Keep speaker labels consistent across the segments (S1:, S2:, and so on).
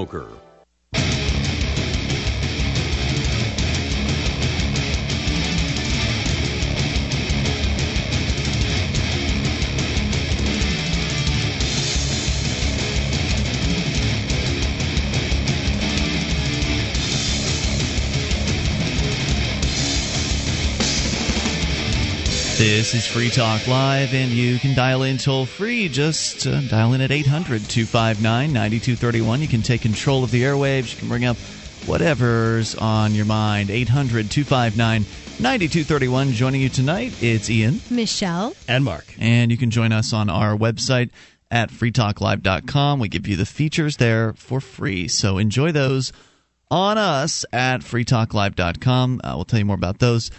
S1: Smoker.
S2: This is Free Talk Live, and you can dial in toll free. Just uh, dial in at 800 259 9231. You can take control of the airwaves. You can bring up whatever's on your mind. 800 259 9231. Joining you tonight, it's Ian.
S3: Michelle.
S4: And Mark.
S2: And you can join us on our website at freetalklive.com. We give you the features there for free. So enjoy those on us at freetalklive.com. Uh, we'll tell you more about those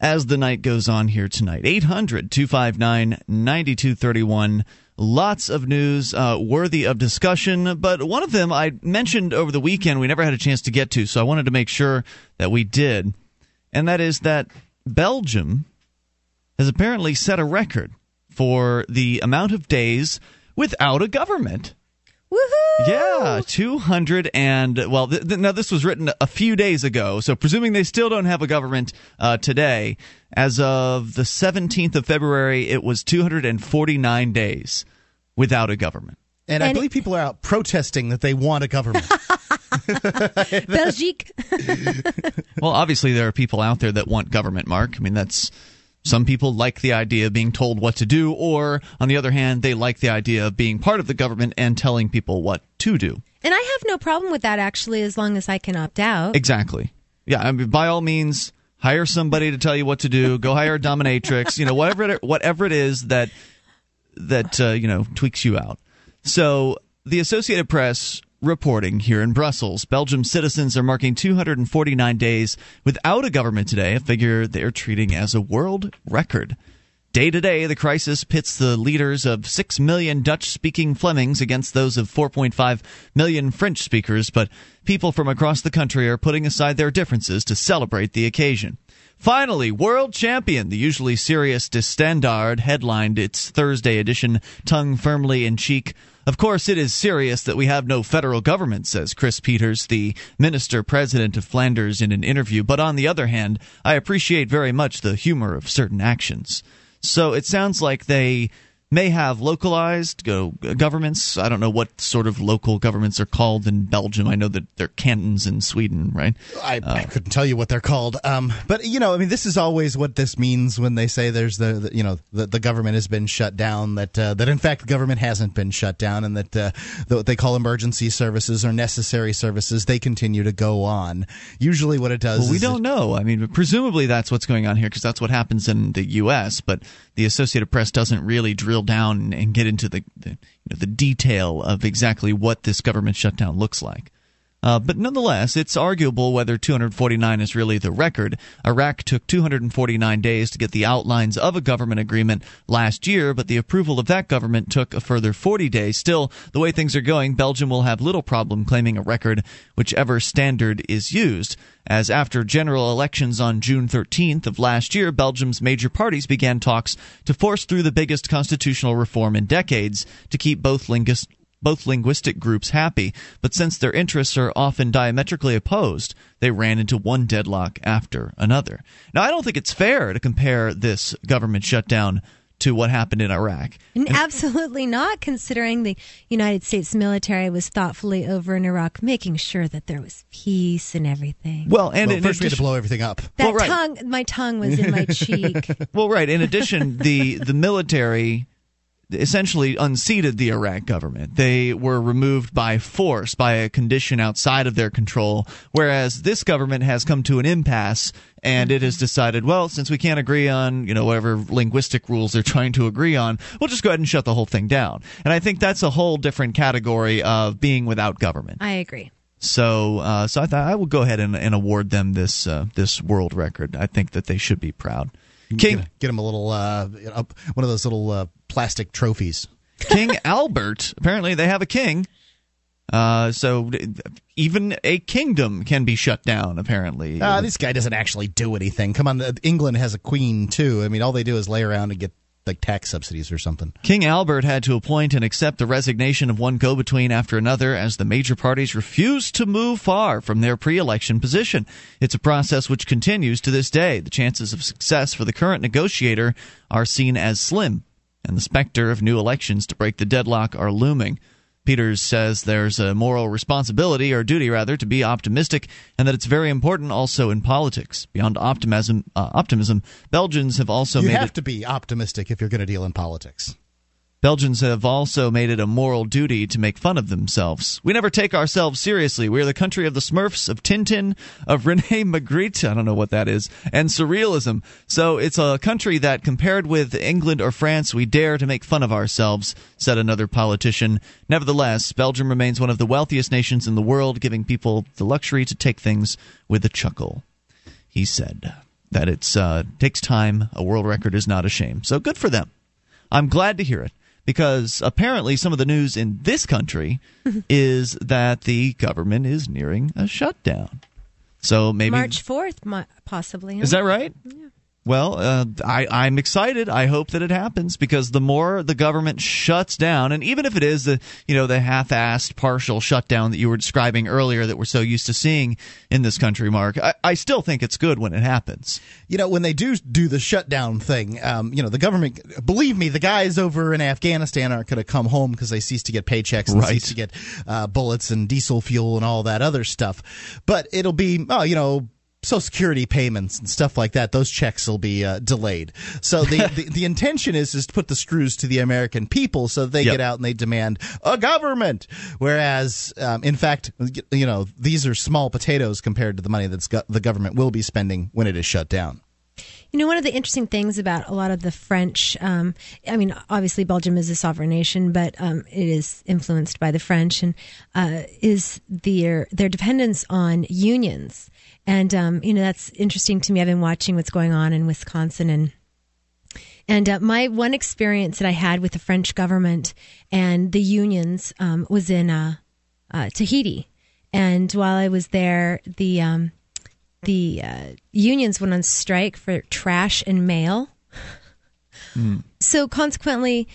S2: as the night goes on here tonight. 800 259 9231. Lots of news uh, worthy of discussion, but one of them I mentioned over the weekend we never had a chance to get to, so I wanted to make sure that we did. And that is that Belgium has apparently set a record for the amount of days without a government.
S3: Woohoo!
S2: Yeah, 200 and well, th- th- now this was written a few days ago, so presuming they still don't have a government uh, today, as of the 17th of February, it was 249 days without a government.
S4: And, I
S3: And-
S4: believe people are out protesting that they want a government.
S3: Belgique.
S2: Well, obviously there are people out there that want government, Mark. I mean, that's some people like the idea of being told what to do, or on the other hand, they like the idea of being part of the government and telling people what to do.
S3: and I have no problem with that actually, as long as I can opt out.
S2: Exactly. Yeah, I mean, by all means, hire somebody to tell you what to do. Go hire a dominatrix. You know, whatever it, whatever it is that that uh, you know tweaks you out. So the Associated Press reporting here in Brussels, Belgium citizens are marking 249 days without a government today, a figure they're treating as a world record. Day to day, the crisis pits the leaders of 6 million Dutch speaking Flemings against those of 4.5 million French speakers, but people from across the country are putting aside their differences to celebrate the occasion. Finally, World Champion, the usually serious De Standaard, headlined its Thursday edition, tongue firmly in cheek. Of course, it is serious that we have no federal government, says Kris Peeters, the minister president of Flanders, in an interview. But on the other hand, I appreciate very much the humor of certain actions. So it sounds like they may have localized go, governments. I don't know what sort of local governments are called in Belgium. I know that they're cantons in Sweden, right?
S4: I, I couldn't tell you what they're called. Um, but you know, I mean, this is always what this means when they say there's the, the you know the, the government has been shut down. That uh, that in fact the government hasn't been shut down, and that uh, the, what they call emergency services or necessary services they continue to go on. Usually, what it does.
S2: Well, we don't
S4: it-
S2: know. I mean, presumably that's what's going on here because that's what happens in the U.S. But the Associated Press doesn't really drill down and, and get into the the, you know, the detail of exactly what this government shutdown looks like. Uh, but nonetheless, it's arguable whether 249 is really the record. Iraq took 249 days to get the outlines of a government agreement last year, but the approval of that government took a further 40 days. Still, the way things are going, Belgium will have little problem claiming a record, whichever standard is used. As after general elections on June 13th of last year, Belgium's major parties began talks to force through the biggest constitutional reform in decades to keep both linguists both linguistic groups happy, but since their interests are often diametrically opposed, they ran into one deadlock after another. Now, I don't think it's fair to compare this government shutdown to what happened in Iraq.
S3: And absolutely not, considering the United States military was thoughtfully over in Iraq, making sure that there was peace and everything.
S2: Well, and
S4: Well,
S2: in
S4: first we had to blow everything up.
S3: that
S2: well, right.
S3: tongue, my tongue was in my cheek.
S2: Well, right. In addition, the the military essentially unseated the Iraq government. They were removed by force, by a condition outside of their control. Whereas this government has come to an impasse, and it has decided, well, since we can't agree on you know whatever linguistic rules they're trying to agree on, we'll just go ahead and shut the whole thing down. And I think that's a whole different category of being without government.
S3: I agree.
S2: So, uh, so I thought I will go ahead and, and award them this uh, this world record. I think that they should be proud. King
S4: Get, get him a little uh, you one of those little uh, plastic trophies.
S2: King Albert. Apparently, they have a king. Uh, so even a kingdom can be shut down. Apparently,
S4: Uh, this guy doesn't actually do anything. Come on, uh, England has a queen too. I mean, all they do is lay around and get like tax subsidies or something.
S2: King Albert had to appoint and accept the resignation of one go between after another as the major parties refused to move far from their pre election position. It's a process which continues to this day. The chances of success for the current negotiator are seen as slim, and the specter of new elections to break the deadlock are looming. Peeters says there's a moral responsibility, or duty rather, to be optimistic, and that it's very important also in politics. Beyond optimism, uh, optimism, Belgians have also
S4: you
S2: made
S4: have
S2: it.
S4: to be optimistic if you're going to deal in politics.
S2: Belgians have also made it a moral duty to make fun of themselves. We never take ourselves seriously. We are the country of the Smurfs, of Tintin, of Rene Magritte, I don't know what that is, and surrealism. So it's a country that, compared with England or France, we dare to make fun of ourselves, said another politician. Nevertheless, Belgium remains one of the wealthiest nations in the world, giving people the luxury to take things with a chuckle. He said that it uh, takes time. A world record is not a shame. So good for them. I'm glad to hear it because apparently some of the news in this country is that the government is nearing a shutdown. So maybe
S3: March 4th, possibly.
S2: Is that right? Yeah. Well, uh, I, I'm excited. I hope that it happens because the more the government shuts down, and even if it is the you know the half-assed partial shutdown that you were describing earlier that we're so used to seeing in this country, Mark, I, I still think it's good when it happens.
S4: You know, when they do do the shutdown thing, um, you know, the government. Believe me, the guys over in Afghanistan aren't going to come home because they cease to get paychecks and
S2: right.
S4: cease to get uh, bullets and diesel fuel and all that other stuff. But it'll be, oh, you know Social Security payments and stuff like that, those checks will be uh, delayed. So the, the, the intention is is to put the screws to the American people so they yep. get out and they demand a government. Whereas, um, in fact, you know these are small potatoes compared to the money that go- the government will be spending when it is shut down.
S3: You know, one of the interesting things about a lot of the French, um, I mean, obviously Belgium is a sovereign nation, but um, it is influenced by the French, and uh, is their their dependence on unions. And um, you know that's interesting to me. I've been watching what's going on in Wisconsin and. And uh, my one experience that I had with the French government and the unions um, was in uh, uh, Tahiti. And while I was there, the um, the uh, unions went on strike for trash and mail. Mm. So consequently,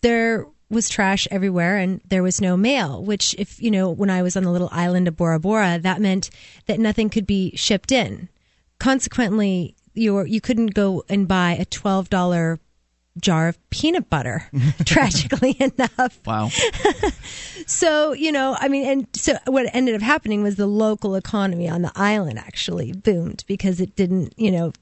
S3: there was trash everywhere and there was no mail, which if, you know, when I was on the little island of Bora Bora, that meant that nothing could be shipped in. Consequently, you you couldn't go and buy a $12 jar of peanut butter, tragically enough.
S2: Wow.
S3: so, you know, I mean, and so what ended up happening was the local economy on the island actually boomed because it didn't, you know,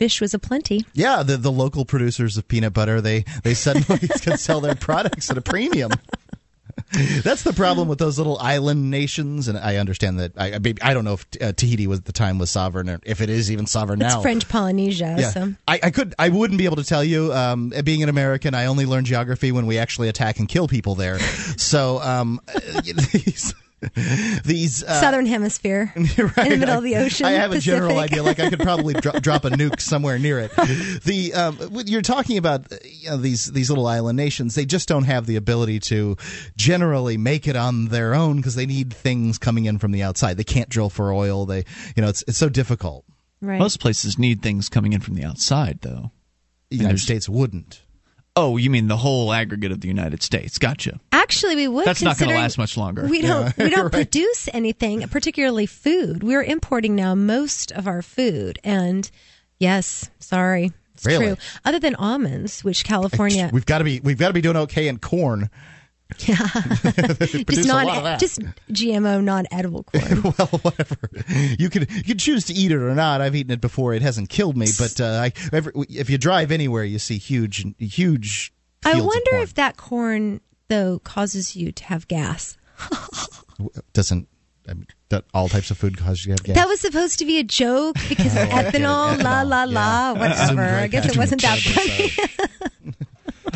S3: fish was aplenty.
S4: Yeah, the the local producers of peanut butter, they they suddenly can sell their products at a premium. That's the problem with those little island nations, and I understand that. I I don't know if uh, Tahiti was at the time was sovereign, or if it is even sovereign
S3: it's
S4: now.
S3: French Polynesia.
S4: Yeah.
S3: So.
S4: I, I could I wouldn't be able to tell you. Um, being an American, I only learn geography when we actually attack and kill people there. so um, these uh,
S3: southern hemisphere right, in the middle of the ocean.
S4: I, I have
S3: Pacific.
S4: a general idea. Like I could probably dro- drop a nuke somewhere near it. The um, you're talking about you know, these these little island nations. They just don't have the ability to generally make it on their own because they need things coming in from the outside. They can't drill for oil. They you know it's it's so difficult.
S3: Right.
S2: Most places need things coming in from the outside, though.
S4: The United States wouldn't.
S2: Oh, you mean the whole aggregate of the United States? Gotcha.
S3: Actually, we would.
S2: That's not going to last much longer.
S3: We don't.
S4: Yeah,
S3: we don't
S4: right.
S3: produce anything, particularly food. We're importing now most of our food, and yes, sorry, it's
S4: Really?
S3: true. Other than almonds, which California,
S4: We've got to be we've got to be doing okay in corn.
S3: Yeah, just
S4: a lot of
S3: non, just GMO, non-edible corn.
S4: well, whatever. You could you could choose to eat it or not. I've eaten it before. It hasn't killed me, but uh, I, every, if you drive anywhere, you see huge huge.
S3: I wonder if that corn though causes you to have gas.
S4: doesn't I mean, that all types of food cause you to have gas.
S3: That was supposed to be a joke because
S4: Oh,
S3: ethanol, la la
S4: Ethanol,
S3: la,
S4: yeah.
S3: whatever. I guess it wasn't that funny.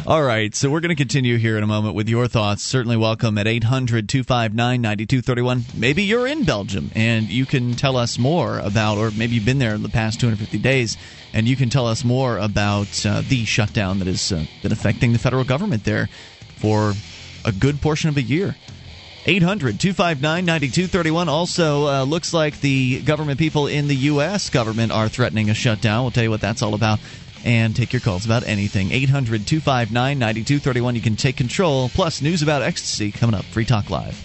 S2: All right, so we're going to continue here in a moment with your thoughts. Certainly welcome at 800 259 9231. Maybe you're in Belgium and you can tell us more about, or maybe you've been there in the past 250 days and you can tell us more about uh, the shutdown that has uh, been affecting the federal government there for a good portion of a year. 800 259 9231. Also, uh, looks like the government people in the U.S. government are threatening a shutdown. We'll tell you what that's all about and take your calls about anything. 800 259 9231. You can take control. Plus, news about ecstasy coming up. Free Talk Live.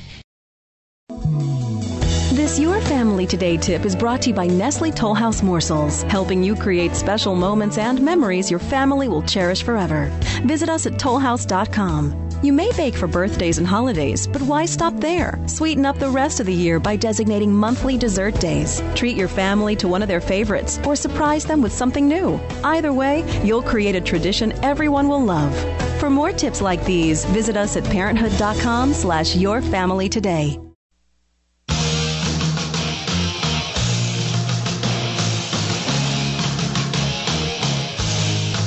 S1: This Your Family Today tip is brought to you by Nestle Tollhouse Morsels, helping you create special moments and memories your family will cherish forever. Visit us at tollhouse.com. You may bake for birthdays and holidays, but why stop there? Sweeten up the rest of the year by designating monthly dessert days. Treat your family to one of their favorites or surprise them with something new. Either way, you'll create a tradition everyone will love. For more tips like these, visit us at parenthood.com slash your family today.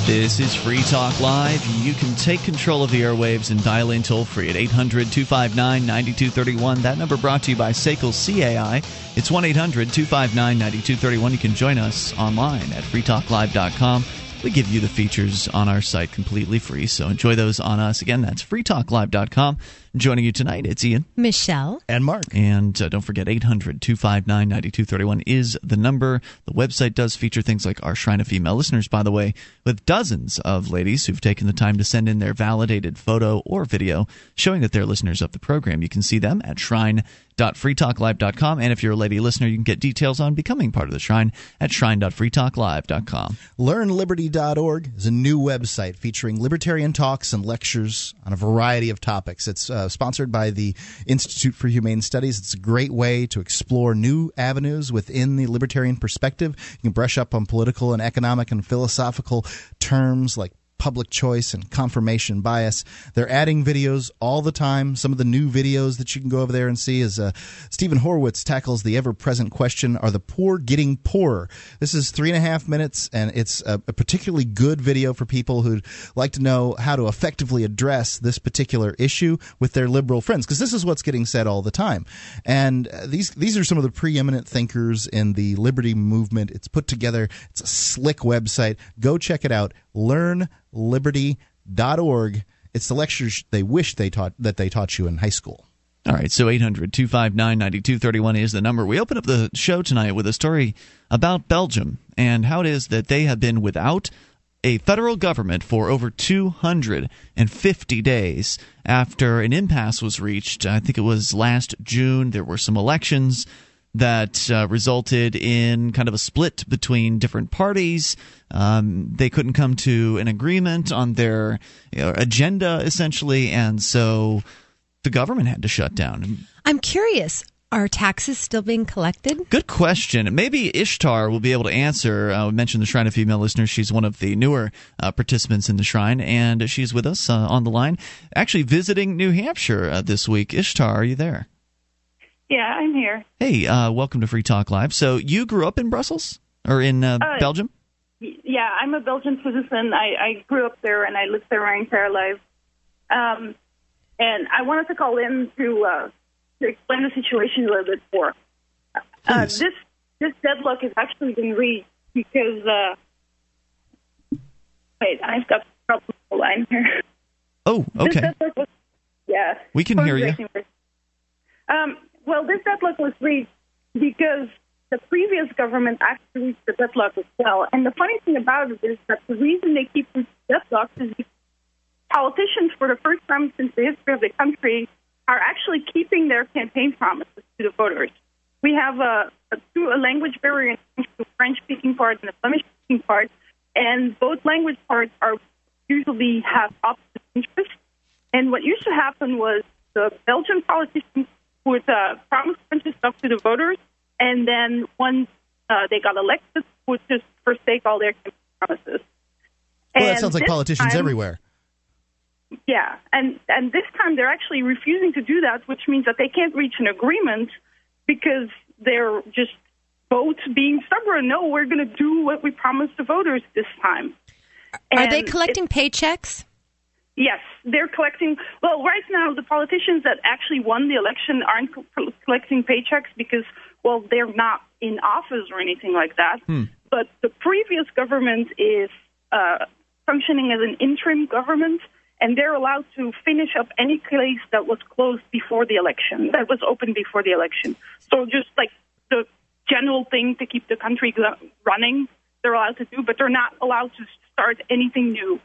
S2: This is Free Talk Live. You can take control of the airwaves and dial in toll free at 800 259 9231. That number brought to you by SACL CAI. It's 1 800 259 9231. You can join us online at freetalklive.com. We give you the features on our site completely free, so enjoy those on us. Again, that's freetalklive.com. Joining you tonight, it's Ian.
S3: Michelle.
S4: And Mark.
S2: And uh, don't forget, 800 259 9231 is the number. The website does feature things like our Shrine of Female Listeners, by the way, with dozens of ladies who've taken the time to send in their validated photo or video showing that they're listeners of the program. You can see them at shrine.freetalklive.com. And if you're a lady listener, you can get details on becoming part of the Shrine at shrine.freetalklive.com.
S4: LearnLiberty.org is a new website featuring libertarian talks and lectures on a variety of topics. It's uh, Uh, sponsored by the Institute for Humane Studies. It's a great way to explore new avenues within the libertarian perspective. You can brush up on political and economic and philosophical terms like public choice and confirmation bias. They're adding videos all the time. Some of the new videos that you can go over there and see is uh, Steven Horwitz tackles the ever present question Are the poor getting poorer? This is three and a half minutes, and it's a, a particularly good video for people who'd like to know how to effectively address this particular issue with their liberal friends, because this is what's getting said all the time. And uh, these, these are some of the preeminent thinkers in the liberty movement. It's put together, it's a slick website. Go check it out. Learn liberty.org. It's the lectures they wish they taught that they taught you in high school.
S2: All right, so 800 259 9231 is the number. We open up the show tonight with a story about Belgium and how it is that they have been without a federal government for over 250 days after an impasse was reached. I think it was last June. There were some elections that uh, resulted in kind of a split between different parties. Um, they couldn't come to an agreement on their you know, agenda, essentially, and so the government had to shut down.
S3: I'm curious. Are taxes still being collected?
S2: Good question. Maybe Ishtar will be able to answer. Uh, mentioned the Shrine of Female Listeners. She's one of the newer uh, participants in the Shrine, and she's with us uh, on the line, actually visiting New Hampshire uh, this week. Ishtar, are you there?
S5: Yeah, I'm here.
S2: Hey, uh, welcome to Free Talk Live. So you grew up in Brussels or in uh,
S5: Uh,
S2: Belgium?
S5: Yeah, I'm a Belgian citizen. I, I grew up there and I lived there my entire life. Um, and I wanted to call in to uh, to explain the situation a little bit more. Uh, this this deadlock has actually been reached because uh, wait, I've got problems with the line here.
S2: Oh, okay.
S5: was, yeah,
S2: We can hear you.
S5: Um, well, this deadlock was reached because the previous government actually reached the deadlock as well. And the funny thing about it is that the reason they keep reaching deadlocks is because politicians, for the first time since the history of the country, are actually keeping their campaign promises to the voters. We have a, a, a language barrier in the French-speaking part and the Flemish-speaking part, and both language parts are usually have opposite interests. And what used to happen was the Belgian politicians would uh, promise a bunch of stuff to the voters, and then once uh, they got elected, would just forsake all their promises.
S4: Well, that sounds like politicians
S5: time-
S4: everywhere.
S5: yeah, and and this time they're actually refusing to do that, which means that they can't reach an agreement because they're just both being stubborn. No, we're going to do what we promised the voters this time.
S3: Are they collecting paychecks?
S5: Yes, they're collecting. Well, right now, the politicians that actually won the election aren't collecting paychecks because, well, they're not in office or anything like that. But the previous government is uh, functioning as an interim government, and they're allowed to finish up any case that was closed before the election, that was open before the election. So just like the general thing to keep the country running, they're allowed to do, but they're not allowed to start anything new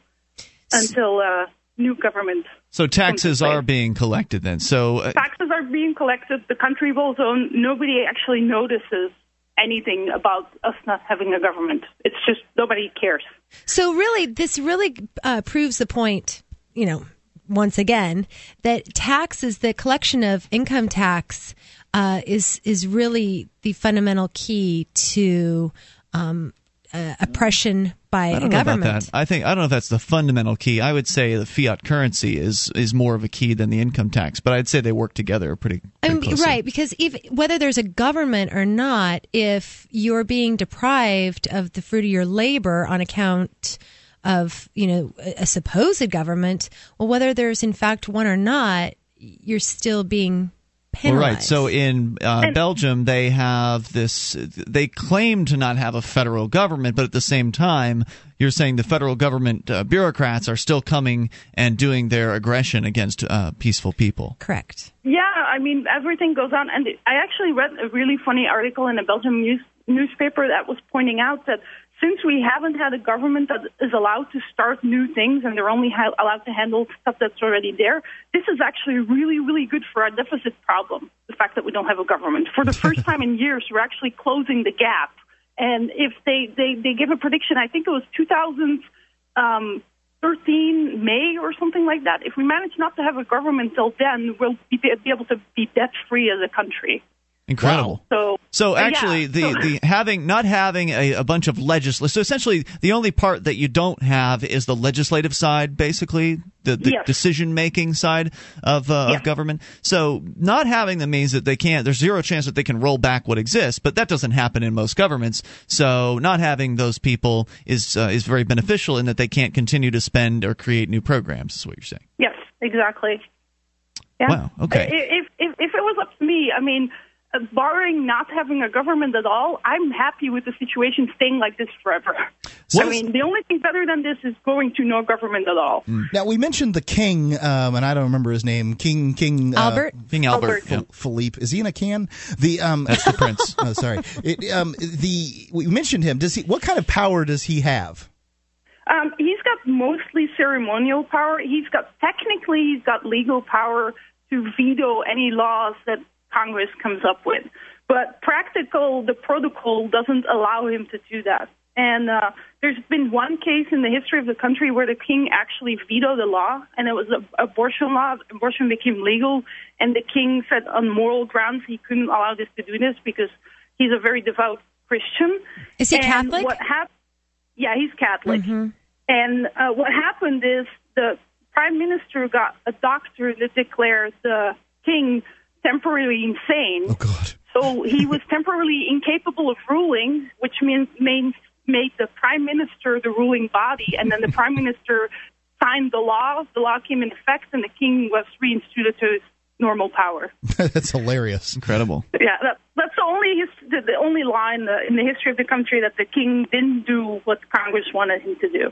S5: until uh, new government.
S2: So taxes are being collected then. So uh,
S5: taxes are being collected. The country will zone. Nobody actually notices anything about us not having a government. It's just nobody cares.
S3: So really, this really uh, proves the point. You know, once again, that taxes, the collection of income tax, uh, is is really the fundamental key to um, uh, oppression by
S2: I don't
S3: a government.
S2: Know about that. I think I don't know if that's the fundamental key. I would say the fiat currency is is more of a key than the income tax, but I'd say they work together pretty. pretty
S3: I mean,
S2: closely.
S3: right, because if whether there's a government or not, if you're being deprived of the fruit of your labor on account of you know a supposed government, well, whether there's in fact one or not, you're still being penalized.
S2: Well, right. So in uh, Belgium, they have this. They claim to not have a federal government, but at the same time, you're saying the federal government uh, bureaucrats are still coming and doing their aggression against uh, peaceful people.
S3: Correct.
S5: Yeah, I mean everything goes on, and I actually read a really funny article in a Belgian news, newspaper that was pointing out that since we haven't had a government that is allowed to start new things and they're only ha- allowed to handle stuff that's already there, this is actually really, really good for our deficit problem. The fact that we don't have a government. For the first time in years, we're actually closing the gap. And if they, they, they give a prediction, I think it was 2013 May or something like that. If we manage not to have a government till then, we'll be, be able to be debt free as a country.
S2: Incredible.
S5: So,
S2: so actually,
S5: yeah.
S2: the, the having not having a, a bunch of legislators. So essentially, the only part that you don't have is the legislative side, basically the, the
S5: Yes.
S2: decision making side of uh,
S5: Yeah.
S2: of government. So not having them means that they can't. There's zero chance that they can roll back what exists, but that doesn't happen in most governments. So not having those people is uh, is very beneficial in that they can't continue to spend or create new programs. Is what you're saying.
S5: Yes, exactly. Yeah.
S2: Wow, okay.
S5: If, if if it was up to me, I mean, barring not having a government at all, I'm happy with the situation staying like this forever.
S2: What
S5: I
S2: is-
S5: mean, the only thing better than this is going to no government at all.
S4: Now we mentioned the king, um, and I don't remember his name. King King uh,
S3: Albert?
S2: King Albert.
S5: Albert.
S2: yeah.
S4: Philippe. Is he in a can? The um,
S2: That's the prince.
S4: oh, sorry. It, um, the we mentioned him. Does he? What kind of power does he have?
S5: Um, he's got mostly ceremonial power. He's got technically he's got legal power to veto any laws that Congress comes up with, but practical the protocol doesn't allow him to do that. And uh, there's been one case in the history of the country where the king actually vetoed a law, and it was an abortion law. Abortion became legal, and the king said on moral grounds he couldn't allow this to do this because he's a very devout Christian.
S3: Is he
S5: And
S3: Catholic?
S5: What hap- yeah, he's Catholic.
S3: Mm-hmm.
S5: And uh, what happened is the prime minister got a doctor that declared the king temporarily insane.
S4: Oh God.
S5: So he was temporarily incapable of ruling, which means means made the prime minister the ruling body, and then the prime minister signed the law. The law came in effect, and the king was reinstituted to his normal power.
S4: That's hilarious.
S2: Incredible.
S5: Yeah, that, that's the only his, the, the only law in the uh, in the history of the country that the king didn't do what Congress wanted him to do.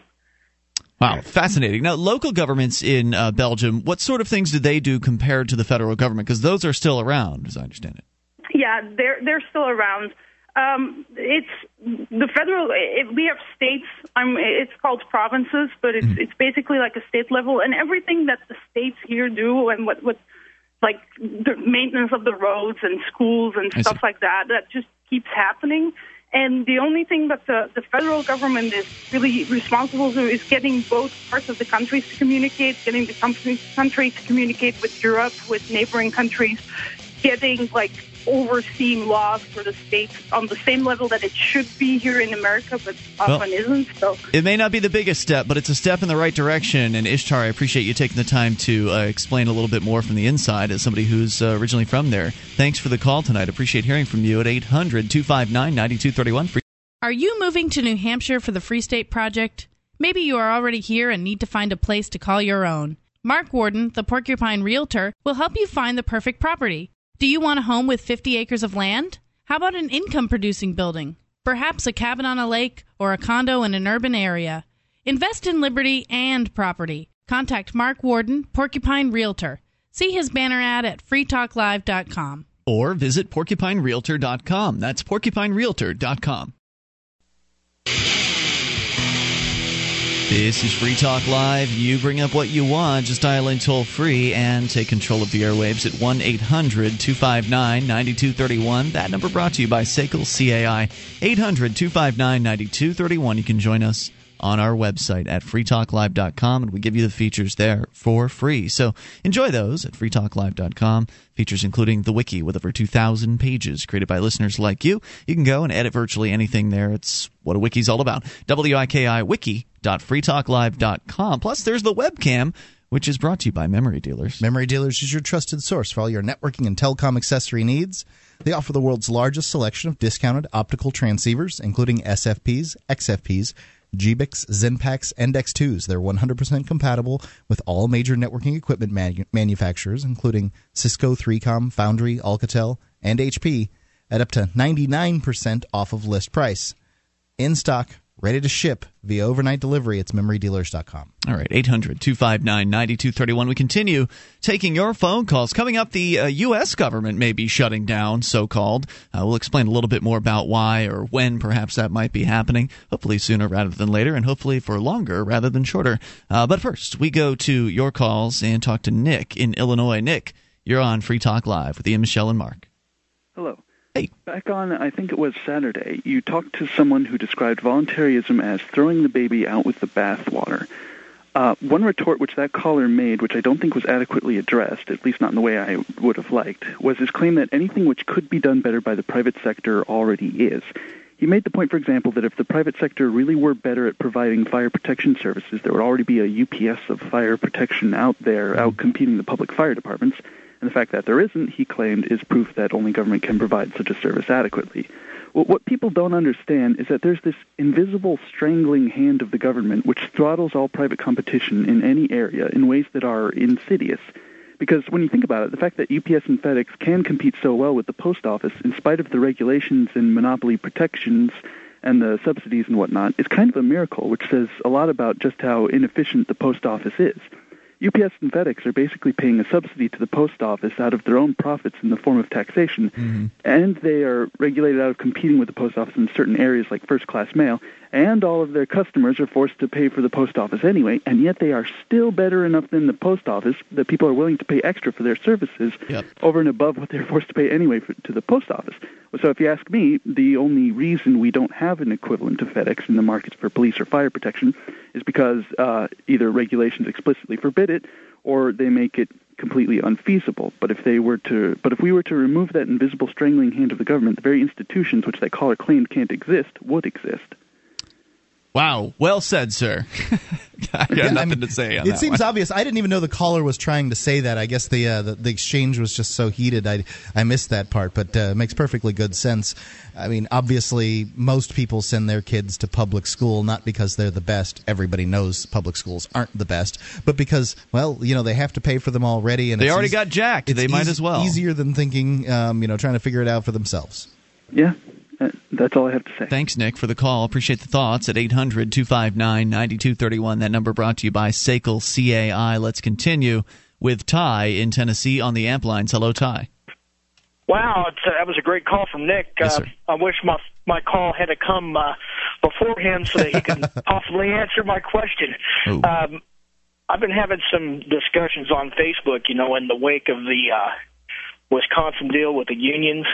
S2: Wow, fascinating. Now, local governments in uh, Belgium, what sort of things do they do compared to the federal government? Because those are still around, as I understand it.
S5: Yeah, they're they're still around. Um, it's the federal. It, we have states. I'm, it's called provinces, but it's it's basically like a state level, and everything that the states here do, and what what like the maintenance of the roads and schools and stuff like that, that just keeps happening. And the only thing that the, the federal government is really responsible for is getting both parts of the countries to communicate, getting the country, country to communicate with Europe, with neighboring countries, getting like overseeing laws for the states on the same level that it should be here in America, but often isn't. So
S2: It may not be the biggest step, but it's a step in the right direction. And Ishtar, I appreciate you taking the time to uh, explain a little bit more from the inside as somebody who's uh, originally from there. Thanks for the call tonight. Appreciate hearing from you at 800 259 9231.
S6: Are you moving to New Hampshire for the Free State Project? Maybe you are already here and need to find a place to call your own. Mark Warden, the Porcupine Realtor, will help you find the perfect property. Do you want a home with 50 acres of land? How about an income producing building? Perhaps a cabin on a lake or a condo in an urban area. Invest in liberty and property. Contact Mark Warden, Porcupine Realtor. See his banner ad at freetalklive.com.
S2: Or visit porcupinerealtor.com. That's porcupinerealtor.com. This is Free Talk Live. You bring up what you want. Just dial in toll free and take control of the airwaves at 1 800 259 9231. That number brought to you by SACL CAI. 800 259 9231. You can join us on our website at freetalklive.com and we give you the features there for free. So enjoy those at freetalklive.com. Features including the wiki with over 2,000 pages created by listeners like you. You can go and edit virtually anything there. It's what a wiki's all about. W I K I W-I-K-I wiki.freetalklive.com. Plus there's the webcam which is brought to you by Memory Dealers.
S4: Memory Dealers is your trusted source for all your networking and telecom accessory needs. They offer the world's largest selection of discounted optical transceivers, including SFPs, XFPs, GBICs, XENPAKs, and X2s. They're 100% compatible with all major networking equipment manu- manufacturers, including Cisco, 3Com, Foundry, Alcatel, and HP, at up to 99% off of list price. In stock, ready to ship via overnight delivery. It's memorydealers.com.
S2: All right, 800 259 9231. We continue taking your phone calls. Coming up, the uh, U.S. government may be shutting down, so called. Uh, we'll explain a little bit more about why or when perhaps that might be happening. Hopefully sooner rather than later, and hopefully for longer rather than shorter. Uh, but first, we go to your calls and talk to Nick in Illinois. Nick, you're on Free Talk Live with Ian, Michelle, and Mark.
S7: Hello.
S2: Hey.
S7: Back on, I think it was Saturday, you talked to someone who described voluntarism as throwing the baby out with the bathwater. Uh, one retort which that caller made, which I don't think was adequately addressed, at least not in the way I would have liked, was his claim that anything which could be done better by the private sector already is. He made the point, for example, that if the private sector really were better at providing fire protection services, there would already be a UPS of fire protection out there, out competing the public fire departments. And the fact that there isn't, he claimed, is proof that only government can provide such a service adequately. What people don't understand is that there's this invisible strangling hand of the government which throttles all private competition in any area in ways that are insidious. Because when you think about it, the fact that UPS and FedEx can compete so well with the post office in spite of the regulations and monopoly protections and the subsidies and whatnot is kind of a miracle, which says a lot about just how inefficient the post office is. UPS and FedEx are basically paying a subsidy to the post office out of their own profits in the form of taxation,
S2: Mm-hmm.
S7: and they are regulated out of competing with the post office in certain areas like first class mail, and all of their customers are forced to pay for the post office anyway, and yet they are still better enough than the post office that people are willing to pay extra for their services
S2: Yep.
S7: over and above what they're forced to pay anyway for, to the post office. So if you ask me, the only reason we don't have an equivalent to FedEx in the markets for police or fire protection is because uh, either regulations explicitly forbid it or they make it completely unfeasible. But if they were to, but if we were to remove that invisible strangling hand of the government, the very institutions which that caller claimed can't exist would exist.
S2: Wow. Well said, sir. I got
S4: Yeah, I
S2: nothing
S4: mean,
S2: to say on
S4: It
S2: that
S4: seems
S2: one.
S4: obvious. I didn't even know the caller was trying to say that. I guess the uh, the, the exchange was just so heated. I I missed that part, but uh, it makes perfectly good sense. I mean, obviously, most people send their kids to public school not because they're the best. Everybody knows public schools aren't the best, but because well, you know, they have to pay for them already, and
S2: They
S4: it's
S2: already
S4: eas-
S2: got jacked.
S4: it's
S2: They might
S4: eas-
S2: as well.
S4: Easier than thinking, um, you know, trying to figure it out for themselves.
S7: Yeah, that's all I have to say.
S2: Thanks, Nick, for the call. Appreciate the thoughts at 800 259 9231. That number brought to you by SACL CAI. Let's continue with Ty in Tennessee on the amp lines. Hello, Ty.
S8: Wow, it's, uh, that was a great call from Nick.
S2: Yes,
S8: uh,
S2: sir.
S8: I wish my my call had to come uh, before him so that he could possibly answer my question. Um, I've been having some discussions on Facebook, you know, in the wake of the uh, Wisconsin deal with the unions.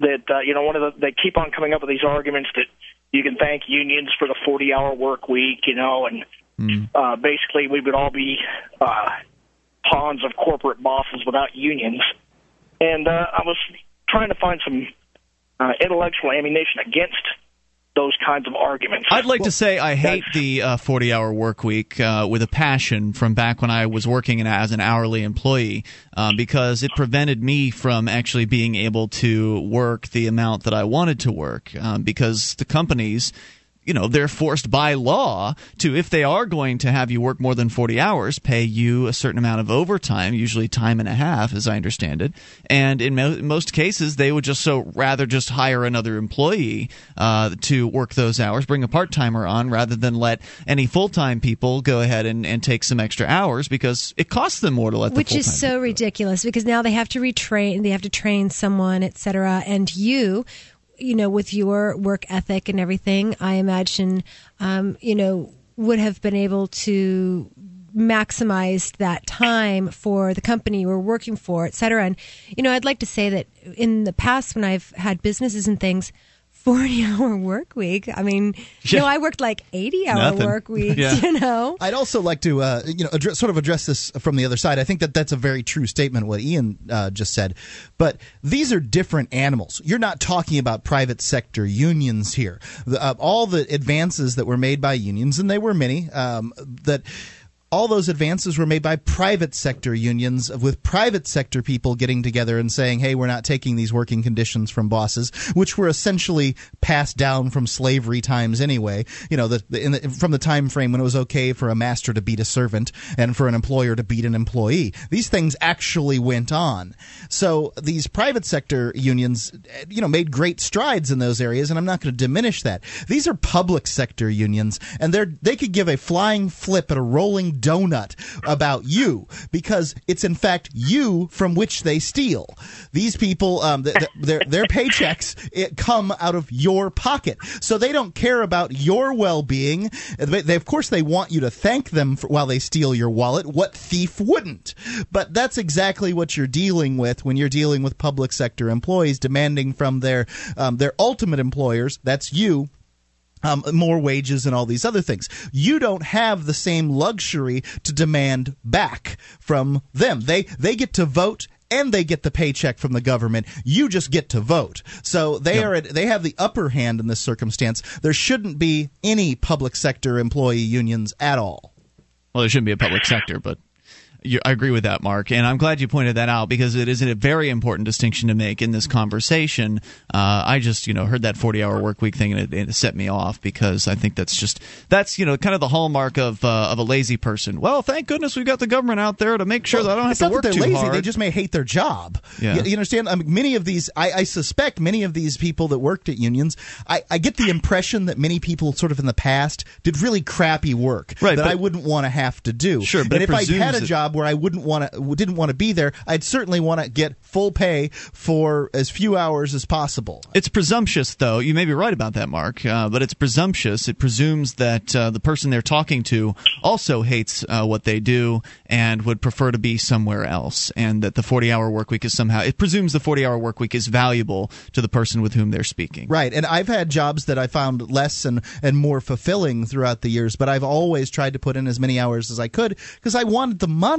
S8: That uh, you know, one of the they keep on coming up with these arguments that you can thank unions for the 40-hour work week, you know, and uh, basically we would all be uh, pawns of corporate bosses without unions. And uh, I was trying to find some uh, intellectual ammunition against those kinds of arguments.
S2: I'd like to say I hate the uh, 40 hour work week uh, with a passion from back when I was working in, as an hourly employee um, because it prevented me from actually being able to work the amount that I wanted to work um, because the companies. You know, they're forced by law to, if they are going to have you work more than 40 hours, pay you a certain amount of overtime, usually time and a half, as I understand it. And in mo- most cases, they would just so rather just hire another employee uh, to work those hours, bring a part timer on, rather than let any full time people go ahead and, and take some extra hours because it costs them more to let
S3: which is so ridiculous because now they have to retrain they have to train someone etc and you you know with your work ethic and everything i imagine um, you know would have been able to maximize that time for the company you were working for, et cetera. And, you know, I'd like to say that in the past when I've had businesses and things, 40 hour work week. I mean, you know, I worked like 80 hour
S2: Nothing.
S3: work weeks,
S2: Yeah.
S3: you know?
S4: I'd also like to, uh, you know, address, sort of address this from the other side. I think that that's a very true statement what Ian uh, just said. But these are different animals. You're not talking about private sector unions here. The, uh, all the advances that were made by unions, and they were many, um, that all those advances were made by private sector unions with private sector people getting together and saying, "Hey, we're not taking these working conditions from bosses," which were essentially passed down from slavery times anyway. You know, the, the, from the time frame when it was okay for a master to beat a servant and for an employer to beat an employee. These things actually went on. So these private sector unions, you know, made great strides in those areas, and I'm not going to diminish that. These are public sector unions, and they're they could give a flying flip at a rolling donut about you because it's in fact you from which they steal. These people, um, th- th- their their paychecks come out of your pocket, so they don't care about your well being. They, they- of course they want you to thank them for, while they steal your wallet. What thief wouldn't? But that's exactly what you're dealing with when you're dealing with public sector employees demanding from their um, their ultimate employers. That's you um, more wages and all these other things. You don't have the same luxury to demand back from them. They they get to vote and they get the paycheck from the government. You just get to vote. So they are at, they have the upper hand in this circumstance. There shouldn't be any public sector employee unions at all.
S2: Well, there shouldn't be a public sector, but I agree with that, Mark. And I'm glad you pointed that out because it is a very important distinction to make in this conversation. Uh, I just, you know, heard that 40 hour work week thing and it, it set me off because I think that's just, that's, you know, kind of the hallmark of, uh, of a lazy person. Well, thank goodness we've got the government out there to make sure that I don't have
S4: it's
S2: to
S4: not
S2: work
S4: that they're
S2: too
S4: lazy;
S2: hard.
S4: they just may hate their job.
S2: Yeah.
S4: You, you understand? I mean, many of these, I, I suspect, many of these people that worked at unions, I, I get the impression that many people, sort of in the past, did really crappy work
S2: Right,
S4: that
S2: but-
S4: I wouldn't want to have to do.
S2: Sure, but
S4: and if I had a
S2: that-
S4: job where I wouldn't want to, didn't want to be there, I'd certainly want to get full pay for as few hours as possible.
S2: It's presumptuous, though. You may be right about that, Mark, uh, but it's presumptuous. It presumes that uh, the person they're talking to also hates uh, what they do and would prefer to be somewhere else, and that the 40 hour work week is somehow, it presumes the 40 hour work week is valuable to the person with whom they're speaking.
S4: Right, and I've had jobs that I found less and, and more fulfilling throughout the years, but I've always tried to put in as many hours as I could because I wanted the money.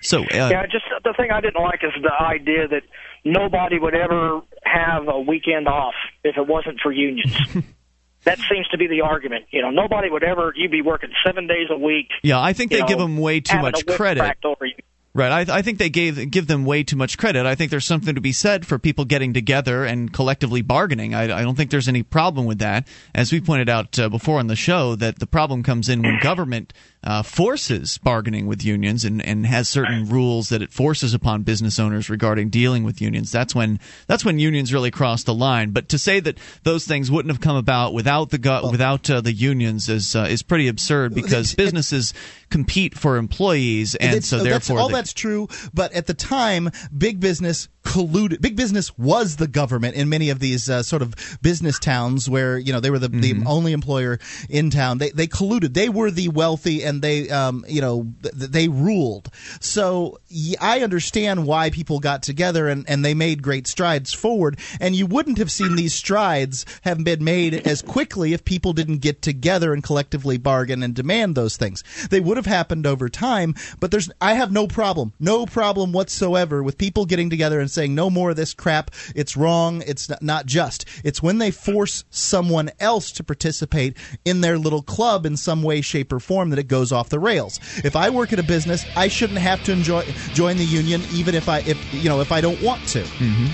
S2: So, uh,
S8: Yeah, just the thing I didn't like is the idea that nobody would ever have a weekend off if it wasn't for unions. that seems to be the argument. You know, nobody would ever. You'd be working seven days a week.
S2: yeah, I think they
S8: know,
S2: give them way too much credit.
S8: cracked over you.
S2: Right. I, I think they gave give them way too much credit. I think there's something to be said for people getting together and collectively bargaining. I, I don't think there's any problem with that. As we pointed out uh, before on the show, that the problem comes in when government uh, forces bargaining with unions and, and has certain rules that it forces upon business owners regarding dealing with unions. That's when that's when unions really cross the line. But to say that those things wouldn't have come about without the go- without uh, the unions is uh, is pretty absurd because businesses compete for employees and
S4: It's-
S2: so
S4: that's,
S2: therefore
S4: all
S2: they-
S4: that's true. But at the time, big business colluded. Big business was the government in many of these uh, sort of business towns where you know they were the,
S2: Mm-hmm.
S4: the only employer in town. They they colluded. They were the wealthy, and they um, you know th- they ruled. So I understand why people got together and and they made great strides forward. And you wouldn't have seen these strides have been made as quickly if people didn't get together and collectively bargain and demand those things. They would have happened over time. But there's I have no problem, no problem whatsoever with people getting together and saying no more of this crap. It's wrong. It's not, just. It's when they force someone else to participate in their little club in some way, shape, or form that it goes off the rails. If I work at a business, I shouldn't have to enjoy join the union, even if I if you know if I don't want to.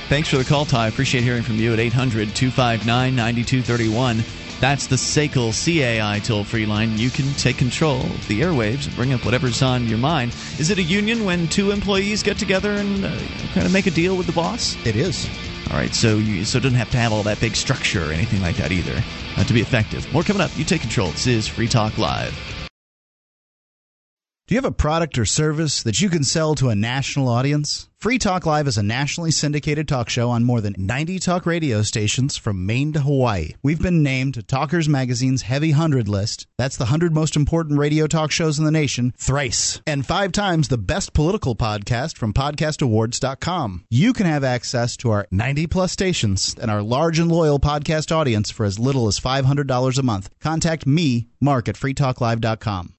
S2: Thanks for the call, Ty. Appreciate hearing from you at 800 259 9231. That's the SACL CAI toll free line. You can take control of the airwaves and bring up whatever's on your mind. Is it a union when two employees get together and uh, kind of make a deal with the boss?
S4: It is.
S2: All right, so you so it doesn't have to have all that big structure or anything like that either uh, to be effective. More coming up. You take control. This is Free Talk Live.
S4: Do you have a product or service that you can sell to a national audience? Free Talk Live is a nationally syndicated talk show on more than 90 talk radio stations from Maine to Hawaii. We've been named to Talkers Magazine's Heavy 100 list. That's the 100 most important radio talk shows in the nation, thrice. And five times the best political podcast from podcastawards.com. You can have access to our 90 plus stations and our large and loyal podcast audience for as little as $500 a month. Contact me, Mark, at freetalklive.com.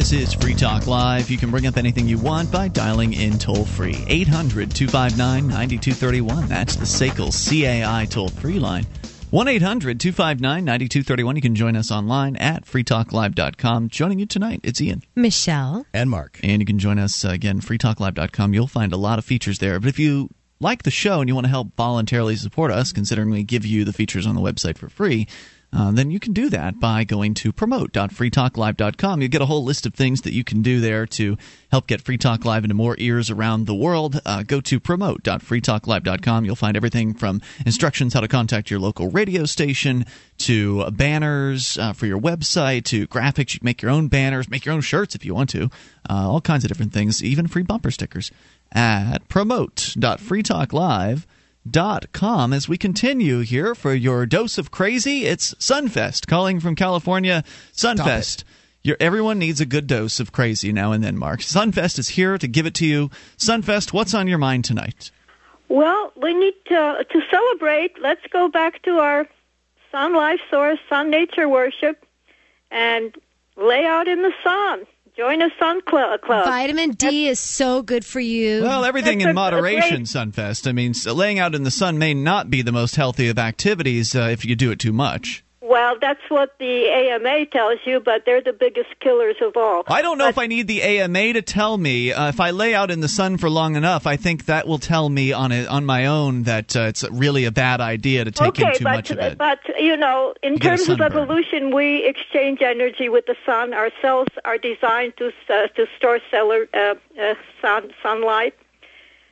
S2: This is Free Talk Live. You can bring up anything you want by dialing in toll free. 800 259 9231. That's the SACL CAI toll free line. 1 800 259 9231. You can join us online at freetalklive.com. Joining you tonight, it's Ian.
S3: Michelle.
S4: And Mark.
S2: And you can join us again, freetalklive.com. You'll find a lot of features there. But if you like the show and you want to help voluntarily support us, considering we give you the features on the website for free, uh, then you can do that by going to promote.freetalklive.com. You get a whole list of things that you can do there to help get Free Talk Live into more ears around the world. Uh, go to promote.freetalklive.com. You'll find everything from instructions how to contact your local radio station to banners uh, for your website to graphics. You can make your own banners, make your own shirts if you want to, uh, all kinds of different things, even free bumper stickers at promote.freetalklive.com dot com as we continue here for your dose of crazy. It's sunfest calling from california. Sunfest. Your, everyone needs a good dose of crazy now and then mark. Sunfest is here to give it to you. Sunfest what's on your mind tonight?
S9: Well, we need to to celebrate. Let's go back to our sun life source, sun nature worship, and lay out in the sun. Join a sun cl- club.
S3: Vitamin D is so good for you.
S2: well everything
S9: That's
S2: in
S9: a- a
S2: moderation
S9: great-
S2: sunfest i mean laying out in the sun may not be the most healthy of activities uh, if you do it too much
S9: Well, that's what the AMA tells you, but they're the biggest killers of all.
S2: I don't know if I need the AMA to tell me. Uh, if I lay out in the sun for long enough, I think that will tell me on it on my own that uh, it's really a bad idea to take
S9: okay,
S2: in too
S9: but
S2: much of it.
S9: but you know, in
S2: a
S9: terms of evolution, we exchange energy with the sun. Our cells are designed to uh, to store solar uh, uh, sun sunlight.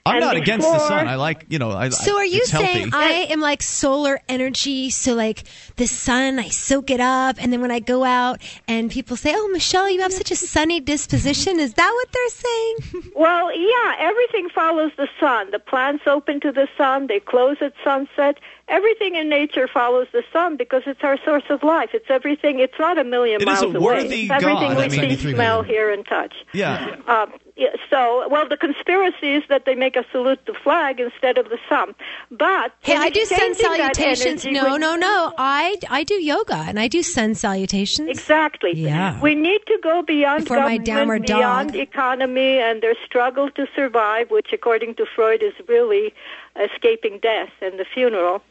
S2: I'm
S9: and
S2: not against the sun. I like you know. I,
S3: So are you
S2: it's healthy.
S3: saying I am like solar energy? So like the sun, I soak it up, and then when I go out and people say, "Oh, Michelle, you have such a sunny disposition," is that what they're saying?
S9: Well, yeah, everything follows the sun. The plants open to the sun, they close at sunset. Everything in nature follows the sun because it's our source of life. It's everything. It's not a million
S2: It is
S9: miles
S2: a
S9: away.
S2: worthy
S9: It's everything
S2: God.
S9: we
S2: That's
S9: see, smell,
S4: million.
S9: hear, and touch.
S2: Yeah.
S9: Um, yeah, so, well, the conspiracy is that they make us salute the flag instead of the sun. But
S3: Hey, I do sun salutations. No,
S9: with-
S3: no, no. I I do yoga and I do sun salutations.
S9: Exactly.
S3: Yeah.
S9: We need to go beyond
S3: Before my
S9: government,
S3: downward dog.
S9: beyond economy and their struggle to survive, which according to Freud is really escaping death and the funeral,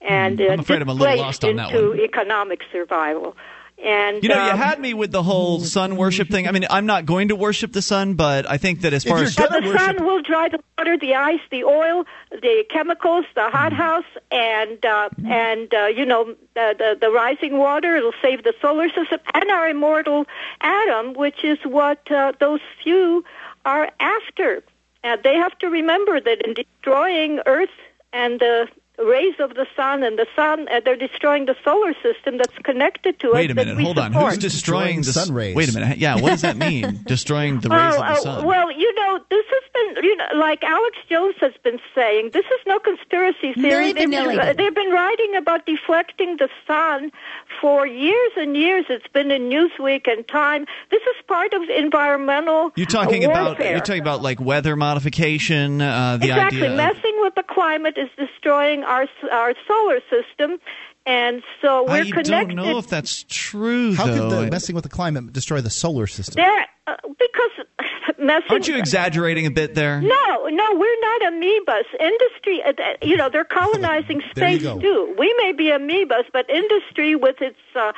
S9: and
S2: Hmm. I'm
S9: uh,
S2: afraid I'm a little lost on that
S9: into
S2: one.
S9: economic survival. And
S2: You know, you
S9: um,
S2: had me with the whole sun worship thing. I mean, I'm not going to worship the sun, but I think that as far as
S9: But
S4: gonna
S9: the
S4: worship-
S9: sun will dry the water, the ice, the oil, the chemicals, the hothouse, and uh, and uh, you know the, the the rising water. It'll save the solar system and our immortal atom, which is what uh, those few are after. Uh, they have to remember that in destroying Earth and the rays of the sun and the sun, uh, they're destroying the solar system that's connected to it.
S2: wait
S9: us.
S2: a
S9: that
S2: minute,
S9: we
S2: hold on. Who's destroying,
S4: Destroying
S2: the
S4: sun rays.
S2: Wait a minute. Yeah, what does that mean? destroying the rays
S9: Oh,
S2: of the
S9: uh,
S2: sun.
S9: well, you know, this has been, you know, like Alex Jones has been saying, this is no conspiracy theory.
S3: Milli
S9: They've been, uh, they've been writing about deflecting the sun for years and years. It's been in Newsweek and Time. This is part of environmental
S2: you're talking
S9: uh,
S2: about you're talking about like weather modification. Uh, the
S9: exactly.
S2: idea. of-
S9: Messing with the climate is destroying our our solar system, and so we're
S2: I
S9: connected.
S2: don't know if that's true.
S4: How
S2: though.
S4: could the messing with the climate destroy the solar system?
S9: there, uh, because messing.
S2: Aren't you exaggerating a bit there?
S9: No, no, we're not amoebas. Industry, uh, uh, you know, they're colonizing space too. We may be amoebas, but industry, with its uh,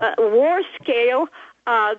S9: uh, war scale, uh,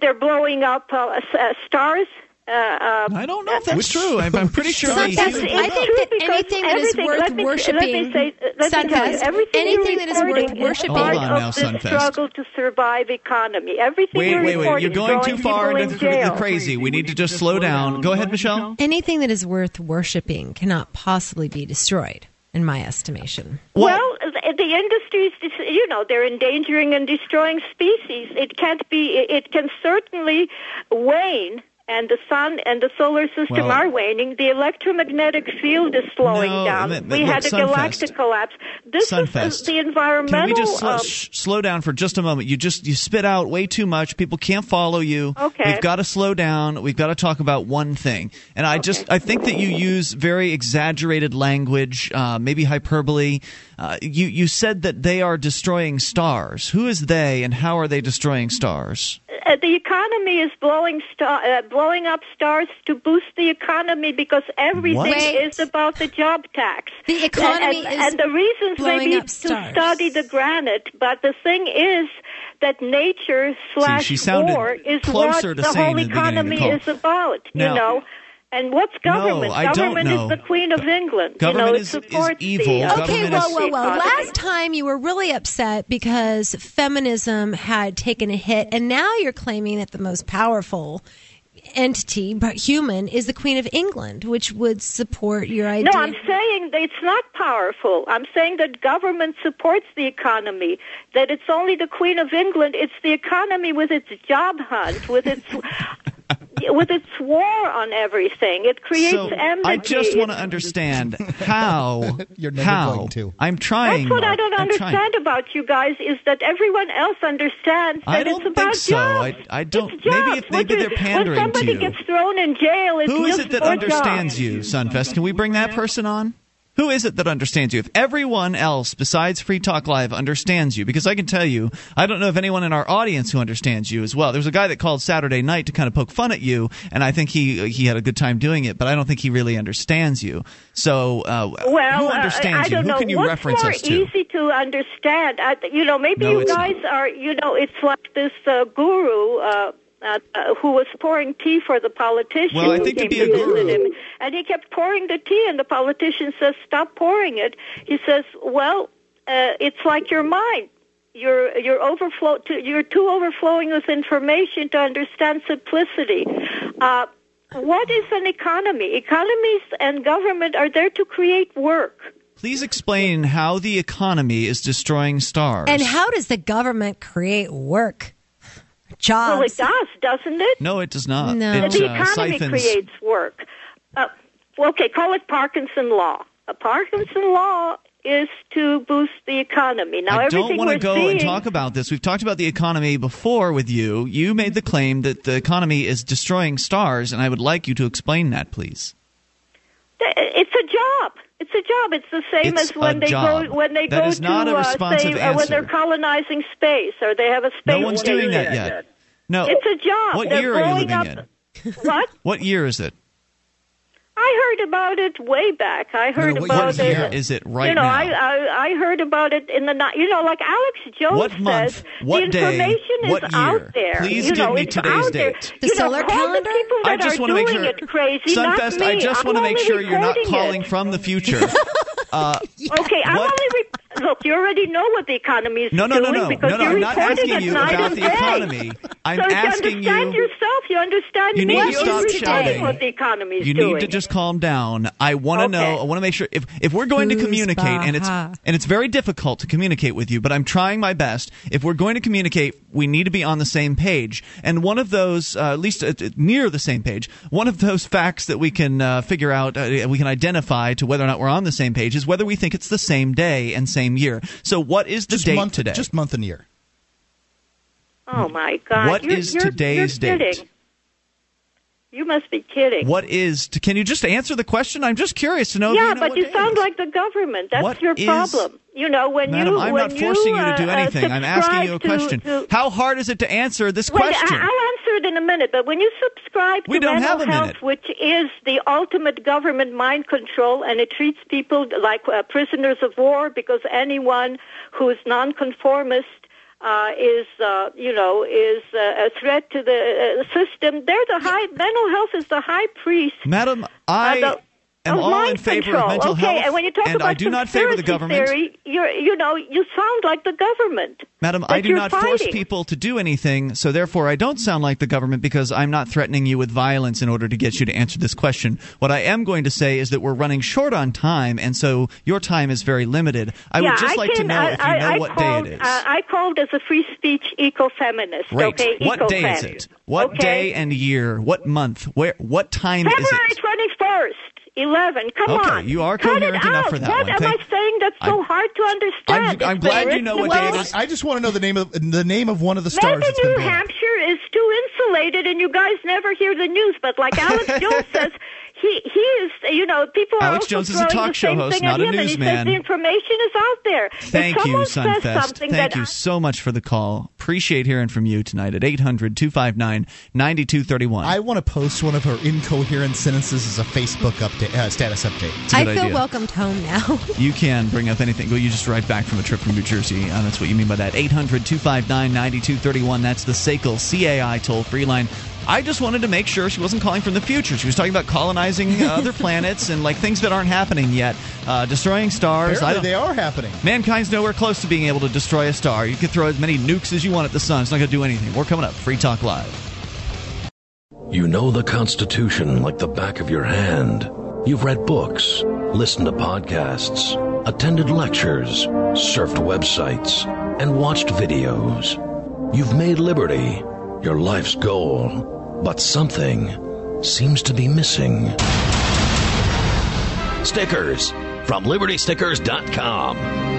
S9: they're blowing up uh, uh, stars. Uh, uh,
S2: I don't know if that's true. I'm, I'm pretty sure.
S3: Sunfest,
S9: That's-
S3: I think that anything that is worth
S9: let me- let me
S3: worshiping,
S9: say- let me you,
S3: Sunfest, anything that is worth
S9: reporting is
S3: worshiping-
S9: part
S2: Hold on
S9: of
S2: now,
S9: the
S2: Sunfest.
S9: struggle to survive economy. Everything
S2: Wait,
S9: you're
S2: wait, wait!
S9: reporting
S2: You're
S9: is
S2: going too far
S9: people
S2: into
S9: in
S2: the
S9: jail.
S2: crazy. We need to just slow down. Go ahead, Michelle.
S3: anything that is worth worshiping cannot possibly be destroyed. in my estimation.
S9: Well, the, the industries, you know, they're endangering and destroying species. It can't be. It can certainly wane and the sun and the solar system
S2: Well-
S9: are waning. The electromagnetic field is slowing
S2: No,
S9: down. we
S2: look,
S9: had a
S2: Sunfest.
S9: galactic collapse. This
S2: Sunfest.
S9: is the environmental.
S2: Can we just slow,
S9: um,
S2: sh- slow down for just a moment? You just you spit out way too much. People can't follow you.
S9: Okay.
S2: We've got to slow down. We've got to talk about one thing. And I just I think that you use very exaggerated language, uh, maybe hyperbole. Uh, you you said that they are destroying stars. Who is they, and how are they destroying stars?
S9: Uh, the economy is blowing star, uh, blowing up stars to boost the economy because everything
S2: What?
S3: Wait.
S9: is about the job tax.
S3: The economy
S9: and,
S3: is
S9: and the reasons may be to study the granite, but the thing is that nature slash
S2: she sounded
S9: war is what the whole
S2: in the beginning of the
S9: economy is about.
S2: Now-
S9: you know. And what's government?
S2: I don't
S9: government
S2: know.
S9: is the queen of England.
S2: Government
S9: you know, it
S2: is- is
S9: supports
S2: evil.
S9: The,
S3: Okay,
S2: Government
S3: whoa,
S2: is-
S3: whoa, whoa. Last time you were really upset because feminism had taken a hit, and now you're claiming that the most powerful entity, but human, is the Queen of England, which would support your idea.
S9: No, I'm saying that it's not powerful. I'm saying that government supports the economy. That it's only the Queen of England. It's the economy with its job hunt, with its with its war on everything. It creates
S2: so
S9: enmity.
S2: I just want to understand how.
S4: You're never
S2: how.
S4: going to.
S2: I'm trying.
S9: That's what I don't
S2: I'm trying.
S9: understand about you guys is that everyone else understands that
S2: I don't
S9: it's about
S2: think so.
S9: jobs.
S2: I- I don't-
S9: It's
S2: maybe
S9: jobs.
S2: if- maybe
S9: When
S2: they're
S9: you-
S2: pandering
S9: when
S2: to
S9: somebody
S2: you.
S9: gets thrown in jail, it's
S2: Who is it that understands
S9: jobs.
S2: you, Sunfest? Can we bring that person on? Who is it that understands you? If everyone else besides Free Talk Live understands you, because I can tell you, I don't know if anyone in our audience who understands you as well. There's a guy that called Saturday night to kind of poke fun at you, and I think he he had a good time doing it, but I don't think he really understands you. So, uh,
S9: Well,
S2: who
S9: uh,
S2: understands
S9: I don't
S2: you?
S9: know.
S2: Who can you
S9: What's
S2: reference
S9: more
S2: us to?
S9: easy to understand? I, you know, maybe
S2: No,
S9: you guys are. You know, it's like this uh, guru. Uh, uh, uh, who was pouring tea for the politician
S2: Well, I think to
S9: came
S2: be a guru-
S9: him, and he kept pouring the tea, and the politician says, "Stop pouring it." He says, "Well, uh, it's like your mind. You're you're overflow. To, you're too overflowing with information to understand simplicity." Uh, what is an economy? Economies and government are there to create work.
S2: Please explain how the economy is destroying stars.
S3: and how does the government create work? Jobs.
S9: Well, it does, doesn't it?
S2: No, it does not.
S3: No.
S2: It,
S9: the
S2: uh,
S9: economy
S2: siphons-
S9: creates work. Uh, okay, call it Parkinson law. A Parkinson law is to boost the economy. Now,
S2: I
S9: everything
S2: don't want to
S9: we're
S2: go
S9: seeing,
S2: and talk about this. We've talked about the economy before with you. You made the claim that the economy is destroying stars, and I would like you to explain that, please.
S9: it's a job. It's a job. It's the same
S2: It's
S9: as when they
S2: job.
S9: go when they
S2: That
S9: go to uh, say uh, when they're colonizing space or they have a space
S2: No one's doing that yet. No.
S9: It's a job.
S2: What
S9: They're
S2: year are you living
S9: up-
S2: in?
S9: What?
S2: What year is it?
S9: I heard about it way back. I heard
S4: what
S9: about
S4: year
S9: it.
S2: Year is it right
S9: you know,
S2: now?
S9: I, I I heard about it in the ni- you know, like Alex Jones
S2: What
S9: says,
S2: month? What
S9: the
S2: day?
S9: information is
S2: What year?
S9: out there.
S2: Please
S9: you
S2: give
S9: know,
S2: me
S9: it's
S2: today's
S9: out there.
S2: date.
S3: The
S9: you
S3: solar
S9: call
S3: calendar?
S9: The people
S2: I just want to make sure.
S9: it crazy, not
S2: Sunfest,
S9: me.
S2: I just want to make sure you're not calling
S9: it.
S2: from the future. Uh,
S9: Okay, I'm
S2: What-
S9: only. Re- Look, you already know what the economy is
S2: no, no, no,
S9: doing
S2: no,
S9: because
S2: no, no.
S9: you're
S2: I'm not
S9: reporting
S2: asking
S9: it
S2: you
S9: night
S2: about
S9: and
S2: the
S9: day.
S2: economy. I'm
S9: so
S2: asking
S9: you understand
S2: you.
S9: yourself. You understand
S2: You
S9: me.
S2: need to
S9: You're
S2: stop
S9: understanding
S2: shouting.
S9: what the economy is
S2: You
S9: doing.
S2: need to just calm down. I want to
S9: Okay.
S2: know. I want to make sure if if we're going to communicate, and it's and it's very difficult to communicate with you, but I'm trying my best. If we're going to communicate, we need to be on the same page. And one of those, uh, at least uh, near the same page, one of those facts that we can uh, figure out, uh, we can identify to whether or not we're on the same page is whether we think it's the same day and same year. So, what is the
S4: Just
S2: date
S4: month,
S2: today?
S4: just month and year.
S9: Oh my God!
S2: What
S9: you're,
S2: is
S9: you're,
S2: today's
S9: you're
S2: date?
S9: You must be kidding.
S2: What is? Can you just answer the question? I'm just curious to know.
S9: yeah,
S2: you know
S9: but you sound
S2: is.
S9: like the government. That's
S2: What
S9: your
S2: is-
S9: problem. You know when
S2: Madam,
S9: you
S2: I'm
S9: when
S2: not forcing you,
S9: uh,
S2: to do
S9: uh,
S2: anything. I'm asking you a question.
S9: To, to,
S2: How hard is it to answer this
S9: Wait,
S2: question?
S9: I, will answer it in a minute. But when you subscribe to
S2: We don't
S9: mental
S2: have a
S9: health,
S2: minute.
S9: which is the ultimate government mind control, and it treats people like uh, prisoners of war because anyone who's nonconformist uh, is, uh, you know, is uh, a threat to the uh, system. They're the high mental health is the high priest.
S2: Madam, I
S9: Uh, the-
S2: am
S9: of
S2: all in favor
S9: control.
S2: of mental
S9: okay,
S2: health,
S9: and when you talk
S2: and
S9: about
S2: I do not favor the government.
S9: theory, you're, you know, you sound like the government.
S2: Madam, I do not force people to do anything, so therefore I don't sound like the government because I'm not threatening you with violence in order to get you to answer this question. What I am going to say is that we're running short on time, and so your time is very limited. I
S9: yeah,
S2: would just
S9: I
S2: like
S9: can,
S2: to know
S9: I,
S2: if you know
S9: I
S2: what
S9: called,
S2: day it is.
S9: Uh, I called as a free speech eco-feminist.
S2: Great.
S9: Okay,
S2: what day is it? What
S9: okay?
S2: day and year? What month? Where? What time is it?
S9: February twenty first. Eleven. Come
S2: Okay,
S9: on.
S2: you are
S9: Cut it
S2: coherent enough
S9: out.
S2: for that
S9: What
S2: one.
S9: am
S2: Thank-
S9: I saying that's so
S2: I-
S9: hard to understand?
S2: I'm- I'm glad you know what day it
S9: about.
S4: I just want to know the name of the name of one of the stars.
S9: Maybe New. Hampshire is too insulated, and you guys never hear the news. But like Alex Jones says, he he is. You know, people are
S2: Alex
S9: also
S2: Jones is a talk
S9: the
S2: show
S9: same
S2: host, not a
S9: him, and he
S2: newsman.
S9: the information is out there.
S2: Thank
S9: if
S2: you, Sunfest. Thank
S9: that
S2: you so much for the call. Appreciate hearing from you tonight at 800 259 9231.
S4: I want to post one of her incoherent sentences as a Facebook update, uh, status update.
S2: It's a
S3: I
S2: good
S3: feel
S2: idea.
S3: welcomed home now.
S2: You can bring up anything. Well, you just write back from a trip from New Jersey. Uh, that's what you mean by that. 800 259 9231. That's the SACL CAI toll free line. I just wanted to make sure she wasn't calling from the future. She was talking about colonizing uh, other planets and like things that aren't happening yet, uh, destroying stars. I
S4: Apparently, they are happening.
S2: Mankind's nowhere close to being able to destroy a star. You can throw as many nukes as you want at the sun. It's not going to do anything. We're coming up. Free Talk Live.
S10: You know the Constitution like the back of your hand. You've read books, listened to podcasts, attended lectures, surfed websites, and watched videos. You've made liberty your life's goal, but something seems to be missing. Stickers from libertystickers.com.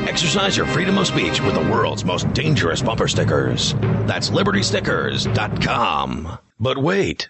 S10: Exercise your freedom of speech with the world's most dangerous bumper stickers. That's libertystickers.com. But wait.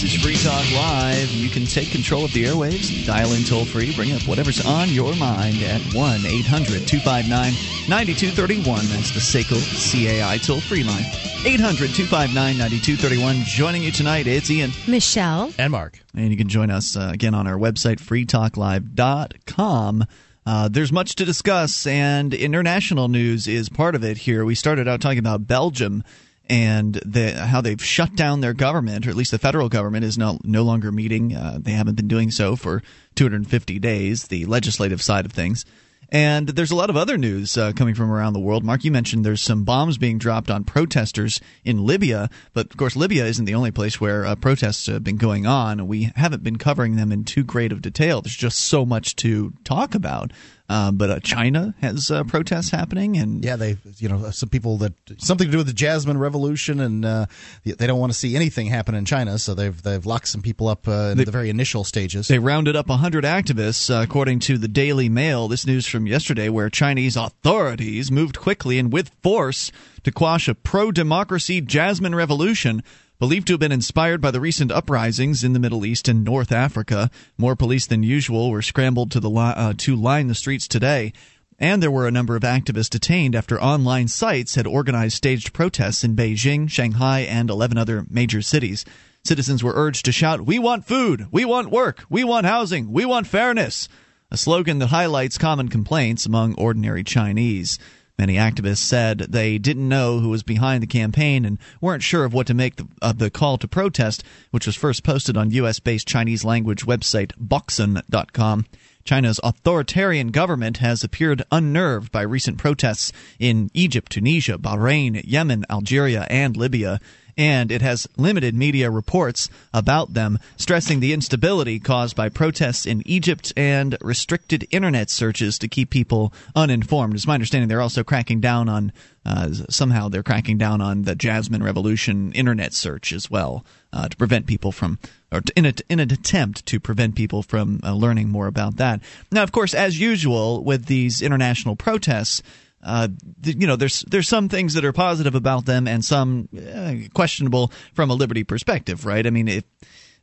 S2: This is Free Talk Live. You can take control of the airwaves, dial in toll free, bring up whatever's on your mind at 1 800 259 9231. That's the SACL CAI toll free line. 800 259 9231. Joining you tonight, it's Ian.
S3: Michelle.
S4: And Mark.
S2: And you can join us uh, again on our website, freetalklive.com. Uh, there's much to discuss, and international news is part of it here. We started out talking about Belgium and the, how they've shut down their government, or at least the federal government is no, no longer meeting. Uh, they haven't been doing so for 250 days, the legislative side of things. And there's a lot of other news uh, coming from around the world. Mark, you mentioned there's some bombs being dropped on protesters in Libya, but of course, Libya isn't the only place where uh, protests have been going on. We haven't been covering them in too great of detail. There's just so much to talk about. Um, but uh, China has uh, protests happening, and
S4: Yeah, they, you know, some people that something to do with the Jasmine Revolution, and uh, they don't want to see anything happen in China, so they've they've locked some people up uh, in the very initial stages.
S2: They rounded up 100 activists, uh, according to the Daily Mail. This news from yesterday, where Chinese authorities moved quickly and with force to quash a pro democracy Jasmine revolution. Believed to have been inspired by the recent uprisings in the Middle East and North Africa, more police than usual were scrambled to the li- uh, to line the streets today. And there were a number of activists detained after online sites had organized staged protests in Beijing, Shanghai, and 11 other major cities. Citizens were urged to shout, We want food! We want work! We want housing! We want fairness! A slogan that highlights common complaints among ordinary Chinese. Many activists said they didn't know who was behind the campaign and weren't sure of what to make of the call to protest, which was first posted on U.S. based Chinese language website Boxun.com. China's authoritarian government has appeared unnerved by recent protests in Egypt, Tunisia, Bahrain, Yemen, Algeria, and Libya, and it has limited media reports about them, stressing the instability caused by protests in Egypt and restricted internet searches to keep people uninformed. It's my understanding they're also cracking down on uh, somehow they're cracking down on the Jasmine Revolution internet search as well uh, to prevent people from, or in, a, in an attempt to prevent people from uh, learning more about that. Now, of course, as usual with these international protests, uh, you know, there's there's some things that are positive about them and some uh, questionable from a liberty perspective, right? I mean,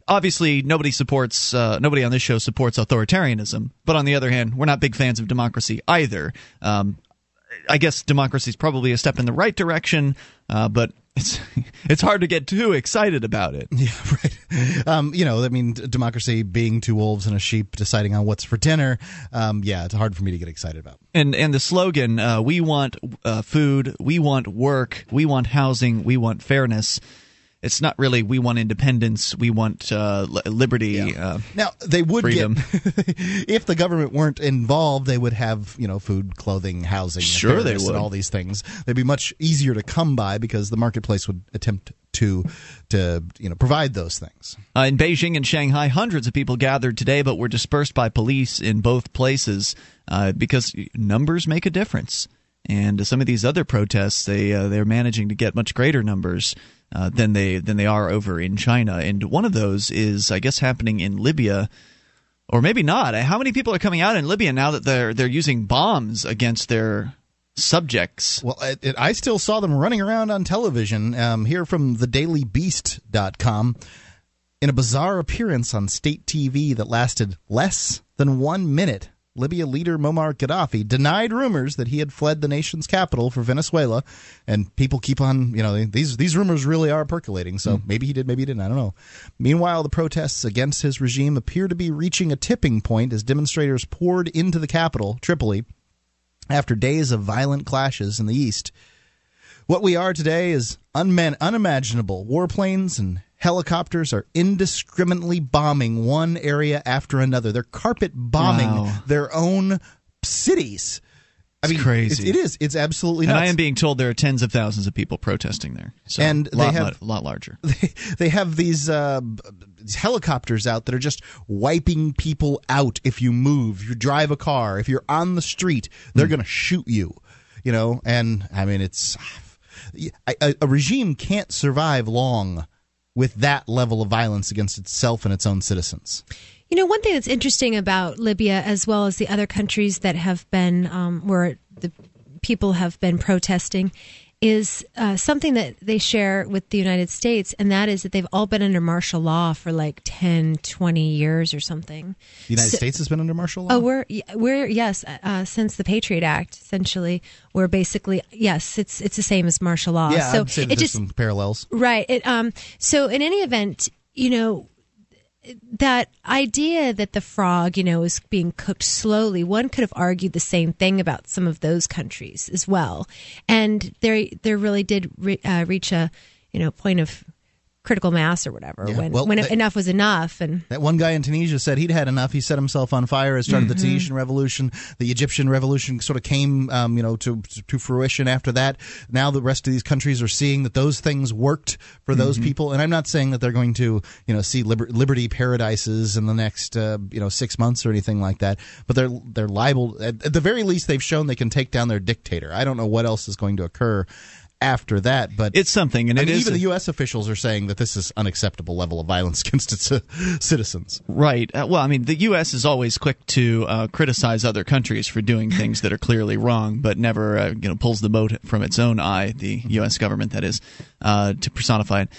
S2: obviously nobody supports uh, nobody on this show supports authoritarianism, but on the other hand, we're not big fans of democracy either. Um, I guess democracy is probably a step in the right direction, uh, but it's it's hard to get too excited about it.
S4: Yeah, right. Um, you know, I mean, democracy being two wolves and a sheep deciding on what's for dinner. Um, yeah, it's hard for me to get excited about.
S2: And and the slogan, uh, "We want uh, food, we want work, we want housing, we want fairness." It's not really we want independence, we want uh, li- liberty. Uh,
S4: Now they would
S2: freedom.
S4: get if the government weren't involved, they would have you know food, clothing, housing,
S2: Sure they would.
S4: and all these things. They'd be much easier to come by because the marketplace would attempt to to you know provide those things.
S2: Uh, in Beijing and Shanghai, hundreds of people gathered today, but were dispersed by police in both places uh, because numbers make a difference. And some of these other protests, they uh, they're managing to get much greater numbers uh, than they than they are over in China. And one of those is, I guess, happening in Libya, or maybe not. How many people are coming out in Libya now that they're they're using bombs against their subjects?
S4: Well, it, it, I still saw them running around on television. Um, here from the thedailybeast.com. In a bizarre appearance on state TV that lasted less than one minute, Libya leader Muammar Gaddafi denied rumors that he had fled the nation's capital for Venezuela, and people keep on, you know, these these rumors really are percolating. So hmm. maybe he did, maybe he didn't. I don't know. Meanwhile, the protests against his regime appear to be reaching a tipping point as demonstrators poured into the capital, Tripoli, after days of violent clashes in the east. What we are today is unman- unimaginable. Warplanes and helicopters are indiscriminately bombing one area after another. They're carpet bombing
S2: Wow.
S4: their own cities. I
S2: It's
S4: mean,
S2: crazy.
S4: It, it is. It's absolutely
S2: And. I am being told there are tens of thousands of people protesting there. So
S4: And
S2: a
S4: they
S2: lot,
S4: have-
S2: a lot larger.
S4: they, they have these, uh, these helicopters out that are just wiping people out if you move, if you drive a car, if you're on the street, they're going to shoot you. You know, and I mean, it's a, a regime can't survive long with that level of violence against itself and its own citizens.
S3: You know, one thing that's interesting about Libya, as well as the other countries that have been um, where the people have been protesting, is uh, something that they share with the United States, and that is that they've all been under martial law for like 10, 20 years or something.
S4: The United
S3: So-
S4: States has been under martial law.
S3: Oh, we're we're yes, uh, since the Patriot Act, essentially, we're basically yes, it's it's the same as martial law.
S4: yeah,
S3: so
S4: I'd say that
S3: it
S4: there's
S3: just
S4: some parallels.
S3: Right. It, um, so in any event, you know, that idea that the frog, you know, is being cooked slowly, one could have argued the same thing about some of those countries as well. And there, there really did re- uh, reach a, you know, point of critical mass or whatever
S4: Yeah,
S3: when,
S4: well,
S3: when
S4: they-
S3: enough was enough. And
S4: That one guy in Tunisia said he'd had enough. He set himself on fire. It started the Tunisian Revolution. The Egyptian Revolution sort of came, um, you know, to to fruition after that. Now the rest of these countries are seeing that those things worked for those people. And I'm not saying that they're going to, you know, see liber- liberty paradises in the next, uh, you know, six months or anything like that. But they're they're liable. At, at the very least, they've shown they can take down their dictator. I don't know what else is going to occur after that, but
S2: It's something, and
S4: I
S2: it
S4: mean,
S2: is
S4: even the U.S. officials are saying that this is unacceptable level of violence against its uh, citizens.
S2: Right. Uh, well, I mean, the U.S. is always quick to uh, criticize other countries for doing things that are clearly wrong, but never, uh, you know, pulls the boat from its own eye. The U.S. government, that is, uh, to personify it.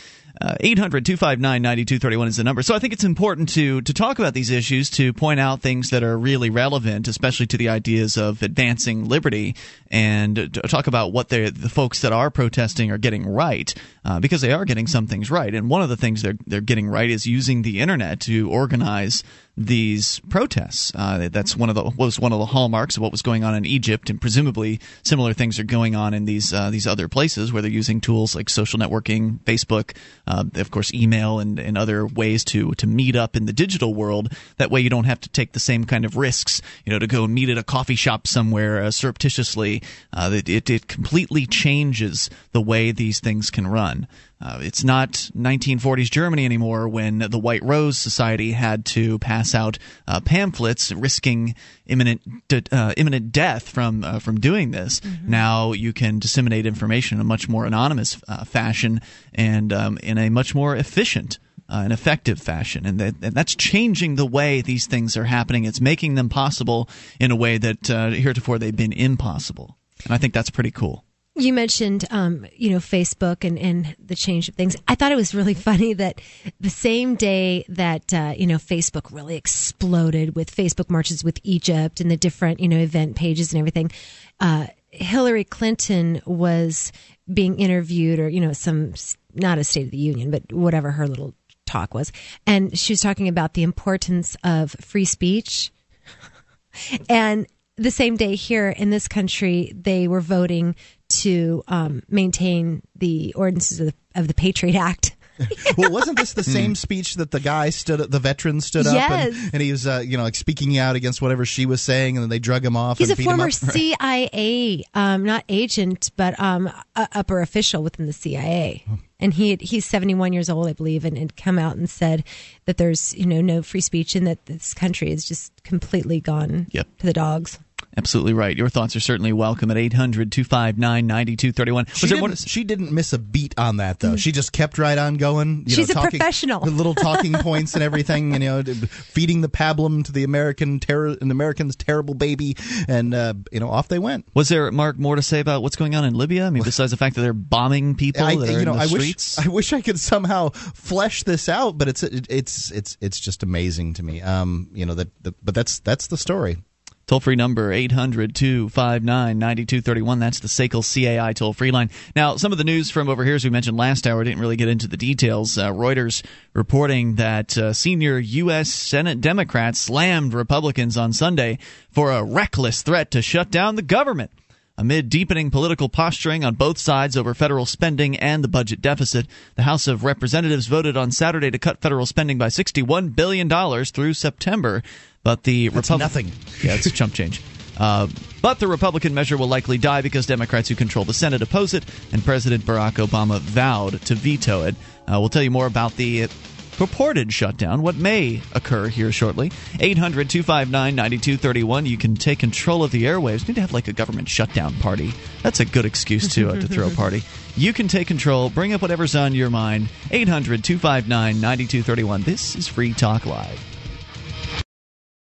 S2: Ninety two thirty one is the number. So I think it's important to to talk about these issues, to point out things that are really relevant, especially to the ideas of advancing liberty, and talk about what the folks that are protesting are getting right, uh, because they are getting some things right. And one of the things they're they're getting right is using the internet to organize these protests. Uh, that's one of the was one of the hallmarks of what was going on in Egypt, and presumably similar things are going on in these uh, these other places where they're using tools like social networking, Facebook, uh, of course, email, and, and other ways to to meet up in the digital world. That way, you don't have to take the same kind of risks, you know, to go meet at a coffee shop somewhere uh, surreptitiously. Uh, it, it it completely changes the way these things can run. Uh, it's not 1940s Germany anymore when the White Rose Society had to pass out uh, pamphlets risking imminent de- uh, imminent death from uh, from doing this. Now you can disseminate information in a much more anonymous uh, fashion and um, in a much more efficient. Uh, and effective fashion, and, that, and that's changing the way these things are happening. It's making them possible in a way that uh, heretofore they've been impossible. And I think that's pretty cool.
S3: You mentioned, um, you know, Facebook and, and the change of things. I thought it was really funny that the same day that, uh, you know, Facebook really exploded with Facebook marches with Egypt and the different, you know, event pages and everything, uh, Hillary Clinton was being interviewed or, you know, some, not a State of the Union, but whatever her little talk was. And she was talking about the importance of free speech. and the same day here in this country, they were voting to um, maintain the ordinances of the, of the Patriot Act.
S4: well, wasn't this the same speech that the guy stood, the veteran stood
S3: Yes.
S4: up, and, and he was, uh, you know, like speaking out against whatever she was saying, and then they drug him off.
S3: He's
S4: and
S3: a
S4: beat him
S3: former
S4: up?
S3: CIA, um, not agent, but um, a upper official within the CIA. And he he's 71 years old, I believe, and had come out and said that there's you know no free speech and that this country is just completely gone
S2: Yep.
S3: to the dogs.
S2: Absolutely right. Your thoughts are certainly welcome at 800 259 9231.
S4: She didn't, miss a beat on that though. She just kept right on going. You
S3: She's
S4: know,
S3: a
S4: talking,
S3: professional.
S4: The little talking points and everything, and you know, feeding the pablum to the American terror, an American's terrible baby, and uh, you know, off they went.
S2: Was there, Mark, more to say about what's going on in Libya? I mean, besides the fact that they're bombing people
S4: I,
S2: that are
S4: you know,
S2: in the
S4: I
S2: streets?
S4: wish I wish I could somehow flesh this out, but it's it's it's it's just amazing to me. Um, you know that, that but that's that's the story.
S2: Toll free number 800 259 9231. That's the SACL CAI toll free line. Now, some of the news from over here, as we mentioned last hour, didn't really get into the details. Uh, Reuters reporting that uh, senior U.S. Senate Democrats slammed Republicans on Sunday for a reckless threat to shut down the government. Amid deepening political posturing on both sides over federal spending and the budget deficit, the House of Representatives voted on Saturday to cut federal spending by $61 billion through September. But the
S4: That's
S2: Repub-
S4: nothing.
S2: Yeah, it's chump change. Uh, but the Republican measure will likely die because Democrats who control the Senate oppose it, and President Barack Obama vowed to veto it. Uh, we'll tell you more about the purported shutdown, what may occur here shortly. 800 259 9231. You can take control of the airwaves. Need to have like a government shutdown party. That's a good excuse to, uh, to throw a party. You can take control, bring up whatever's on your mind. 800 259 9231. This is Free Talk Live.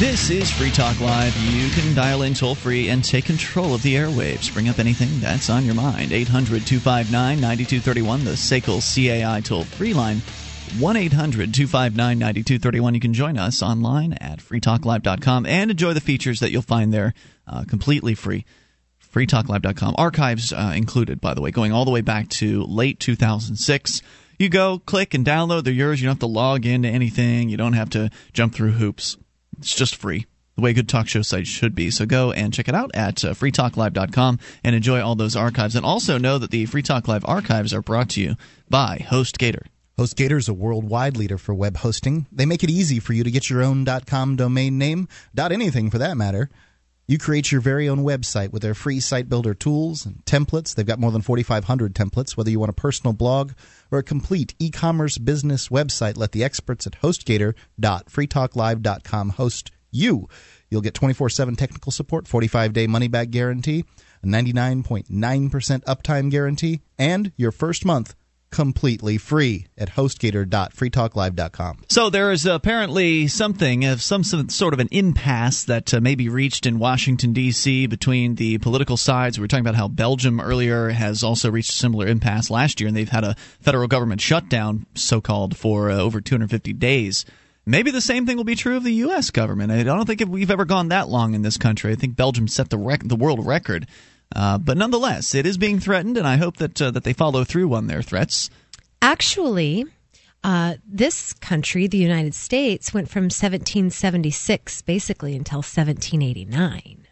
S2: This is Free Talk Live. You can dial in toll free and take control of the airwaves. Bring up anything that's on your mind. 800 259 9231, the SACL CAI toll free line. 1 800 259 9231. You can join us online at freetalklive.com and enjoy the features that you'll find there uh, completely free. freetalklive.com. Archives uh, included, by the way, going all the way back to late 2006. You go, click, and download. They're yours. You don't have to log into anything. You don't have to jump through hoops. It's just free, the way good talk show sites should be. So go and check it out at uh, freetalklive.com and enjoy all those archives. And also know that the Free Talk Live archives are brought to you by HostGator.
S4: HostGator is a worldwide leader for web hosting. They make it easy for you to get your own .com domain name, Dot .anything for that matter. You create your very own website with their free site builder tools and templates. They've got more than 4,500 templates. Whether you want a personal blog or a complete e-commerce business website, let the experts at HostGator.freetalklive.com host you. You'll get 24/7 technical support, 45-day money-back guarantee, a 99.9% uptime guarantee, and your first month completely free at hostgator.freetalklive.com.
S2: So there is apparently something of some sort of an impasse that uh, may be reached in Washington D.C. between the political sides. We were talking about how Belgium earlier has also reached a similar impasse last year, and they've had a federal government shutdown, so-called, for uh, over 250 days. Maybe the same thing will be true of the U.S. government. I don't think we've ever gone that long in this country. I think Belgium set the rec- the world record. Uh, but nonetheless, it is being threatened, and I hope that uh, that they follow through on their threats.
S3: Actually, uh, this country, the United States, went from 1776 basically until 1789.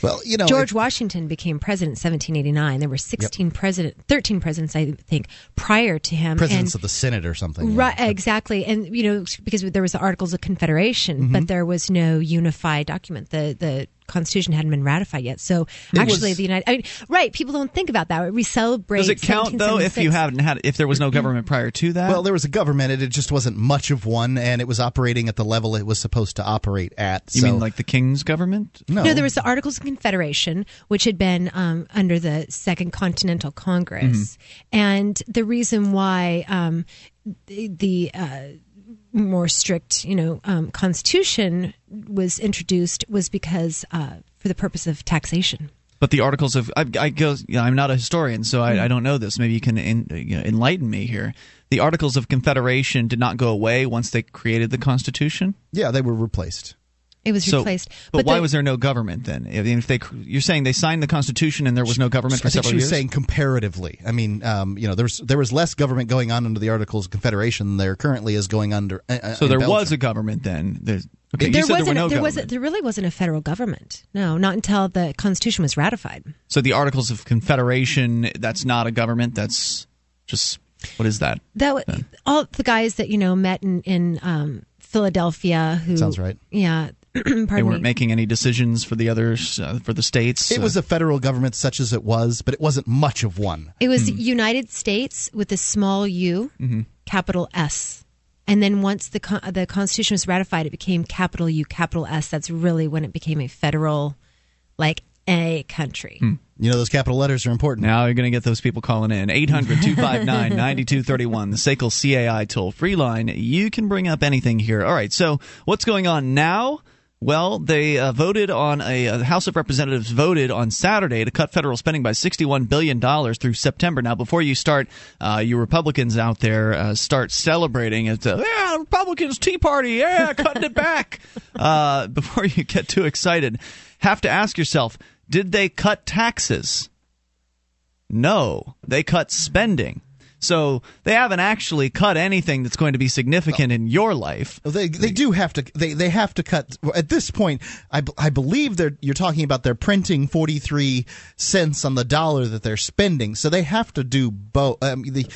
S4: Well, you know,
S3: George Washington became president in 1789. There were 16 president, 13 presidents, I think, prior to him.
S4: presidents
S3: and,
S4: of the Senate or something.
S3: Right, exactly, and you know because there was the Articles of Confederation,
S4: Mm-hmm.
S3: but there was no unified document. The the Constitution hadn't been ratified yet. So
S2: It
S3: actually,
S2: was-
S3: the United, I mean, right? People don't think about that. We celebrate.
S2: Does it count though if you
S3: 1776.
S2: haven't had if there was no government prior to that?
S4: Well, there was a government, and it just wasn't much of one, and it was operating at the level it was supposed to operate at.
S2: you mean like the king's government?
S4: no?
S3: No, there was the Articles of Confederation, which had been um, under the Second Continental Congress, and the reason why um, the, the uh, more strict, you know, um, Constitution was introduced was because uh, for the purpose of taxation.
S2: But the articles of I, I go. You know, I'm not a historian, so I, I don't know this. Maybe you can in, you know, enlighten me here. The Articles of Confederation did not go away once they created the Constitution.
S4: yeah, they were replaced.
S3: It was
S2: So,
S3: replaced.
S2: but, why
S3: the-
S2: was there no government then? I mean, if they, you're saying they signed the Constitution and there was no government for
S4: I think
S2: several
S4: she was
S2: years.
S4: saying comparatively. I mean, um, you know, there's there was less government going on under the Articles of Confederation than there currently is going under. Uh, uh,
S2: so
S4: in
S2: there
S4: Belgium.
S2: was a government then. There's, okay,
S3: there
S2: there
S3: wasn't.
S2: were no
S3: there wasn't. There really wasn't a federal government. No, not until the Constitution was ratified.
S2: So the Articles of Confederation, that's not a government. That's just what is that?
S3: That w- all the guys that you know met in in um, Philadelphia. Who
S4: Sounds right.
S3: Yeah, pardon
S2: They weren't
S3: me.
S2: making any decisions for the others, uh, for the states.
S4: It was a federal government such as it was, but it wasn't much of one.
S3: It was
S2: Hmm.
S3: United States with a small U,
S2: Mm-hmm.
S3: capital S. And then once the con- the Constitution was ratified, it became capital U, capital S. That's really when it became a federal, like a country.
S2: Hmm.
S4: You know, those capital letters are important.
S2: Now you're going to get those people calling in. 800 259 9231, the SACL CAI toll free line. You can bring up anything here. All right, so what's going on now? Well, they uh, voted on a uh, House of Representatives voted on Saturday to cut federal spending by 61 billion dollars through September. Now, before you start, uh, you Republicans out there uh, start celebrating it. Uh, yeah, Republicans, Tea Party, yeah, cutting it back. Uh, before you get too excited, have to ask yourself: Did they cut taxes? No, they cut spending. So they haven't actually cut anything that's going to be significant in your life.
S4: They they do have to they they have to cut at this point. I, I believe they're you're talking about they're printing forty three cents on the dollar that they're spending, so they have to do both. Um, the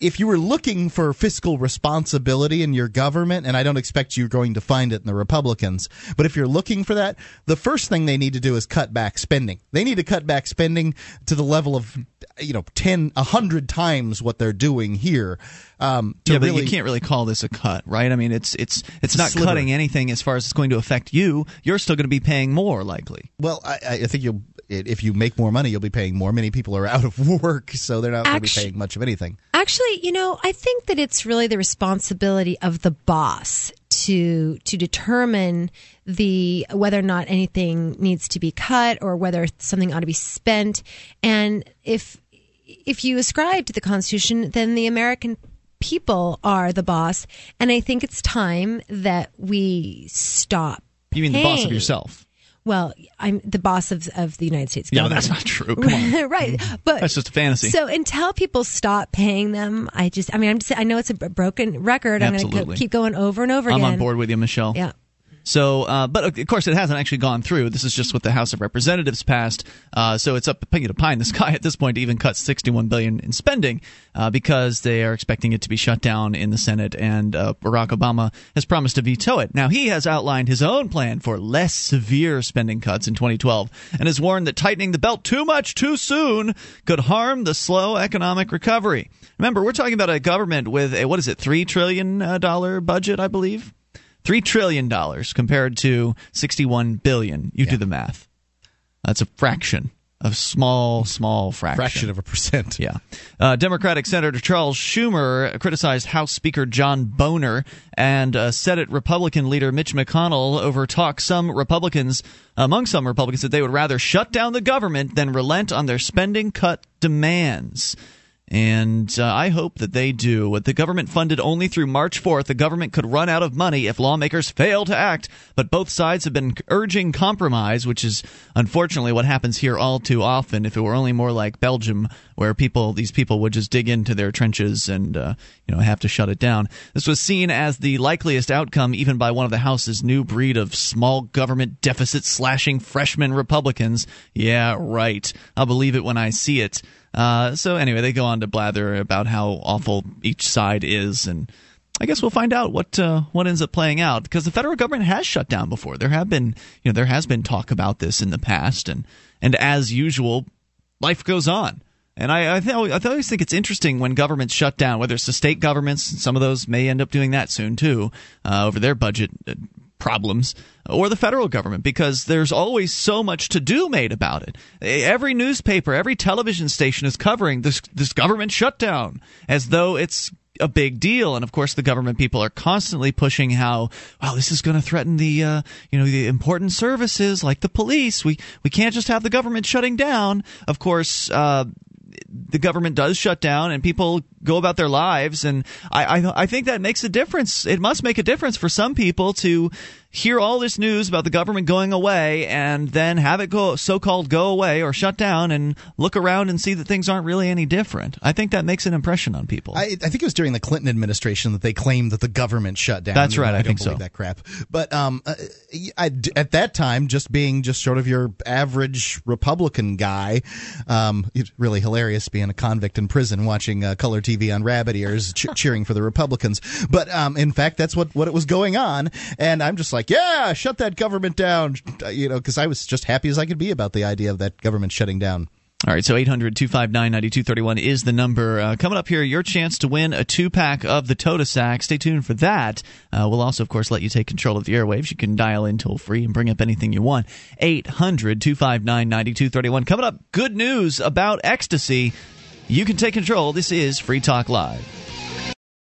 S4: if you were looking for fiscal responsibility in your government, and I don't expect you're going to find it in the Republicans, but if you're looking for that, the first thing they need to do is cut back spending. They need to cut back spending to the level of, you know, 10, 100 times what they're doing here. Um, to
S2: yeah, but
S4: really,
S2: you can't really call this a cut, right? I mean, it's it's it's
S4: a
S2: not
S4: sliver.
S2: cutting anything as far as it's going to affect you. You're still going to be paying more, likely.
S4: Well, I, I think you'll if you make more money, you'll be paying more. Many people are out of work, so they're not going to be paying much of anything.
S3: Actually, you know, I think that it's really the responsibility of the boss to to determine the whether or not anything needs to be cut or whether something ought to be spent. And if if you ascribe to the Constitution, then the American people are the boss. And I think it's time that we stop.
S2: You mean the boss of yourself?
S3: Well, I'm the boss of, of the United States government.
S2: that's not true. Come on.
S3: right. Mm-hmm. But
S2: That's just a fantasy.
S3: So until people stop paying them, I just, I mean, I'm just, I know it's a broken record. I'm going to keep going over and over again.
S2: I'm
S3: again.
S2: on board with you, Michelle.
S3: Yeah.
S2: So, uh, but of course, it hasn't actually gone through. This is just what the House of Representatives passed. Uh, so it's up know, pie in the sky at this point to even cut 61 billion in spending uh, because they are expecting it to be shut down in the Senate, and uh, Barack Obama has promised to veto it. Now he has outlined his own plan for less severe spending cuts in 2012, and has warned that tightening the belt too much too soon could harm the slow economic recovery. Remember, we're talking about a government with a what is it, three trillion dollar budget, I believe. Three trillion dollars compared to sixty-one billion. You do the math. That's a fraction, a small, small fraction.
S4: Fraction of a percent.
S2: Yeah. Uh, Democratic Senator Charles Schumer criticized House Speaker John Boehner and uh, Senate Republican leader Mitch McConnell over talk some Republicans, among some Republicans, that they would rather shut down the government than relent on their spending cut demands. And uh, I hope that they do. With the government funded only through March 4th, the government could run out of money if lawmakers fail to act. But both sides have been urging compromise, which is unfortunately what happens here all too often. If it were only more like Belgium, where people, these people would just dig into their trenches and, uh, you know, have to shut it down. This was seen as the likeliest outcome, even by one of the House's new breed of small government deficit slashing freshman Republicans. Yeah, right. I'll believe it when I see it. Uh, so anyway, they go on to blather about how awful each side is, and I guess we'll find out what uh, what ends up playing out because the federal government has shut down before. There have been you know there has been talk about this in the past, and and as usual, life goes on. And I I, th- I always think it's interesting when governments shut down, whether it's the state governments, some of those may end up doing that soon too, uh, over their budget uh, problems or the federal government because there's always so much to do made about it. Every newspaper, every television station is covering this this government shutdown as though it's a big deal. And of course the government people are constantly pushing how wow this is going to threaten the uh, you know the important services like the police. We we can't just have the government shutting down. Of course uh, the government does shut down and people go about their lives. And I, I, I think that makes a difference. It must make a difference for some people to hear all this news about the government going away and then have it go so-called go away or shut down and look around and see that things aren't really any different. I think that makes an impression on people.
S4: I, I think it was during the Clinton administration that they claimed that the government shut down.
S2: That's right.
S4: I,
S2: I
S4: don't
S2: think
S4: believe
S2: so.
S4: That crap. But um, uh, I, at that time, just being just sort of your average Republican guy, um, it's really hilarious being a convict in prison watching uh, color TV on rabbit ears, ch- cheering for the Republicans. But um, in fact, that's what what it was going on, and I'm just like, yeah, shut that government down, you know, because I was just happy as I could be about the idea of that government shutting down.
S2: All right, so 800 259 9231 is the number. Uh, coming up here, your chance to win a two pack of the Tota Sack. Stay tuned for that. Uh, we'll also, of course, let you take control of the airwaves. You can dial in toll free and bring up anything you want. 800 259 9231. Coming up, good news about ecstasy. You can take control. This is Free Talk Live.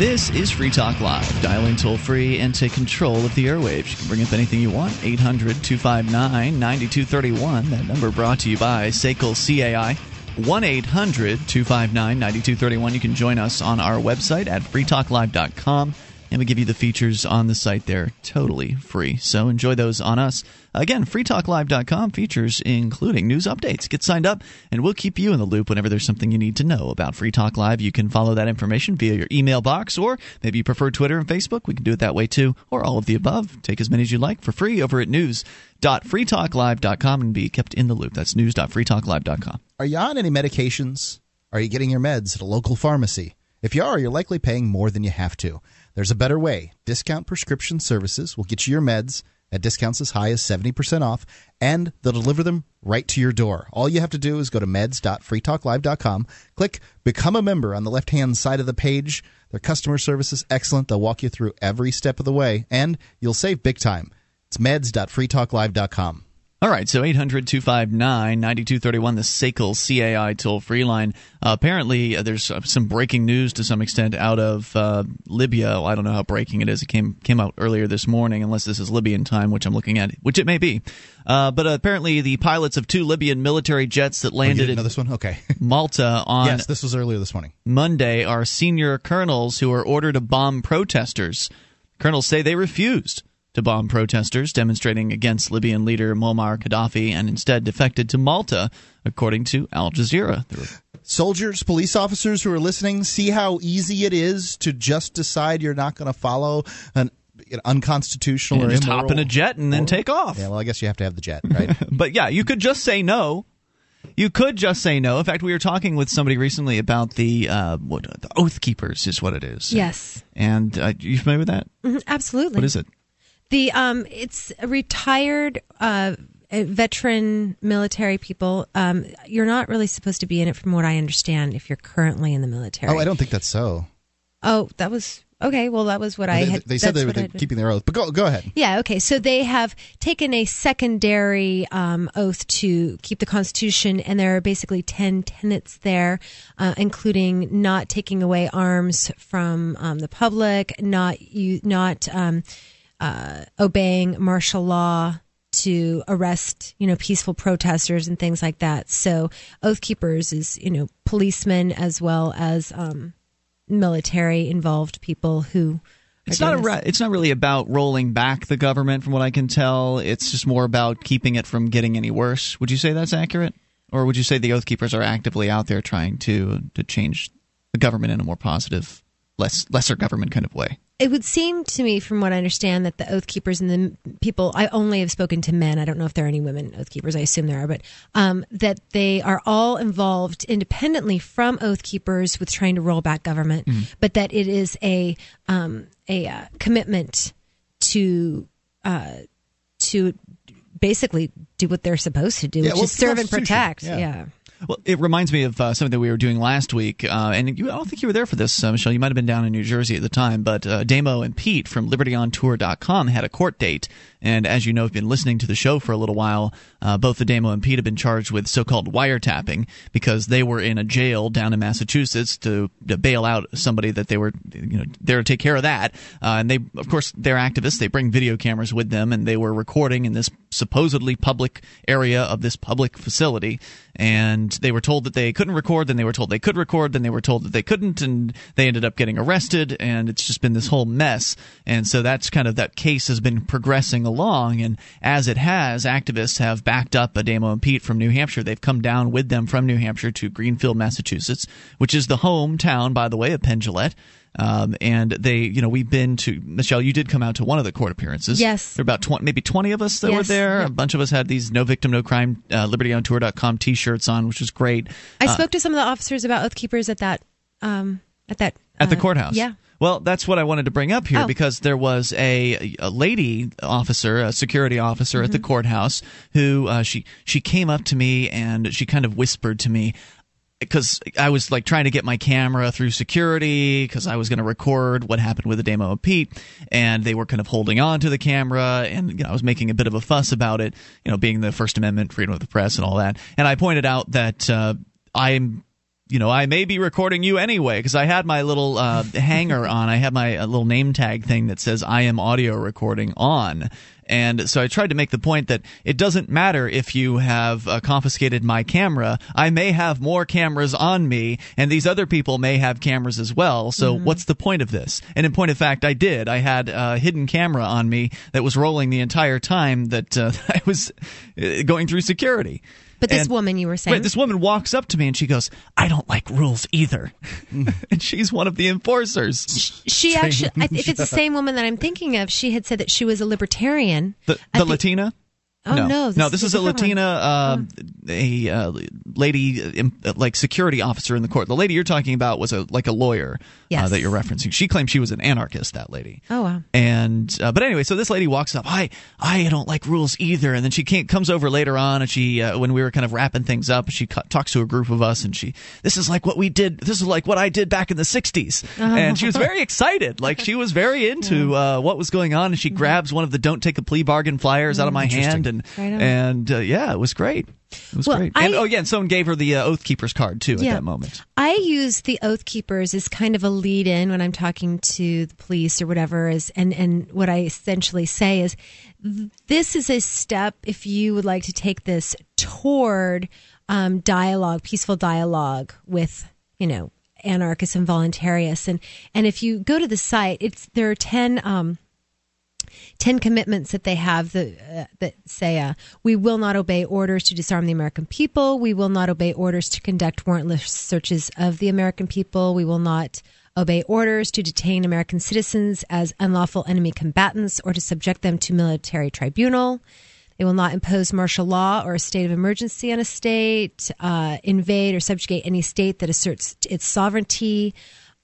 S2: This is Free Talk Live. Dial in toll free and take control of the airwaves. You can bring up anything you want. 800 259 9231. That number brought to you by SACL CAI. 1 800 259 9231. You can join us on our website at freetalklive.com. And we give you the features on the site there totally free. So enjoy those on us. Again, freetalklive.com features including news updates. Get signed up and we'll keep you in the loop whenever there's something you need to know about Free Talk Live. You can follow that information via your email box or maybe you prefer Twitter and Facebook. We can do it that way too, or all of the above. Take as many as you like for free over at news.freetalklive.com and be kept in the loop. That's news.freetalklive.com.
S4: Are you on any medications? Are you getting your meds at a local pharmacy? If you are, you're likely paying more than you have to. There's a better way. Discount Prescription Services will get you your meds at discounts as high as 70% off, and they'll deliver them right to your door. All you have to do is go to meds.freetalklive.com, click Become a Member on the left hand side of the page. Their customer service is excellent. They'll walk you through every step of the way, and you'll save big time. It's meds.freetalklive.com.
S2: All right, so 800 259 9231, the SACL CAI toll free line. Uh, apparently, uh, there's uh, some breaking news to some extent out of uh, Libya. I don't know how breaking it is. It came came out earlier this morning, unless this is Libyan time, which I'm looking at, which it may be. Uh, but apparently, the pilots of two Libyan military jets that
S4: Oh,
S2: landed
S4: know
S2: in
S4: this one? Okay.
S2: Malta on
S4: yes, this was earlier this morning.
S2: Monday are senior colonels who were ordered to bomb protesters. Colonels say they refused to bomb protesters demonstrating against Libyan leader Muammar Gaddafi and instead defected to Malta, according to Al Jazeera.
S4: Soldiers, police officers who are listening, see how easy it is to just decide you're not going to follow an you know, unconstitutional
S2: And
S4: or
S2: just
S4: immoral
S2: hop in a jet and then take off.
S4: Yeah, well, I guess you have to have the jet, right?
S2: but yeah, you could just say no. You could just say no. In fact, we were talking with somebody recently about the uh, what the Oath Keepers is what it is.
S3: Yes.
S2: And uh, you familiar with that?
S3: Mhm, absolutely.
S2: What is it?
S3: The um, it's a retired uh, veteran military people. Um, you're not really supposed to be in it, from what I understand, if you're currently in the military.
S4: oh, I don't think that's so.
S3: Oh, that was Okay, well, that was what I
S4: they,
S3: had.
S4: they said they were
S3: I
S4: keeping their oath, but go go ahead.
S3: Yeah, okay. So they have taken a secondary um, oath to keep the Constitution, and there are basically 10 tenets there, uh, including not taking away arms from um, the public, not you, not um, uh, obeying martial law to arrest, you know, peaceful protesters and things like that. So oath keepers is, you know, policemen as well as um, military involved people who.
S2: It's not a ra- it's not really about rolling back the government from what I can tell. It's just more about keeping it from getting any worse. Would you say that's accurate? Or would you say the Oath Keepers are actively out there trying to to change the government in a more positive, less lesser government kind of way?
S3: It would seem to me, from what I understand, that the oath keepers and the people, I only have spoken to men. I don't know if there are any women oath keepers. I assume there are, but um, that they are all involved independently from oath keepers with trying to roll back government, but that it is a um, a uh, commitment to uh, to basically do what they're supposed to do,
S2: Yeah,
S3: which
S2: well,
S3: is serve and protect.
S2: Yeah.
S3: yeah.
S2: Well, it reminds me of uh, something that we were doing last week, uh, and you, I don't think you were there for this, uh, Michelle. You might have been down in New Jersey at the time, but uh, Damo and Pete from LibertyOnTour.com had a court date, and as you know, if you've been listening to the show for a little while. Uh, both the Damo and Pete have been charged with so-called wiretapping because they were in a jail down in Massachusetts to, to bail out somebody that they were, you know, there to take care of that. Uh, and they, of course, they're activists. They bring video cameras with them, and they were recording in this supposedly public area of this public facility. And they were told that they couldn't record, then they were told they could record, then they were told that they couldn't, and they ended up getting arrested. And it's just been this whole mess. And so that's kind of that case has been progressing along. And as it has, activists have backed up Damo and Pete from New Hampshire. They've come down with them from New Hampshire to Greenfield, Massachusetts, which is the hometown, by the way, of Penn Jillette. Um, and they, you know, we've been to Michelle. You did come out to one of the court appearances.
S3: Yes.
S2: there were about 20, maybe twenty of us that were there.
S3: yep.
S2: A bunch of us had these "No Victim, No Crime" uh, LibertyOnTour.com T-shirts on, which was great.
S3: I
S2: Uh,
S3: spoke to some of the officers about oath keepers at that um, at that
S2: at the
S3: uh,
S2: courthouse.
S3: Yeah.
S2: Well, that's what I wanted to bring up here
S3: Oh.
S2: because there was a, a lady officer, a security officer at the
S3: Mm-hmm.
S2: courthouse who uh, she she came up to me and she kind of whispered to me because I was like trying to get my camera through security because I was going to record what happened with the Damo of Pete, and they were kind of holding on to the camera, and you know I was making a bit of a fuss about it, you know, being the First Amendment, freedom of the press, and all that. And I pointed out that uh, I'm you know, I may be recording you anyway because I had my little uh, hanger on. I had my uh, little name tag thing that says I am audio recording on. And so I tried to make the point that it doesn't matter if you have uh, confiscated my camera. I may have more cameras on me, and these other people may have cameras as well. So what's the point of this? And in point of fact, I did. I had a hidden camera on me that was rolling the entire time that uh, I was uh, going through security.
S3: But this
S2: And-
S3: woman you were saying,
S2: Right, this woman walks up to me and she goes, "I don't like rules either," mm. and she's one of the enforcers.
S3: she actually, I, if it's the same woman that I'm thinking of, she had said that she was a libertarian.
S2: The, the
S3: think-
S2: Latina.
S3: Oh,
S2: no,
S3: no, this
S2: no.
S3: is
S2: This
S3: a
S2: is a. Latina, uh, a uh, lady, uh, uh, like security officer in the court. The lady you're talking about was a like a lawyer uh,
S3: Yes.
S2: that you're referencing. She claimed she was an anarchist. That lady.
S3: Oh wow.
S2: And uh, but anyway, so this lady walks up. I I don't like rules either. And then she comes over later on, and she uh, when we were kind of wrapping things up, she cu- talks to a group of us, and she this is like what we did. This is like what I did back in the '60s. And she was very excited, like she was very into uh, what was going on. And she grabs one of the "Don't Take a Plea Bargain" flyers out of my hand, and and uh, yeah, it was great. It was
S3: Well,
S2: great.
S3: I-
S2: and oh yeah, and someone gave her the uh, Oath Keepers card too at that moment.
S3: I use the Oath Keepers as kind of a lead in when I'm talking to the police or whatever is and and what I essentially say is this is a step if you would like to take this toward um, dialogue, peaceful dialogue with, you know, anarchists and voluntarists and and if you go to the site, it's there are 10 um 10 commitments that they have that, uh, that say uh, we will not obey orders to disarm the American people. We will not obey orders to conduct warrantless searches of the American people. We will not obey orders to detain American citizens as unlawful enemy combatants or to subject them to military tribunal. They will not impose martial law or a state of emergency on a state, uh, invade or subjugate any state that asserts its sovereignty.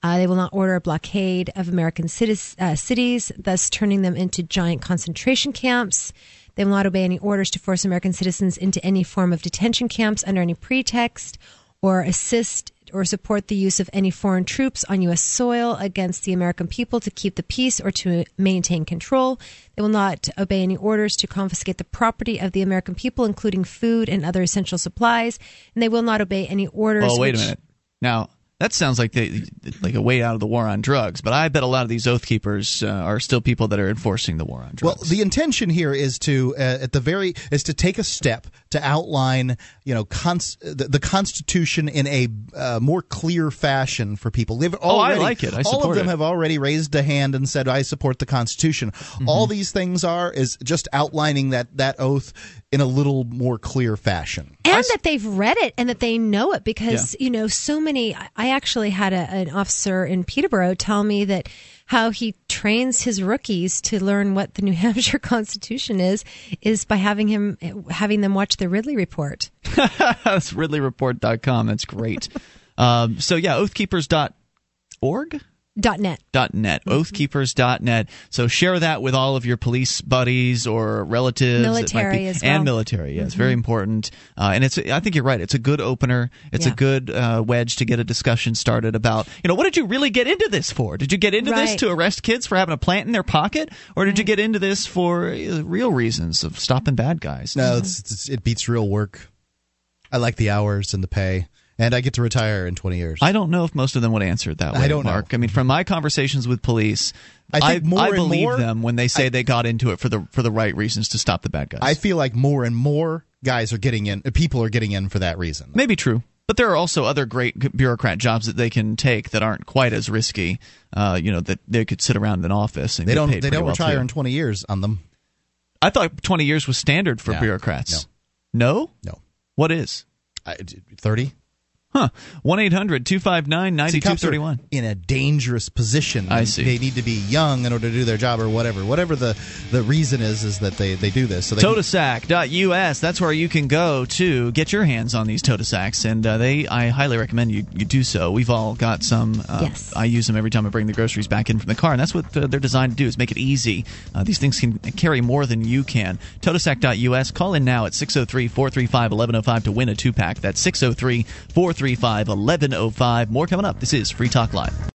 S3: Uh, they will not order a blockade of American cities, uh, cities, thus turning them into giant concentration camps. They will not obey any orders to force American citizens into any form of detention camps under any pretext or assist or support the use of any foreign troops on U.S. soil against the American people to keep the peace or to maintain control. They will not obey any orders to confiscate the property of the American people, including food and other essential supplies. And they will not obey any orders.
S2: Oh, wait
S3: which-
S2: a minute. Now that sounds like they like a way out of the war on drugs, but I bet a lot of these oath keepers uh, are still people that are enforcing the war on drugs.
S4: Well, the intention here is to, uh, at the very, is to take a step to outline, you know, cons- the, the Constitution in a uh, more clear fashion for people. They've
S2: Oh, I like it. I
S4: all of them
S2: it.
S4: have already raised a hand and said, "I support the Constitution."
S2: Mm-hmm.
S4: All these things are is just outlining that that oath in a little more clear fashion.
S3: and that they've read it and that they know it because you know so many I- i actually had a, an officer in peterborough tell me that how he trains his rookies to learn what the new hampshire constitution is is by having him having them watch the ridley report
S2: That's RidleyReport.com. That's great. um, so yeah, oathkeepers.org.
S3: dot net.
S2: Dot net. Oathkeepers.net so share that with all of your police buddies or relatives. That might
S3: Military
S2: be-
S3: as
S2: and
S3: well.
S2: military yeah it's very important. Uh, and it's i think you're right. It's a good opener. It's a good uh, wedge to get a discussion started about you know what did you really get into this for? Did you get into this to arrest kids for having a plant in their pocket? Or did you get into this for uh, real reasons of stopping bad guys?
S4: No, it's, it's, it beats real work. I like the hours and the pay, and I get to retire in twenty years.
S2: I don't know if most of them would answer it that way,
S4: I don't know.
S2: Mark. I mean, from my conversations with police,
S4: I think more
S2: I
S4: and
S2: believe
S4: more-
S2: them when they say they got into it for the for the right reasons to stop the bad guys.
S4: I feel like more and more guys are getting in. People are getting in for that reason.
S2: Maybe true. But there are also other great bureaucrat jobs that they can take that aren't quite as risky. Uh, you know that they could sit around in an office and
S4: They
S2: get
S4: don't. They don't
S2: well,
S4: retire
S2: too.
S4: in twenty years on them.
S2: I thought twenty years was standard for
S4: No.
S2: bureaucrats. No.
S4: No.
S2: What is?
S4: Thirty.
S2: Huh.
S4: 1 800 259
S2: 9231.
S4: in a dangerous position.
S2: I see.
S4: They need to be young in order to do their job, or whatever. Whatever the the reason is, is that they they do this. So they
S2: Totasac.us. That's where you can go to get your hands on these Totasacs, and uh, they I highly recommend you, you do so. We've all got some. Uh,
S3: Yes.
S2: I use them every time I bring the groceries back in from the car, and that's what uh, they're designed to do: is make it easy. Uh, these things can carry more than you can. Totasac.us. Call in now at 603-435-1105 to win a two pack. That's 603-435-1105. More coming up. This is Free Talk Live.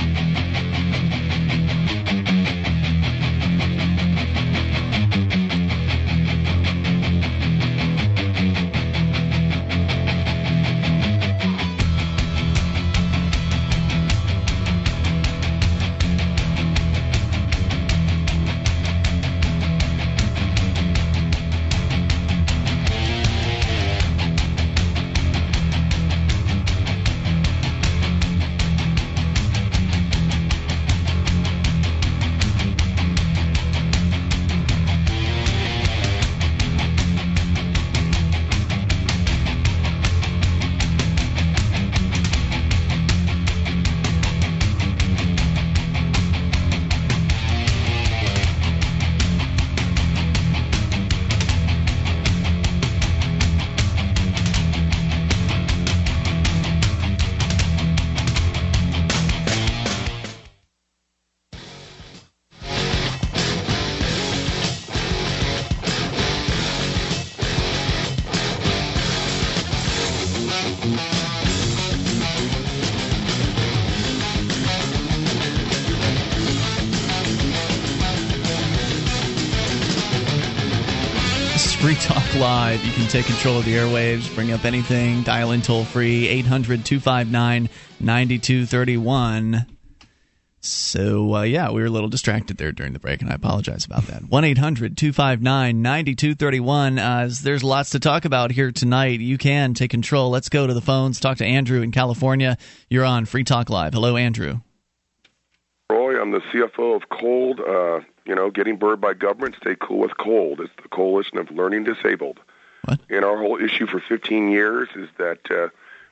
S2: Take control of the airwaves, bring up anything, dial in toll free, 800 259 9231. So, uh, yeah, we were a little distracted there during the break, and I apologize about that. 1 800 259 9231. There's lots to talk about here tonight. You can take control. Let's go to the phones, talk to Andrew in California. You're on Free Talk Live. Hello, Andrew.
S11: Roy, I'm the CFO of Cold. Uh, you know, getting burned by government, stay cool with Cold. It's the coalition of learning disabled.
S2: What?
S11: And our whole issue for 15 years is that uh,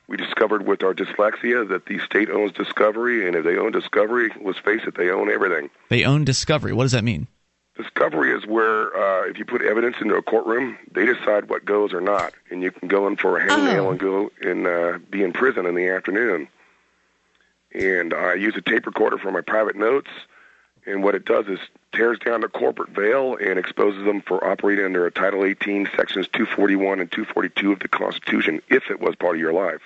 S11: We discovered with our dyslexia that the state owns Discovery, and if they own Discovery, let's face it, they own everything.
S2: They own Discovery. What does that mean?
S11: Discovery is where uh, if you put evidence into a courtroom, they decide what goes or not, and you can go in for a hangnail
S3: Oh.
S11: and go and uh, be in prison in the afternoon. And I use a tape recorder for my private notes, and what it does is tears down the corporate veil and exposes them for operating under a Title 18, Sections 241 and 242 of the Constitution, if it was part of your life.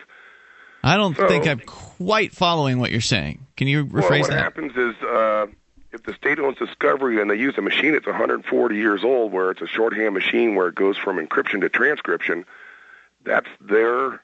S2: I don't
S11: So-
S2: think I'm quite following what you're saying. Can you rephrase Well,
S11: what
S2: that?
S11: What happens is uh, if the state owns Discovery and they use a machine that's 140 years old, where it's a shorthand machine where it goes from encryption to transcription, that's their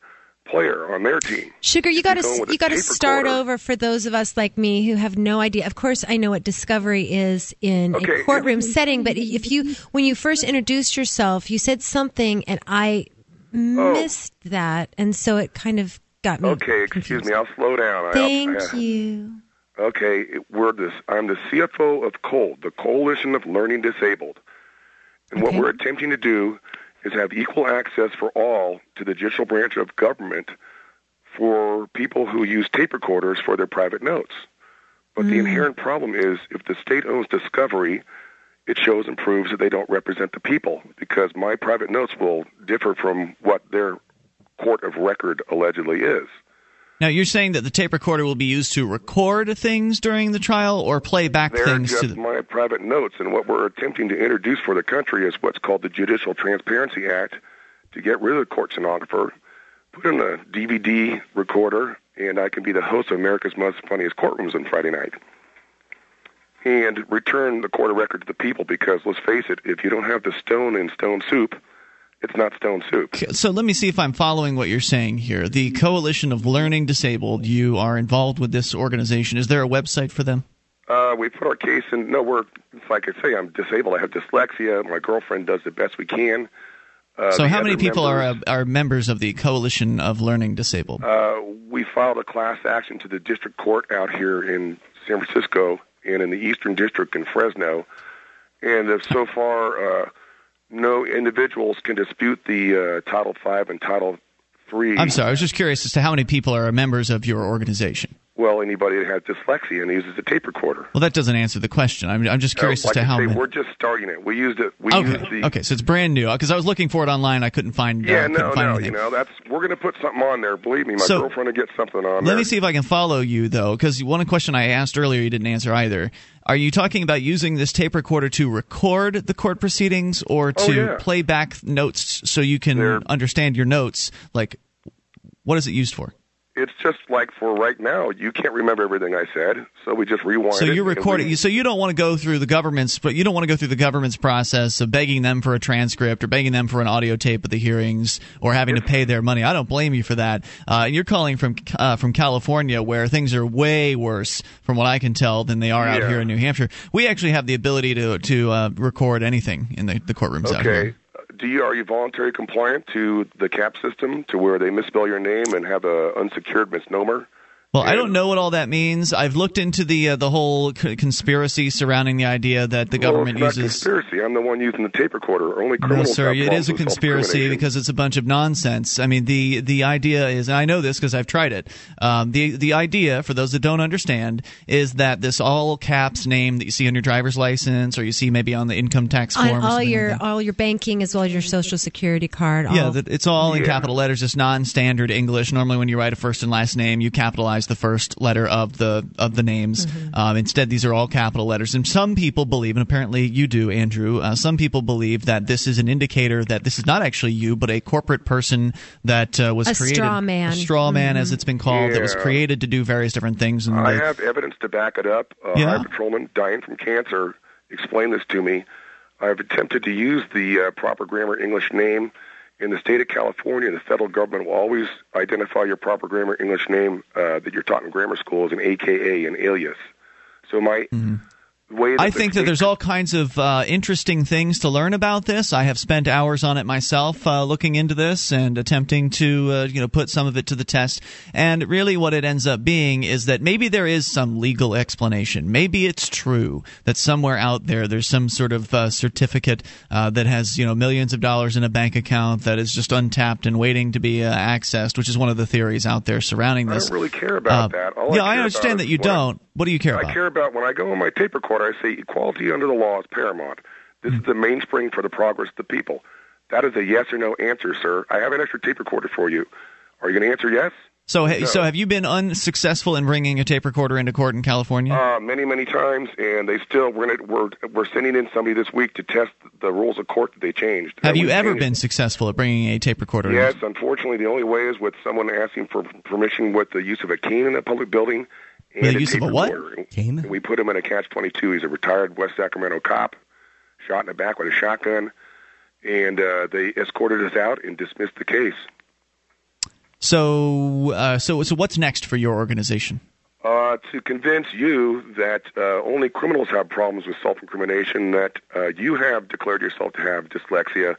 S11: player on their team.
S3: Sugar, you got to you got to start
S11: recorder-
S3: over for those of us like me who have no idea. Of course, I know what discovery is in
S11: Okay,
S3: a courtroom setting, but if you when you first introduced yourself, you said something and I oh. missed that, and so it kind of got me.
S11: Okay, excuse me, I'll slow down.
S3: Thank
S11: I-
S3: you.
S11: Okay, it- we're this. I'm the CFO of COLD, the Coalition of Learning Disabled, and what we're attempting to do is have equal access for all to the judicial branch of government for people who use tape recorders for their private notes. But the hmm. inherent problem is if the state owns Discovery, it shows and proves that they don't represent the people because my private notes will differ from what their court of record allegedly is.
S2: Now, you're saying that the tape recorder will be used to record things during the trial or play back
S11: They're
S2: things
S11: just
S2: to the.
S11: my private notes, and what we're attempting to introduce for the country is what's called the Judicial Transparency Act to get rid of the court stenographer, put in a DVD recorder, and I can be the host of America's Most Funniest Courtrooms on Friday night. And return the court of record to the people because let's face it, if you don't have the stone in stone soup, it's not stone soup.
S2: So let me see if I'm following what you're saying here. The Coalition of Learning Disabled, you are involved with this organization. Is there a website for them?
S11: Uh, we put our case in. No, we're like I say, I'm disabled. I have dyslexia. My girlfriend does the best we can. Uh,
S2: so how many people
S11: members-
S2: are uh, are members of the Coalition of Learning Disabled?
S11: Uh, we filed a class action to the district court out here in San Francisco and in the Eastern District in Fresno, and so far uh, no individuals can dispute the uh, Title Five and Title Three.
S2: I'm sorry, I was just curious as to how many people are members of your organization.
S11: Well, anybody that has dyslexia and uses a tape recorder.
S2: Well, that doesn't answer the question. I'm, I'm just curious
S11: Uh, like
S2: as to how
S11: say,
S2: many.
S11: we're just starting it. We used it. We used
S2: Okay,
S11: the
S2: okay, so it's brand new because I was looking for it online. I couldn't find. uh,
S11: Yeah,
S2: couldn't
S11: no,
S2: find
S11: no.
S2: anything.
S11: You know, that's we're going to put something on there. Believe me, my
S2: So-
S11: girlfriend will get something on
S2: Let
S11: there.
S2: me see if I can follow you though, because one question I asked earlier you didn't answer either. Are you talking about using this tape recorder to record the court proceedings or
S11: Oh,
S2: to
S11: yeah.
S2: play back notes so you can
S11: They're-
S2: understand your notes? Like, what is it used for?
S11: It's just like for right now, you can't remember everything I said, so we just rewind.
S2: So you're recording.
S11: we-
S2: So you don't want to go through the government's, but you don't want to go through the government's process of begging them for a transcript or begging them for an audio tape of the hearings or having to pay their money. I don't blame you for that. Uh, and you're calling from uh, from California, where things are way worse, from what I can tell, than they are out
S11: Yeah.
S2: here in New Hampshire. We actually have the ability to to uh, record anything in the, the courtrooms out here.
S11: Do you are you voluntary compliant to the CAP system to where they misspell your name and have a unsecured misnomer?
S2: Well, I don't know what all that means. I've looked into the uh, the whole c- conspiracy surrounding the idea that the government
S11: well, it's not
S2: uses.
S11: conspiracy. I'm the one using the tape recorder. Only
S2: No, sir,
S11: have
S2: it a conspiracy because it's a bunch of nonsense. I mean, the the idea is, and I know this because I've tried it. Um, the the idea, for those that don't understand, is that this all caps name that you see on your driver's license, or you see maybe on the income tax form,
S3: On all your
S2: like
S3: all your banking as well as your social security card.
S2: Yeah,
S3: all-
S2: that it's all in
S11: Yeah.
S2: capital letters, just non-standard English. Normally, when you write a first and last name, you capitalize the first letter of the of the names.
S3: Mm-hmm.
S2: Um, instead, these are all capital letters. And some people believe, and apparently you do, Andrew. Uh, some people believe that this is an indicator that this is not actually you, but a corporate person that uh, was
S3: A
S2: created,
S3: straw man.
S2: a straw man,
S3: Mm-hmm.
S2: as it's been called, that was created to do various different things. And
S11: I
S2: they-
S11: have evidence to back it up. A
S2: Yeah.
S11: high patrolman dying from cancer explained this to me. I've attempted to use the uh, proper grammar English name. In the state of California, the federal government will always identify your proper grammar English name uh, that you're taught in grammar school as an AKA, an alias. So my
S2: Mm-hmm.
S11: Way.
S2: I think that there's all kinds of uh, interesting things to learn about this. I have spent hours on it myself, uh, looking into this and attempting to, uh, you know, put some of it to the test. And really, what it ends up being is that maybe there is some legal explanation. Maybe it's true that somewhere out there there's some sort of uh, certificate uh, that has, you know, millions of dollars in a bank account that is just untapped and waiting to be uh, accessed, which is one of the theories out there surrounding
S11: I
S2: this.
S11: don't really care about that. All
S2: yeah,
S11: I,
S2: I understand that you don't. What do you care
S11: I
S2: about?
S11: I care about when I go on my tape recorder. I say equality under the law is paramount. This is the mainspring for the progress of the people. That is a yes or no answer, sir. I have an extra tape recorder for you. Are you going to answer yes?
S2: So, ha-
S11: No.
S2: so have you been unsuccessful in bringing a tape recorder into court in California?
S11: Uh, many, many times, and they still we're gonna, we're we're sending in somebody this week to test the rules of court that they changed.
S2: have you ever been successful at bringing a tape recorder? in?
S11: Yes, unfortunately, the only way is with someone asking for permission with the use of a cane in a public building. And
S2: The use of a what?
S11: recorder.
S4: Cane?
S11: And we put him in a catch-22. He's a retired West Sacramento cop, shot in the back with a shotgun, and uh, they escorted us out and dismissed the case.
S2: So, uh, so, so what's next for your organization?
S11: Uh, to convince you that uh, only criminals have problems with self-incrimination, that uh, you have declared yourself to have dyslexia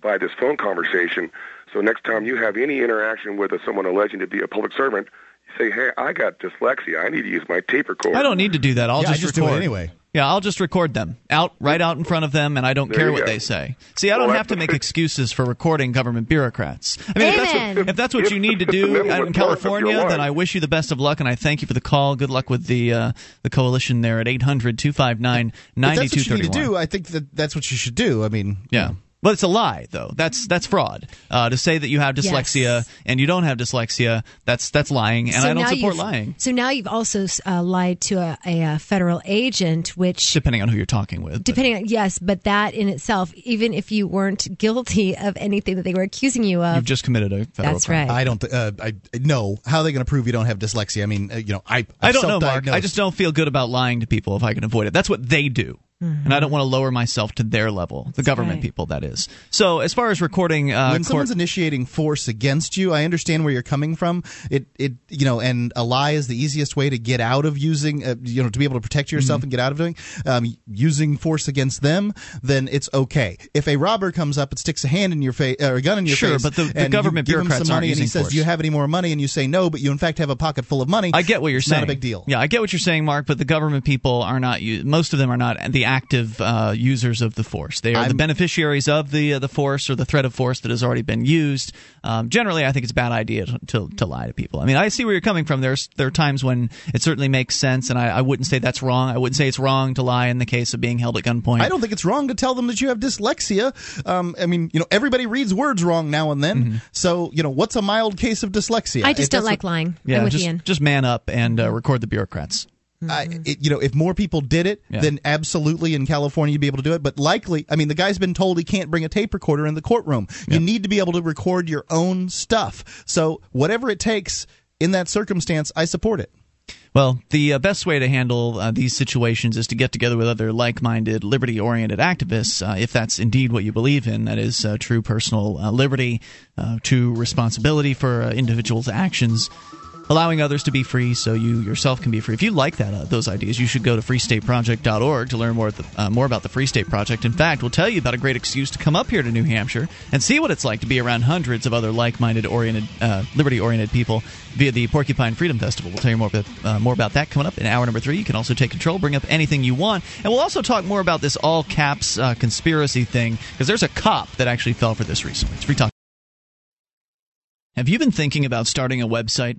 S11: by this phone conversation. So next time you have any interaction with someone alleging to be a public servant, you say, "Hey, I got dyslexia. I need to use my tape recorder."
S2: I don't need to do that. I'll
S4: Yeah, I
S2: just
S4: just do it
S2: record
S4: anyway.
S2: Yeah, I'll just record them out right out in front of them, and I don't
S11: There
S2: care what
S11: go.
S2: they say. See, I don't
S11: that's
S2: have to make excuses for recording government bureaucrats. I mean, if that's, what, if that's what you need to do out in
S11: part of your
S2: California, then I wish you the best of luck, and I thank you for the call. Good luck with the uh, the coalition there at 800 259
S4: If that's what you need to do, I think that that's what you should do. I mean,
S2: Yeah. But it's a lie, though. That's that's fraud. Uh, to say that you have dyslexia
S3: Yes.
S2: and you don't have dyslexia, that's that's lying, and
S3: So
S2: I don't
S3: now
S2: support
S3: you've-
S2: lying.
S3: So now you've also uh, lied to a, a, uh federal agent, which
S2: Depending on who you're talking with. but-
S3: depending on yes, but that in itself, even if you weren't guilty of anything that they were accusing you of,
S2: You've just committed a federal
S3: that's
S2: crime.
S3: right.
S4: I don't. Th- uh, I no. How are they going to prove you don't have dyslexia? I mean, uh, you know, I
S2: I
S4: I've
S2: don't know, Mark. I just don't feel good about lying to people if I can avoid it. That's what they do. And I don't want to lower myself to their level, the government
S3: right.
S2: people, that is. So, as far as recording, uh,
S4: when
S2: court-
S4: someone's initiating force against you, I understand where you're coming from. It, it, you know, and a lie is the easiest way to get out of using, uh, you know, to be able to protect yourself
S2: Mm-hmm.
S4: and get out of doing um, using force against them. Then it's okay. If a robber comes up and sticks a hand in your face or a gun in your
S2: Sure,
S4: face,
S2: but the- the
S4: and you
S2: government
S4: give him
S2: bureaucrats
S4: some
S2: aren't
S4: money and he
S2: using
S4: says,
S2: force.
S4: "Do you have any more money?" and you say no, but you in fact have a pocket full of money.
S2: I get what you're
S4: it's
S2: saying.
S4: Not a big deal.
S2: Yeah, I get what you're saying, Mark. But the government people are not. u- Most of them are not the active uh, users of the force. They are the
S4: I'm-
S2: beneficiaries of the uh, the force or the threat of force that has already been used. Um, generally, I think it's a bad idea to, to to lie to people. I mean, I see where you're coming from. There's there are times when it certainly makes sense, and I, I wouldn't say that's wrong. I wouldn't say it's wrong to lie in the case of being held at gunpoint.
S4: I don't think it's wrong to tell them that you have dyslexia. Um, I mean, you know, everybody reads words wrong now and then.
S2: Mm-hmm.
S4: So, you know, what's a mild case of dyslexia?
S3: I
S4: If
S3: just don't like
S4: what-
S3: lying.
S2: Yeah,
S3: I'm with
S2: just
S3: Ian.
S2: just man up and uh, record the bureaucrats.
S4: I, it, you know, if more people did it,
S2: Yeah.
S4: then absolutely in California you'd be able to do it. But likely, I mean, the guy's been told he can't bring a tape recorder in the courtroom. You need to be able to record your own stuff. So whatever it takes in that circumstance, I support it.
S2: Well, the uh, best way to handle uh, these situations is to get together with other like minded, liberty oriented activists, uh, if that's indeed what you believe in. That is uh, true personal uh, liberty, uh, true responsibility for uh, individuals' actions. Allowing others to be free so you yourself can be free. If you like that, uh, those ideas, you should go to freestateproject.org to learn more, the, uh, more about the Free State Project. In fact, we'll tell you about a great excuse to come up here to New Hampshire and see what it's like to be around hundreds of other like-minded, oriented, uh, liberty-oriented people via the Porcupine Freedom Festival. We'll tell you more about, uh, more about that coming up in hour number three. You can also take control, bring up anything you want, and we'll also talk more about this all caps uh, conspiracy thing because there's a cop that actually fell for this recently. It's free talk. Have you been thinking about starting a website?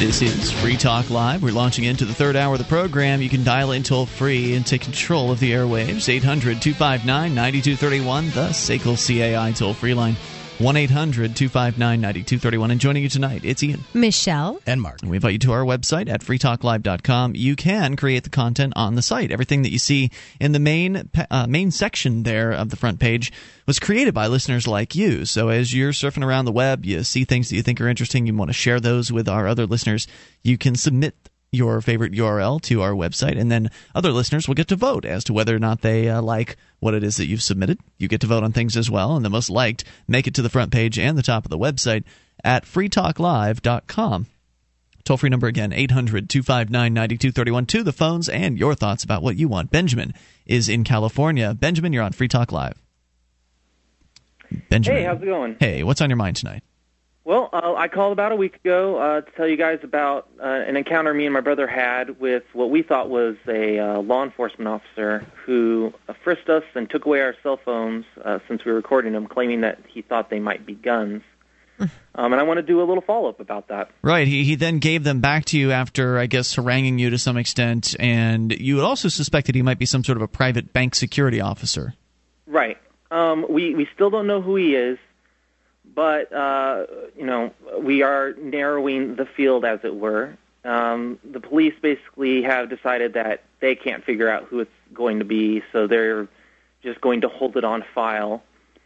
S2: This is Free Talk Live. We're launching into the third hour of the program. You can dial in toll free and take control of the airwaves. 800 259 9231, the SACL CAI toll free line. 1 800 259 9231. And joining you tonight, it's Ian.
S3: Michelle.
S4: And Mark.
S2: We invite you to our website at freetalklive.com. You can create the content on the site. Everything that you see in the main uh, main section there of the front page was created by listeners like you. So as you're surfing around the web, you see things that you think are interesting, you want to share those with our other listeners, you can submit your favorite URL to our website, and then other listeners will get to vote as to whether or not they uh, like what it is that you've submitted. You get to vote on things as well, and the most liked make it to the front page and the top of the website at freetalklive.com. Toll free number again, 800 259 9231 to the phones and your thoughts about what you want. Benjamin is in California. Benjamin, you're on Free Talk Live. Benjamin.
S12: Hey, how's it going?
S2: Hey, what's on your mind tonight?
S12: Well, uh, I called about a week ago uh, to tell you guys about uh, an encounter me and my brother had with what we thought was a uh, law enforcement officer who frisked us and took away our cell phones uh, since we were recording them, claiming that he thought they might be guns. Um, and I want to do a little follow up about that.
S2: Right. He, he then gave them back to you after, I guess, haranguing you to some extent, and you also suspected he might be some sort of a private bank security officer.
S12: Right. Um, we, we still don't know who he is but uh, you know we are narrowing the field, as it were. Um, the police basically have decided that they can't figure out who it's going to be, so they're just going to hold it on file.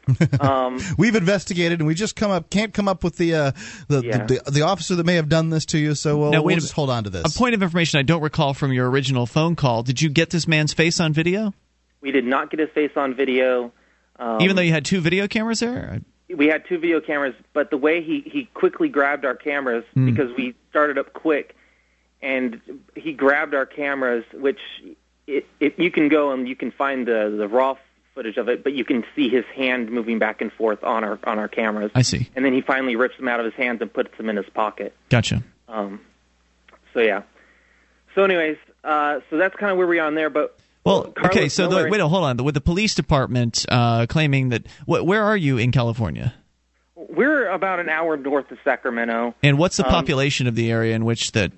S4: Um, We've investigated, and we just come up can't come up with the, uh, the,
S12: Yeah.
S4: the, the the officer that may have done this to you. So we'll,
S2: Now,
S4: we'll
S2: a
S4: just
S2: minute.
S4: hold on to this.
S2: A point of information I don't recall from your original phone call. Did you get this man's face on video?
S12: We did not get his face on video. Um,
S2: Even though you had two video cameras there?
S12: We had two video cameras, but the way he he quickly grabbed our cameras
S2: Hmm.
S12: because we started up quick, and he grabbed our cameras, which it, it you can go and you can find the the raw footage of it, but you can see his hand moving back and forth on our on our cameras.
S2: I see.
S12: And then he finally rips them out of his hands and puts them in his pocket.
S2: Gotcha.
S12: Um, so yeah. So anyways, uh, so that's kind of where we are on there, but.
S2: Well,
S12: Carlos
S2: okay, so the,
S12: Miller-
S2: wait, hold on. With the police department uh, claiming that, wh- where are you in California?
S12: We're about an hour north of Sacramento.
S2: And what's the
S12: Um,
S2: population of the area in which that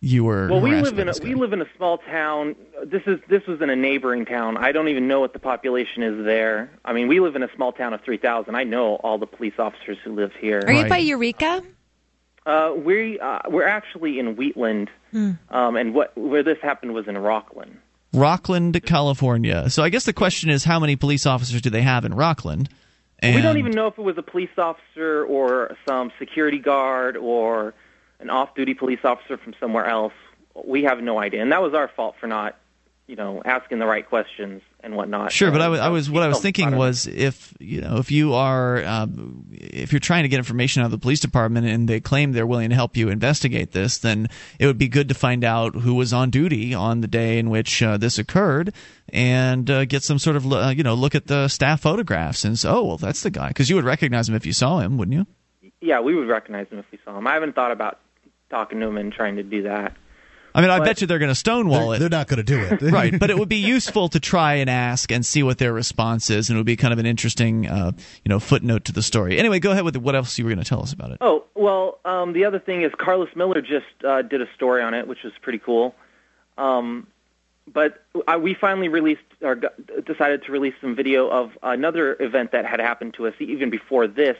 S2: you were?
S12: Well, we live in a,
S2: guy?
S12: we live in a small town. This is this was in a neighboring town. I don't even know what the population is there. I mean, we live in a small town of three thousand. I know all the police officers who live here.
S3: Are you by Eureka?
S12: Uh, we uh, we're actually in Wheatland,
S3: Hmm.
S12: um, and what where this happened was in Rocklin.
S2: Rocklin, California. So I guess the question is, how many police officers do they have in Rocklin? And
S12: we don't even know if it was a police officer or some security guard or an off-duty police officer from somewhere else. We have no idea, and that was our fault for not, you know, asking the right questions and whatnot.
S2: Sure, but I
S12: And
S2: was, I was what I was thinking was if you know if you are um, if you're trying to get information out of the police department and they claim they're willing to help you investigate this, then it would be good to find out who was on duty on the day in which uh, this occurred and uh, get some sort of uh, you know look at the staff photographs and say, oh well that's the guy because you would recognize him if you saw him, wouldn't you?
S12: Yeah, we would recognize him if we saw him. I haven't thought about talking to him and trying to do that.
S2: I mean, I
S12: But-
S2: bet you they're going to stonewall
S4: They're-
S2: it.
S4: they're not going to do it.
S2: right, but it would be useful to try and ask and see what their response is, and it would be kind of an interesting, uh, you know, footnote to the story. Anyway, go ahead with what else you were going to tell us about it.
S12: Oh well, um, the other thing is Carlos Miller just uh, did a story on it, which was pretty cool. Um, but I, we finally released or got, decided to release some video of another event that had happened to us even before this,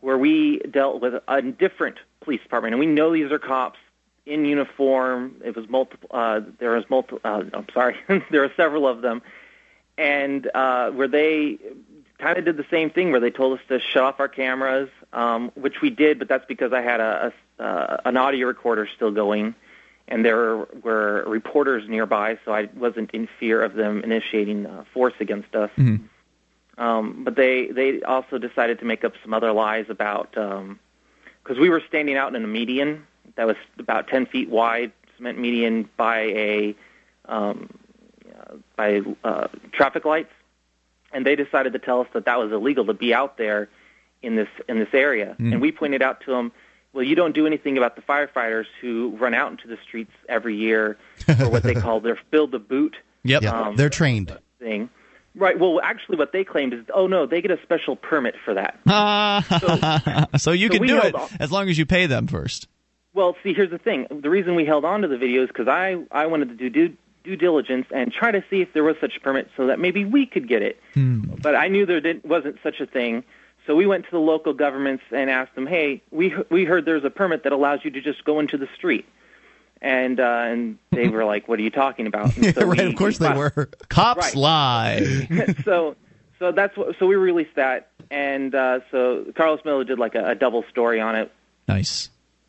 S12: where we dealt with a different police department, and we know these are cops in uniform. It was multiple. Uh, there was multiple. Uh, I'm sorry, there are several of them, and uh, where they kind of did the same thing, where they told us to shut off our cameras, um, which we did, but that's because I had a, a uh, an audio recorder still going, and there were reporters nearby, so I wasn't in fear of them initiating uh, force against us. Um, but they they also decided to make up some other lies about because we were standing out in a median that was about 10 feet wide, cement median by a um, uh, by uh, traffic lights, and they decided to tell us that that was illegal to be out there in this in this area.
S13: Mm.
S12: And we pointed out to them, well, you don't do anything about the firefighters who run out into the streets every year for what they call their fill the boot
S4: Yep.
S12: um,
S4: They're trained.
S12: thing. Right. Well, actually, what they claimed is, oh no, they get a special permit for that.
S2: so, you
S12: so
S2: can do it
S12: off.
S2: as long as you pay them first.
S12: Well, see, here's the thing. The reason we held on to the video is because I, I wanted to do due, due diligence and try to see if there was such a permit so that maybe we could get it.
S2: Hmm.
S12: But I knew there didn't, wasn't such a thing. So we went to the local governments and asked them, hey, we, we heard there's a permit that allows you to just go into the street. And uh, and they were like, "What are you talking about?" And
S4: Yeah,
S12: so
S4: right.
S12: we-
S4: Of course
S12: we
S4: they were.
S2: Cops
S12: Right.
S2: lie.
S12: so so that's what so we released that and uh so Carlos Miller did like a, a double story on it
S2: Nice.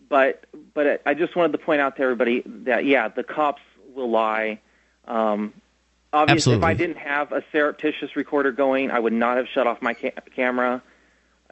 S12: But but I just wanted to point out to everybody that yeah the cops will lie um obviously if I didn't have a surreptitious recorder going I would not have shut off my ca- camera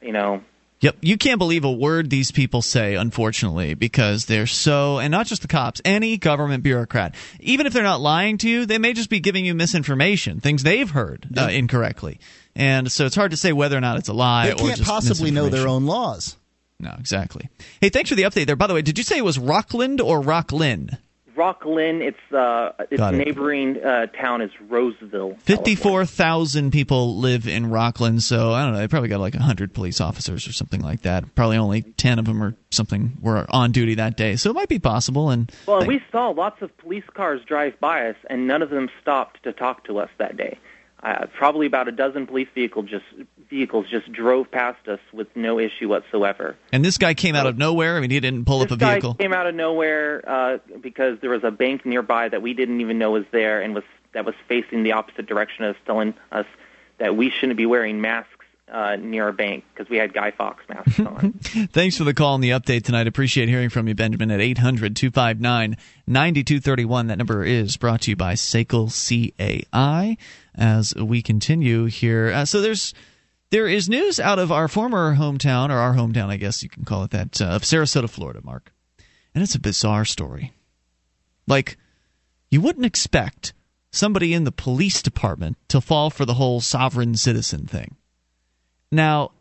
S12: you know
S2: Yep, you can't believe a word these people say, unfortunately, because they're so, and not just the cops, any government bureaucrat. Even if they're not lying to you, they may just be giving you misinformation, things they've heard uh, incorrectly. And so it's hard to say whether or not it's a lie
S4: They can't
S2: just
S4: possibly know their own laws.
S2: No, exactly. Hey, thanks for the update there. By the way, did you say it was Rockland or Rocklin?
S12: Rockland it's uh its
S2: Got it.
S12: neighboring uh town is Roseville
S2: Fifty-four thousand people live in Rocklin, so I don't know. They probably got like hundred police officers or something like that. Probably only ten of them or something were on duty that day, so it might be possible. And
S12: Well, and we saw lots of police cars drive by us, and none of them stopped to talk to us that day. Uh, probably about a dozen police vehicle just vehicles just drove past us with no issue whatsoever.
S2: And this guy came out of nowhere. I mean, he didn't pull
S12: this
S2: up a
S12: guy
S2: vehicle.
S12: came out of nowhere uh, because there was a bank nearby that we didn't even know was there, and was that was facing the opposite direction of us, telling us that we shouldn't be wearing masks uh, near our bank because we had Guy Fawkes masks on.
S2: Thanks for the call and the update tonight. Appreciate hearing from you, Benjamin, at 800 259 9231. That number is brought to you by SACL CAI as we continue here. Uh, so there's. There is news out of our former hometown, or our hometown, I guess you can call it that, uh, of Sarasota, Florida, Mark. And it's a bizarre story. Like, you wouldn't expect somebody in the police department to fall for the whole sovereign citizen thing. Now,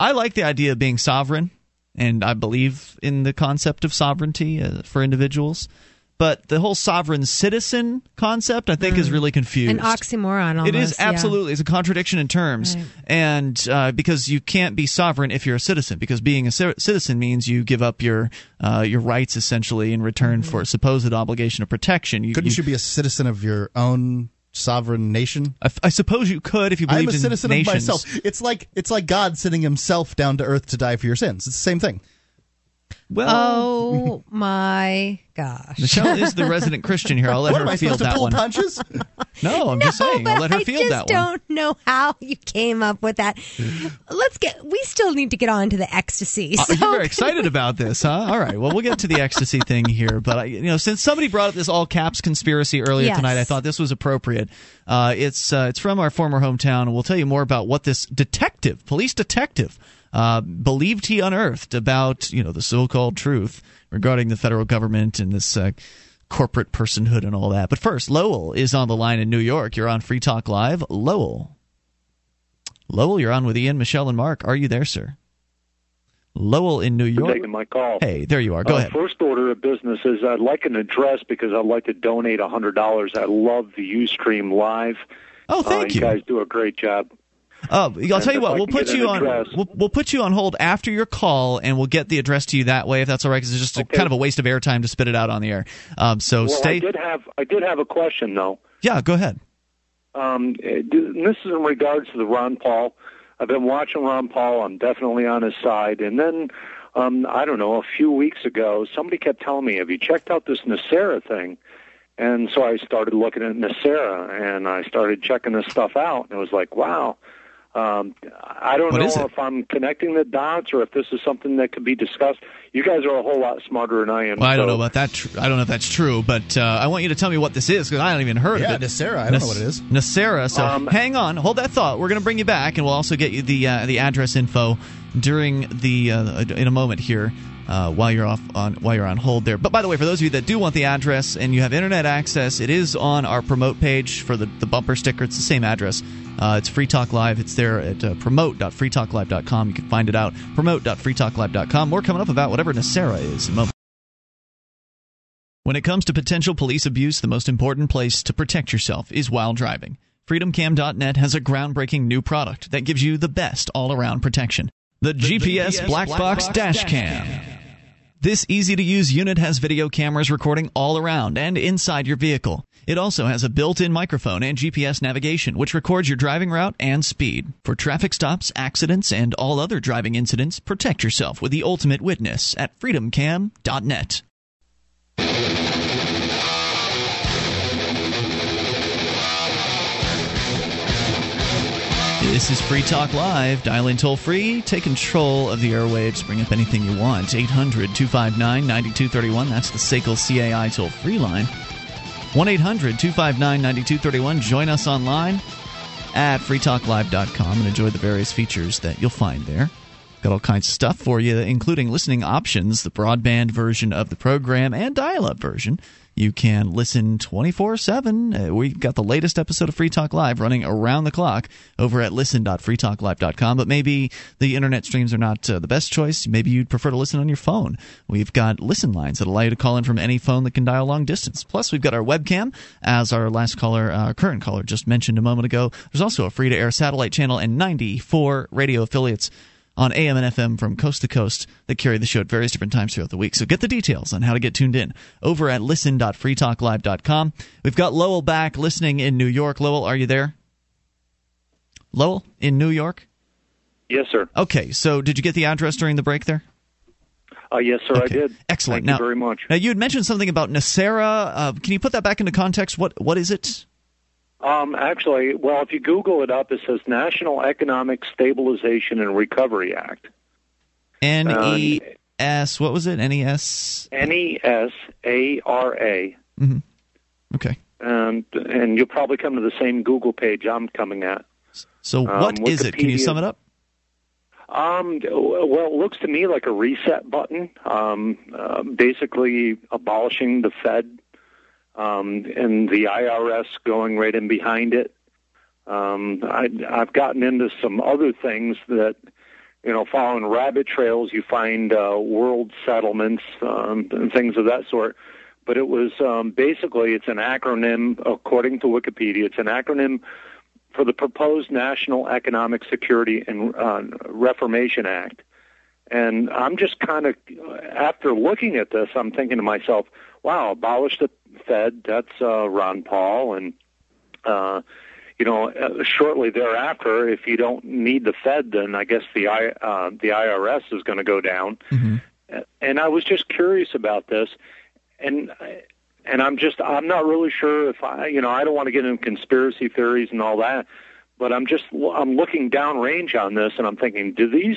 S2: I like the idea of being sovereign, and I believe in the concept of sovereignty uh, for individuals. But the whole sovereign citizen concept, I think, is really confused.
S3: An oxymoron almost.
S2: It is
S3: yeah.
S2: absolutely. It's a contradiction in terms,
S3: Right.
S2: and uh, because you can't be sovereign if you're a citizen, because being a citizen means you give up your uh, your rights essentially in return
S3: Mm-hmm.
S2: for a supposed obligation of protection. You,
S4: Couldn't
S2: you,
S4: you be a citizen of your own sovereign nation?
S2: I, I suppose you could if you
S4: I'm a
S2: in
S4: citizen
S2: nations.
S4: of myself. It's like it's like God sending Himself down to earth to die for your sins. It's the same thing.
S2: Well,
S3: Oh my gosh.
S2: Michelle is the resident Christian here. I'll let
S4: what
S2: her
S4: am I
S2: field
S4: supposed to
S2: that
S4: pull
S2: one.
S4: punches?
S2: No, I'm just saying. I'll let her
S3: I
S2: field
S3: just
S2: that one.
S3: I just don't know how you came up with that. Let's get. We still need to get on to the ecstasy.
S2: Uh,
S3: So
S2: You're very excited about this, huh? All right. Well, we'll get to the ecstasy thing here, but I, you know, since somebody brought up this all caps conspiracy earlier
S3: Yes.
S2: tonight, I thought this was appropriate. Uh, it's uh, it's from our former hometown, and we'll tell you more about what this detective, police detective, uh, believed he unearthed about you know the so-called truth regarding the federal government and this. Uh, Corporate personhood and all that. But first, Lowell is on the line in New York. You're on Free Talk Live. Lowell. Lowell, you're on with Ian, Michelle, and Mark. Are you there, sir? Lowell in New York.
S13: taking my call.
S2: Hey, there you are. Go
S13: uh,
S2: ahead.
S13: First order of business is I'd like an address because I'd like to donate a hundred dollars. I love the UStream live.
S2: Oh, thank
S13: uh,
S2: you.
S13: You guys do a great job.
S2: Oh, I'll tell you what. We'll put you on. We'll, we'll put you on hold after your call, and we'll get the address to you that way, if that's all right. Because it's just a, kind of a waste of airtime to spit it out on the air. Um, so
S13: well,
S2: stay.
S13: I did have I did have a question though.
S2: Yeah, go ahead.
S13: Um, uh, this is in regards to the Ron Paul. I've been watching Ron Paul. I'm definitely on his side. And then, um, I don't know, a few weeks ago, somebody kept telling me, "Have you checked out this NESARA thing?" And so I started looking at NESARA, and I started checking this stuff out, and it was like, wow. Um, I don't
S2: What
S13: know if I'm connecting the dots or if this is something that could be discussed. You guys are a whole lot smarter than I am.
S2: Well, I don't
S13: so-
S2: know about that. Tr- I don't know if that's true, but uh, I want you to tell me what this is because I haven't even heard
S4: Yeah,
S2: of it.
S4: NESARA, I don't know what it is.
S2: NESARA. So
S13: Um,
S2: hang on, hold that thought. We're going to bring you back, and we'll also get you the uh, the address info during the uh, in a moment here. Uh, while you're off on while you're on hold there. But by the way, for those of you that do want the address and you have internet access, it is on our promote page for the, the bumper sticker. It's the same address. Uh, it's Free Talk Live. It's there at uh, promote.freetalklive.com. You can find it out. Promote.freetalklive.com. More coming up about whatever NESARA is in a moment. When it comes to potential police abuse, the most important place to protect yourself is while driving. FreedomCam.net has a groundbreaking new product that gives you the best all around protection the, GPS, Black, Box, Dash Cam. This easy to use unit has video cameras recording all around and inside your vehicle. It also has a built in microphone and GPS navigation, which records your driving route and speed. For traffic stops, accidents, and all other driving incidents, protect yourself with the ultimate witness at freedomcam.net. This is Free Talk Live. Dial in toll free. Take control of the airwaves. Bring up anything you want. 800 259 9231. That's the SACL CAI toll free line. 1 800 259 9231. Join us online at freetalklive.com and enjoy the various features that you'll find there. Got all kinds of stuff for you, including listening options, the broadband version of the program, and dial up version. You can listen 24 7. Uh, we've got the latest episode of Free Talk Live running around the clock over at listen.freetalklive.com. But maybe the internet streams are not uh, the best choice. Maybe you'd prefer to listen on your phone. We've got listen lines that allow you to call in from any phone that can dial long distance. Plus, we've got our webcam, as our last caller, uh, current caller, just mentioned a moment ago. There's also a free to air satellite channel and 94 radio affiliates on AM and FM from coast to coast that carry the show at various different times throughout the week. So get the details on how to get tuned in over at listen.freetalklive.com. We've got Lowell back listening in New York. Lowell, are you there? Lowell in New York?
S13: Yes, sir.
S2: Okay, so did you get the address during the break there?
S13: Uh, yes, sir,
S2: Okay.
S13: I did.
S2: Excellent.
S13: Thank
S2: now,
S13: you very much.
S2: Now you had mentioned something about NESARA. Uh, can you put that back into context? What what is it?
S13: Um, actually, well, if you Google it up, it says National Economic Stabilization and Recovery Act.
S2: N E S. What was it? N E S.
S13: N E S A R A.
S2: Mhm. Okay.
S13: And and you'll probably come to the same Google page I'm coming at.
S2: So
S13: Um,
S2: what is it? Can you sum it up?
S13: Um, well, it looks to me like a reset button. Um, uh, basically, abolishing the Fed um, and the IRS going right in behind it. Um, I, I've gotten into some other things that, you know, following rabbit trails, you find uh, world settlements um, and things of that sort. But it was um, basically it's an acronym, according to Wikipedia. It's an acronym for the proposed National Economic Security and uh, Reformation Act. And I'm just kind of, after looking at this, I'm thinking to myself, wow, abolish the Fed, that's uh, Ron Paul. And, uh, you know, uh, shortly thereafter, if you don't need the Fed, then I guess the, I, uh, the IRS is going to go down. And I was just curious about this. And and I'm just I'm not really sure if I you know I don't want to get into conspiracy theories and all that, but I'm just I'm looking downrange on this and I'm thinking, do these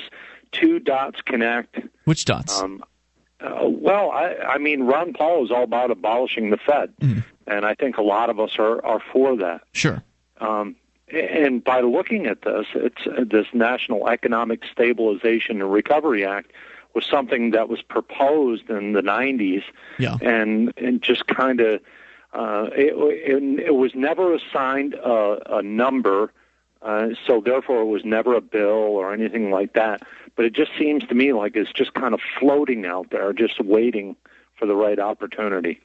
S13: two dots connect?
S2: Which dots?
S13: Um, uh, well, I, I mean, Ron Paul is all about abolishing the Fed, and I think a lot of us are are for that.
S2: Sure.
S13: Um, and by looking at this, it's uh, this National Economic Stabilization and Recovery Act was something that was proposed in the 90s,
S2: Yeah.
S13: and and just kind of uh, it, it, it was never assigned a, a number, uh, so therefore it was never a bill or anything like that. But it just seems to me like it's just kind of floating out there, just waiting for the right opportunity.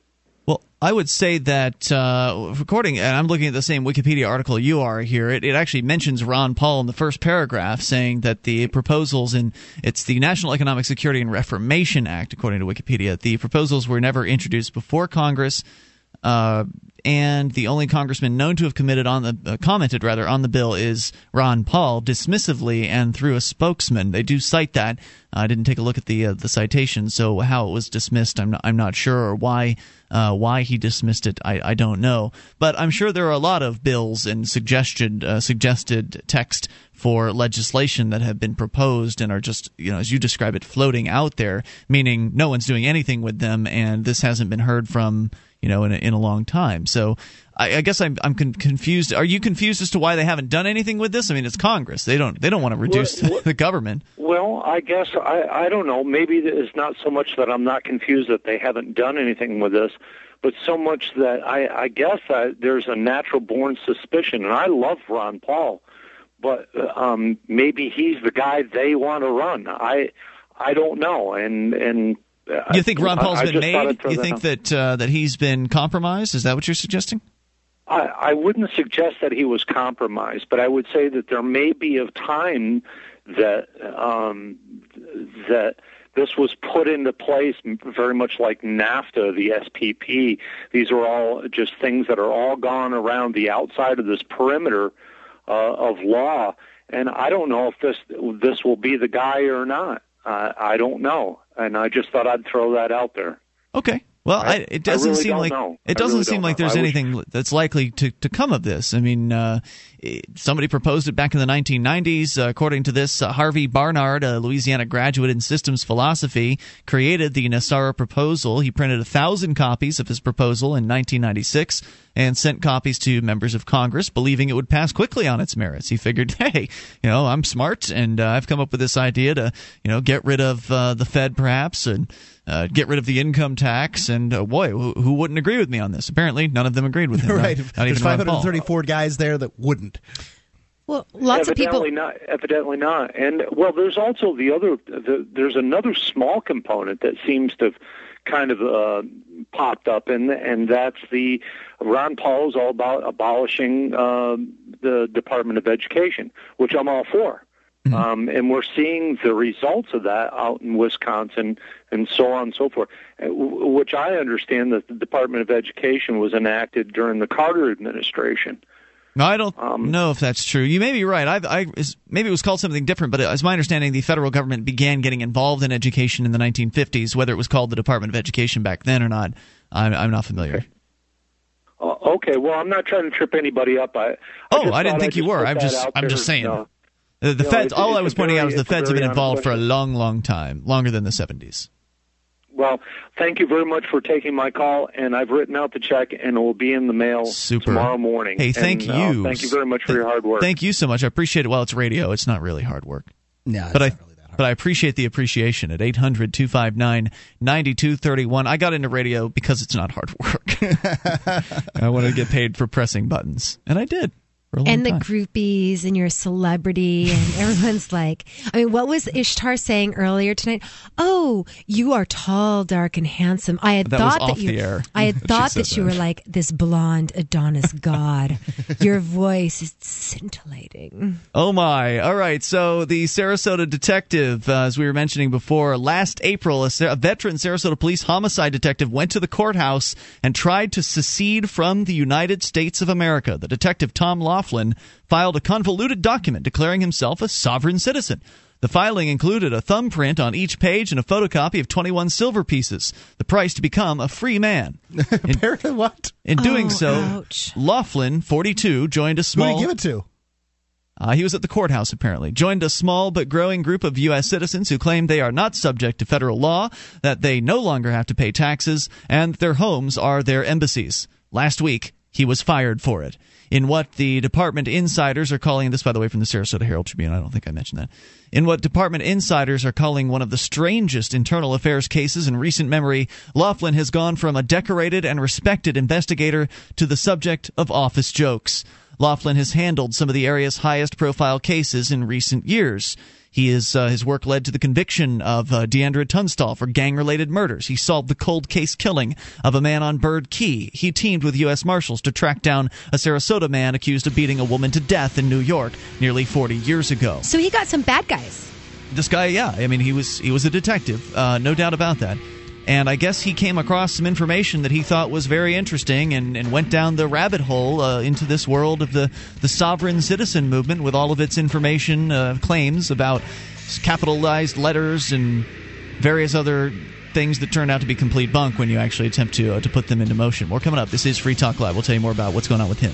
S2: Well, I would say that uh, according, and I'm looking at the same Wikipedia article you are here. It, it actually mentions Ron Paul in the first paragraph, saying that the proposals in it's the National Economic Security and Reformation Act, according to Wikipedia. The proposals were never introduced before Congress. Uh, and the only congressman known to have committed on the uh, commented rather on the bill is Ron Paul dismissively and through a spokesman. They do cite that. I didn't take a look at the uh, the citation, so how it was dismissed, I'm not, I'm not sure, or why uh, why he dismissed it, I, I don't know. But I'm sure there are a lot of bills and suggested uh, suggested text for legislation that have been proposed and are just you know as you describe it floating out there, meaning no one's doing anything with them, and this hasn't been heard from you know in a, in a long time. So I, I guess I'm I'm con- confused. Are you confused as to why they haven't done anything with this? I mean, it's Congress. They don't they don't want to reduce the government.
S13: Well, I guess I I don't know. Maybe it's not so much that I'm not confused that they haven't done anything with this, but so much that I I guess I, there's a natural born suspicion, and I love Ron Paul, but um, maybe he's the guy they want to run. I I don't know, and and.
S2: You think Ron
S13: I-
S2: Paul's
S13: I
S2: been
S13: thought
S2: made? You think that uh, that he's been compromised? Is that what you're suggesting?
S13: I, I wouldn't suggest that he was compromised, but I would say that there may be of time that um, that this was put into place very much like NAFTA, the SPP. These are all just things that are all gone around the outside of this perimeter uh, of law. And I don't know if this this will be the guy or not. Uh, I don't know, and I just thought I'd throw that out there.
S2: Okay. Well, I, it doesn't
S13: really
S2: seem like
S13: know.
S2: it doesn't
S13: really
S2: seem like there's
S13: I wish-
S2: anything that's likely to, to come of this. I mean, uh, somebody proposed it back in the 1990s. Uh, according to this, uh, Harvey Barnard, a Louisiana graduate in systems philosophy, created the NESARA proposal. He printed a thousand copies of his proposal in 1996 and sent copies to members of Congress, believing it would pass quickly on its merits. He figured, hey, you know, I'm smart and uh, I've come up with this idea to, you know, get rid of uh, the Fed perhaps and uh, get rid of the income tax. And uh, boy, who, who wouldn't agree with me on this? Apparently, none of them agreed with him.
S4: right.
S2: Not,
S4: There's
S2: even Ron Paul.
S4: 534 guys there that wouldn't.
S3: Well, lots of people.
S13: evidently not. Evidently not. And well, there's also the other. The, there's another small component that seems to have kind of uh, popped up, and and that's the Ron Paul is all about abolishing um, the Department of Education, which I'm all for. Um, and we're seeing the results of that out in Wisconsin and so on and so forth, uh, which I understand that the Department of Education was enacted during the Carter administration.
S2: No, I don't
S13: Um,
S2: know if that's true. You may be right. I, I, maybe it was called something different, but as my understanding, the federal government began getting involved in education in the 1950s. Whether it was called the Department of Education back then or not, I'm, I'm not familiar.
S13: Uh, okay, well, I'm not trying to trip anybody up. I, I
S2: Oh, I didn't think you were. I'm just, I'm
S13: there.
S2: just saying.
S13: No.
S2: The, the feds.
S13: it's-
S2: all I was pointing out
S13: very-
S2: is the feds have been involved for a long, long time, longer than the 70s.
S13: Well, thank you very much for taking my call, and I've written out the check, and it will be in the mail
S2: Super.
S13: tomorrow morning.
S2: Hey, thank
S13: And, uh,
S2: you.
S13: thank you very much for your hard work.
S2: Thank you so much. I appreciate it. While it's radio, it's not really hard work.
S4: Yeah,
S2: but I but I appreciate the appreciation at 800-259-9231. I got into radio because it's not hard work. I wanted to get paid for pressing buttons, and I did. For a long
S3: and the
S2: time.
S3: groupies and you're a celebrity and everyone's like i mean what was ishtar saying earlier tonight oh you are tall dark and handsome i had
S2: That
S3: thought that you i had thought
S2: said
S3: that you were like this blonde adonis god your voice is scintillating
S2: Oh my! All right. So the Sarasota detective, uh, as we were mentioning before, last April, a, a veteran Sarasota police homicide detective went to the courthouse and tried to secede from the United States of America. The detective Tom Laughlin filed a convoluted document declaring himself a sovereign citizen. The filing included a thumbprint on each page and a photocopy of 21 silver pieces, the price to become a free man. In,
S4: what?
S2: In doing
S4: Oh,
S2: so,
S4: ouch.
S2: Laughlin, 42, joined a small.
S4: Who did he give it to?
S2: Uh, he was at the courthouse, apparently. Joined a small but growing group of U.S. citizens who claim they are not subject to federal law, that they no longer have to pay taxes, and their homes are their embassies. Last week, he was fired for it. In what the department insiders are calling this, by the way, from the Sarasota Herald Tribune, I don't think I mentioned that. In what department insiders are calling one of the strangest internal affairs cases in recent memory, Laughlin has gone from a decorated and respected investigator to the subject of office jokes. Laughlin has handled some of the area's highest profile cases in recent years. He is, uh, his work led to the conviction of uh, Deandra Tunstall for gang related murders. He solved the cold case killing of a man on Bird Key. He teamed with U.S. Marshals to track down a Sarasota man accused of beating a woman to death in New York nearly 40 years ago.
S3: so he got some bad guys
S2: This guy, yeah, I mean, he was he was a detective, uh, no doubt about that. And I guess he came across some information that he thought was very interesting and, and went down the rabbit hole uh, into this world of the, the sovereign citizen movement with all of its information uh, claims about capitalized letters and various other things that turn out to be complete bunk when you actually attempt to, uh, to put them into motion. More coming up. This is Free Talk Live. We'll tell you more about what's going on with him.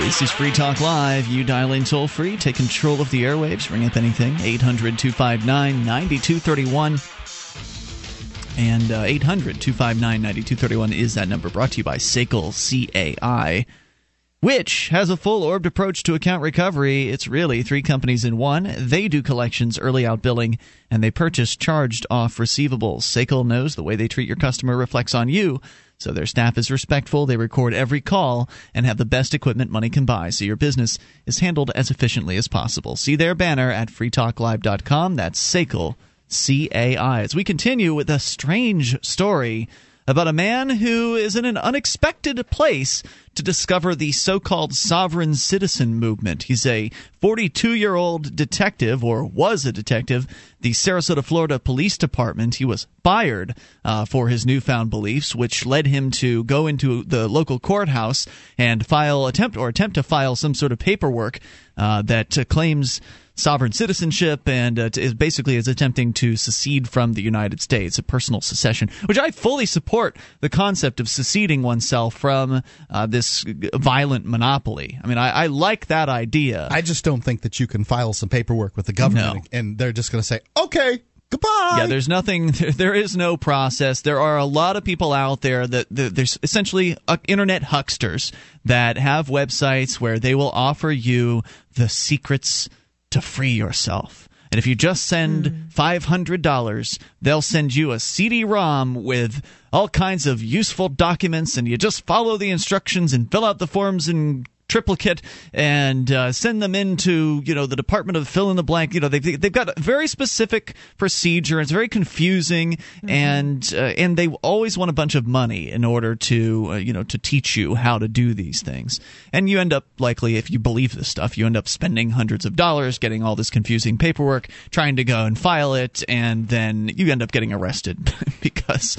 S2: This is Free Talk Live. You dial in toll free, take control of the airwaves, ring up anything. 800 259 9231. And uh, 800 259 9231 is that number brought to you by SACL CAI. which has a full orbed approach to account recovery. It's really three companies in one. They do collections, early out billing, and they purchase charged off receivables. SACL knows the way they treat your customer reflects on you. So their staff is respectful, they record every call, and have the best equipment money can buy, so your business is handled as efficiently as possible. See their banner at freetalklive.com. That's SACL, C A I. As we continue with a strange story about a man who is in an unexpected place to discover the so called sovereign citizen movement. He's a 42 year old detective, or was a detective, the Sarasota, Florida Police Department. He was fired uh, for his newfound beliefs, which led him to go into the local courthouse and file attempt or attempt to file some sort of paperwork uh, that uh, claims sovereign citizenship and uh, is basically is attempting to secede from the United States, a personal secession, which I fully support the concept of seceding oneself from uh, this violent monopoly. I mean, I, I, like that idea.
S4: I just don't think that you can file some paperwork with the government
S2: No.
S4: and they're just going to say, okay, goodbye.
S2: Yeah, there's nothing. There is no process. There are a lot of people out there that, that there's essentially uh, internet hucksters that have websites where they will offer you the secrets to free yourself. And if you just send hmm. $500, they'll send you a CD ROM with all kinds of useful documents, and you just follow the instructions and fill out the forms in triplicate and uh, send them into you know the Department of fill in the blank. You know they've they've got a very specific procedure. It's very confusing, and uh, and they always want a bunch of money in order to uh, you know to teach you how to do these things. And you end up likely, if you believe this stuff, you end up spending hundreds of dollars getting all this confusing paperwork, trying to go and file it, and then you end up getting arrested because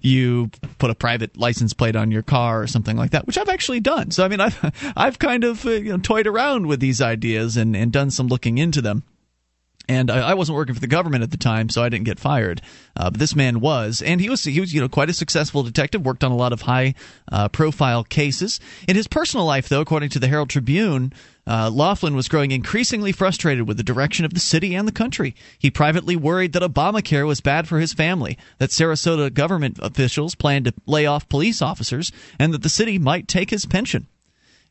S2: you put a private license plate on your car or something like that, which I've actually done. So I mean, I've I've kind of uh, you know toyed around with these ideas and and done some looking into them. And I, I wasn't working for the government at the time, so I didn't get fired. Uh, but this man was, and he was he was you know quite a successful detective. Worked on a lot of high uh, profile cases. In his personal life, though, according to the Herald Tribune. Uh, Laughlin was growing increasingly frustrated with the direction of the city and the country. He privately worried that Obamacare was bad for his family, that Sarasota government officials planned to lay off police officers, and that the city might take his pension.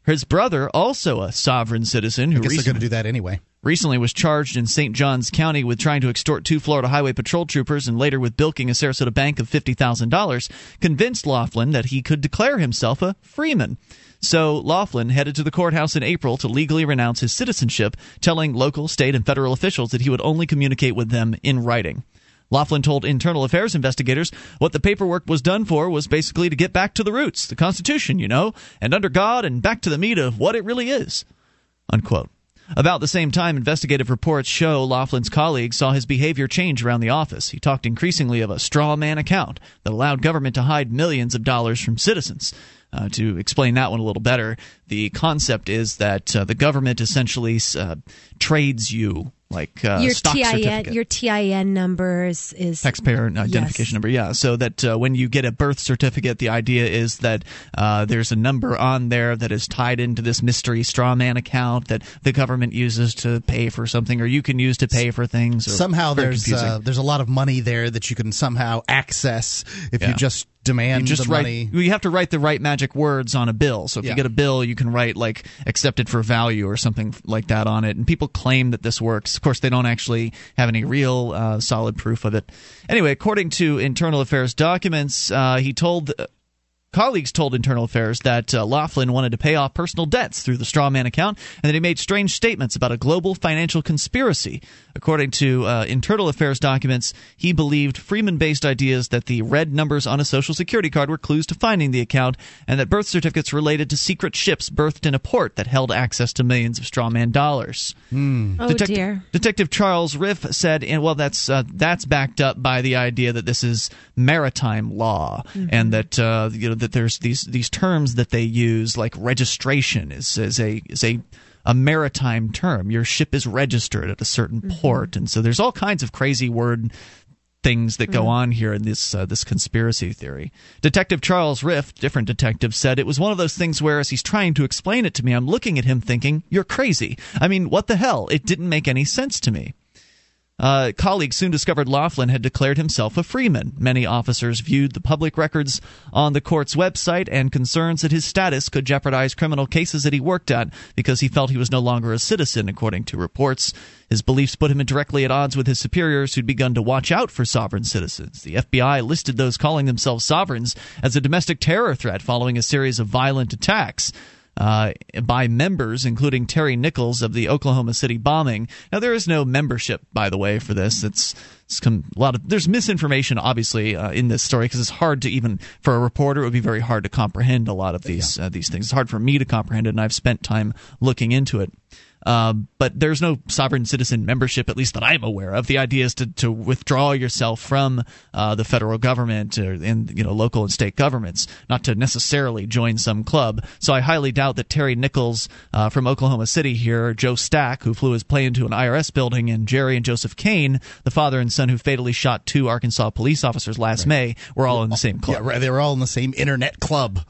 S2: His brother, also a sovereign citizen,
S4: I
S2: who
S4: guess they're going to do that anyway.
S2: recently was charged in St. Johns County with trying to extort two Florida Highway Patrol troopers and later with bilking a Sarasota bank of $50,000, convinced Laughlin that he could declare himself a freeman. So Laughlin headed to the courthouse in April to legally renounce his citizenship, telling local, state, and federal officials that he would only communicate with them in writing. Laughlin told internal affairs investigators what the paperwork was done for was basically to get back to the roots, the Constitution, you know, and under God and back to the meat of what it really is. Unquote. About the same time, investigative reports show Laughlin's colleagues saw his behavior change around the office. He talked increasingly of a straw man account that allowed government to hide millions of dollars from citizens. Uh, to explain that one a little better, the concept is that uh, the government essentially uh, trades you like uh,
S3: your
S2: stock
S3: TIN,
S2: certificate.
S3: your TIN numbers is
S2: taxpayer identification
S3: Yes.
S2: number yeah so that uh, when you get a birth certificate the idea is that uh, there's a number on there that is tied into this mystery straw man account that the government uses to pay for something or you can use to pay for things or-
S4: Somehow there's uh, there's a lot of money there that you can somehow access if
S2: Yeah.
S4: you just demand
S2: you just
S4: the
S2: write
S4: money.
S2: you have to write the right magic words on a bill so if
S4: Yeah.
S2: you get a bill you can write like accepted for value or something like that on it and people claim that this works of course they don't actually have any real uh, solid proof of it anyway according to internal affairs documents uh, he told Colleagues told Internal Affairs that uh, Laughlin wanted to pay off personal debts through the strawman account and that he made strange statements about a global financial conspiracy. According to uh, Internal Affairs documents, he believed Freeman based ideas that the red numbers on a Social Security card were clues to finding the account and that birth certificates related to secret ships berthed in a port that held access to millions of strawman dollars.
S3: Oh, dear.
S2: Detective Charles Riff said, and well, that's uh, that's backed up by the idea that this is maritime law, and that uh, you know that there's these these terms that they use, like registration is is a is a a maritime term. Your ship is registered at a certain port, and so there's all kinds of crazy word things that go on here in this uh, this conspiracy theory. Detective Charles Rift, different detective, said it was one of those things where, as he's trying to explain it to me, I'm looking at him thinking, "You're crazy." I mean, what the hell? It didn't make any sense to me. Uh, colleagues soon discovered Laughlin had declared himself a freeman. Many officers viewed the public records on the court's website and concerns that his status could jeopardize criminal cases that he worked on because he felt he was no longer a citizen, according to reports. His beliefs put him directly at odds with his superiors who'd begun to watch out for sovereign citizens. The FBI listed those calling themselves sovereigns as a domestic terror threat following a series of violent attacks uh, by members, including Terry Nichols of the Oklahoma City bombing. Now, there is no membership, by the way, for this. It's, it's come, a lot of there's misinformation, obviously, uh, in this story because it's hard to even for a reporter. It would be very hard to comprehend a lot of these uh, these things. It's hard for me to comprehend it, and I've spent time looking into it. Uh, but there's no sovereign citizen membership, at least that I'm aware of. The idea is to, to withdraw yourself from uh, the federal government or in you know local and state governments, not to necessarily join some club. So I highly doubt that Terry Nichols uh, from Oklahoma City here, Joe Stack, who flew his plane into an IRS building, and Jerry and Joseph Kane, the father and son who fatally shot two Arkansas police officers last right. May, were all in the same club.
S4: Yeah, right. They were all in the same internet club.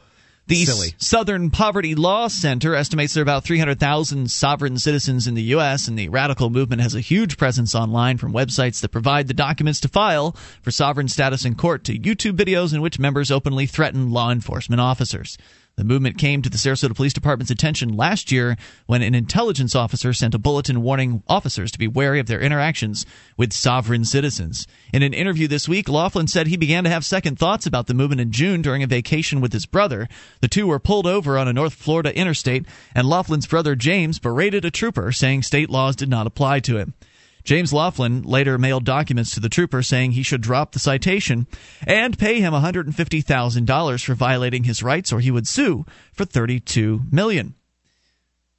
S2: The
S4: Silly.
S2: Southern Poverty Law Center estimates there are about 300,000 sovereign citizens in the U.S., and the radical movement has a huge presence online from websites that provide the documents to file for sovereign status in court to YouTube videos in which members openly threaten law enforcement officers. The movement came to the Sarasota Police Department's attention last year when an intelligence officer sent a bulletin warning officers to be wary of their interactions with sovereign citizens. In an interview this week, Laughlin said he began to have second thoughts about the movement in June during a vacation with his brother. The two were pulled over on a North Florida interstate, and Laughlin's brother James berated a trooper, saying state laws did not apply to him. James Laughlin later mailed documents to the trooper saying he should drop the citation and pay him $150,000 for violating his rights or he would sue for $32 million.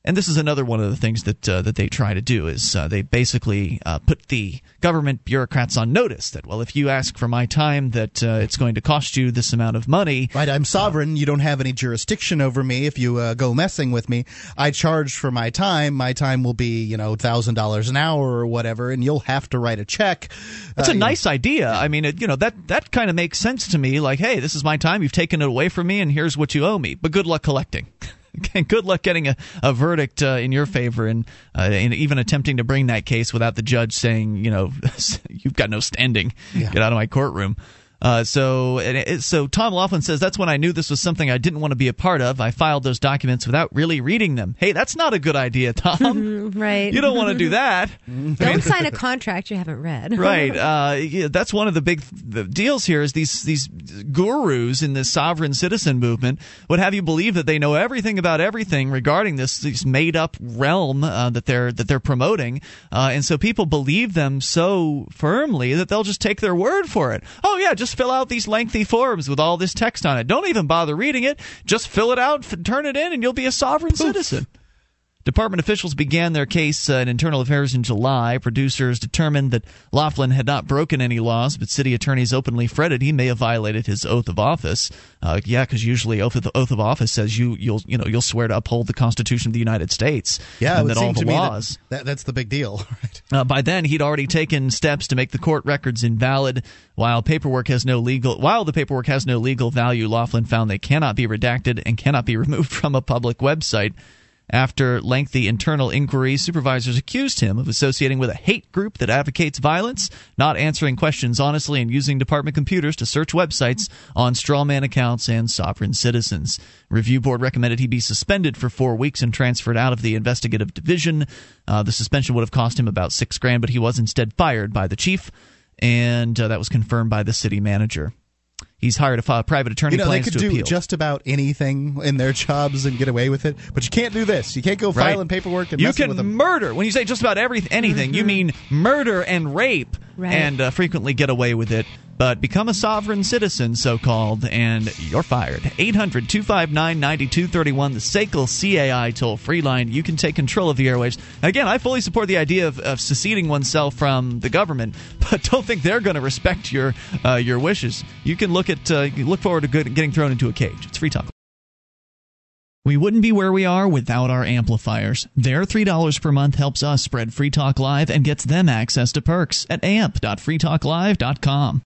S2: And this is another one of the things that uh, that they try to do is uh, they basically uh, put the government bureaucrats on notice that well if you ask for my time that uh, it's going to cost you this amount of money.
S4: Right, I'm sovereign. you don't have any jurisdiction over me. If you uh, go messing with me, I charge for my time. My time will be you know thousand dollars an hour or whatever, and you'll have to write a check.
S2: That's a nice know. idea. I mean, it, you know that that kind of makes sense to me. Like, hey, this is my time. You've taken it away from me, and here's what you owe me. But good luck collecting. good luck getting a, a verdict uh, in your favor and, uh, and even attempting to bring that case without the judge saying, you know, you've got no standing. Yeah. Get out of my courtroom. Uh, so, it, so Tom Laughlin says that's when I knew this was something I didn't want to be a part of. I filed those documents without really reading them. Hey, that's not a good idea, Tom.
S3: right.
S2: You don't want to do that.
S3: don't sign a contract you haven't read.
S2: right. Uh, yeah, that's one of the big the deals here. Is these these gurus in this sovereign citizen movement would have you believe that they know everything about everything regarding this this made up realm uh, that they're that they're promoting, uh, and so people believe them so firmly that they'll just take their word for it. Oh yeah, just just fill out these lengthy forms with all this text on it. Don't even bother reading it. Just fill it out, turn it in, and you'll be a sovereign citizen. Department officials began their case uh, in internal affairs in July. Producers determined that Laughlin had not broken any laws, but city attorneys openly fretted he may have violated his oath of office. Uh, yeah, because usually oath of, oath of office says you you'll you know you'll swear to uphold the Constitution of the United States.
S4: Yeah,
S2: and that all the laws.
S4: That, that, that's the big deal. Right?
S2: Uh, by then, he'd already taken steps to make the court records invalid. While paperwork has no legal while the paperwork has no legal value, Laughlin found they cannot be redacted and cannot be removed from a public website. After lengthy internal inquiries, supervisors accused him of associating with a hate group that advocates violence, not answering questions honestly, and using department computers to search websites on strawman accounts and sovereign citizens. Review board recommended he be suspended for four weeks and transferred out of the investigative division. Uh, the suspension would have cost him about six grand, but he was instead fired by the chief, and uh, that was confirmed by the city manager. He's hired a private attorney.
S4: You know,
S2: they
S4: could do
S2: appeal.
S4: just about anything in their jobs and get away with it, but you can't do this. You can't go
S2: right.
S4: filing paperwork and
S2: you can
S4: them.
S2: murder. When you say just about every anything, mm-hmm. you mean murder and rape,
S3: right.
S2: and uh, frequently get away with it but become a sovereign citizen, so called, and you're fired. 800 259 9231, the SACL CAI toll free line. You can take control of the airwaves. Again, I fully support the idea of, of seceding oneself from the government, but don't think they're going to respect your uh, your wishes. You can look at uh, look forward to good, getting thrown into a cage. It's free talk. We wouldn't be where we are without our amplifiers. Their $3 per month helps us spread Free Talk Live and gets them access to perks at amp.freetalklive.com.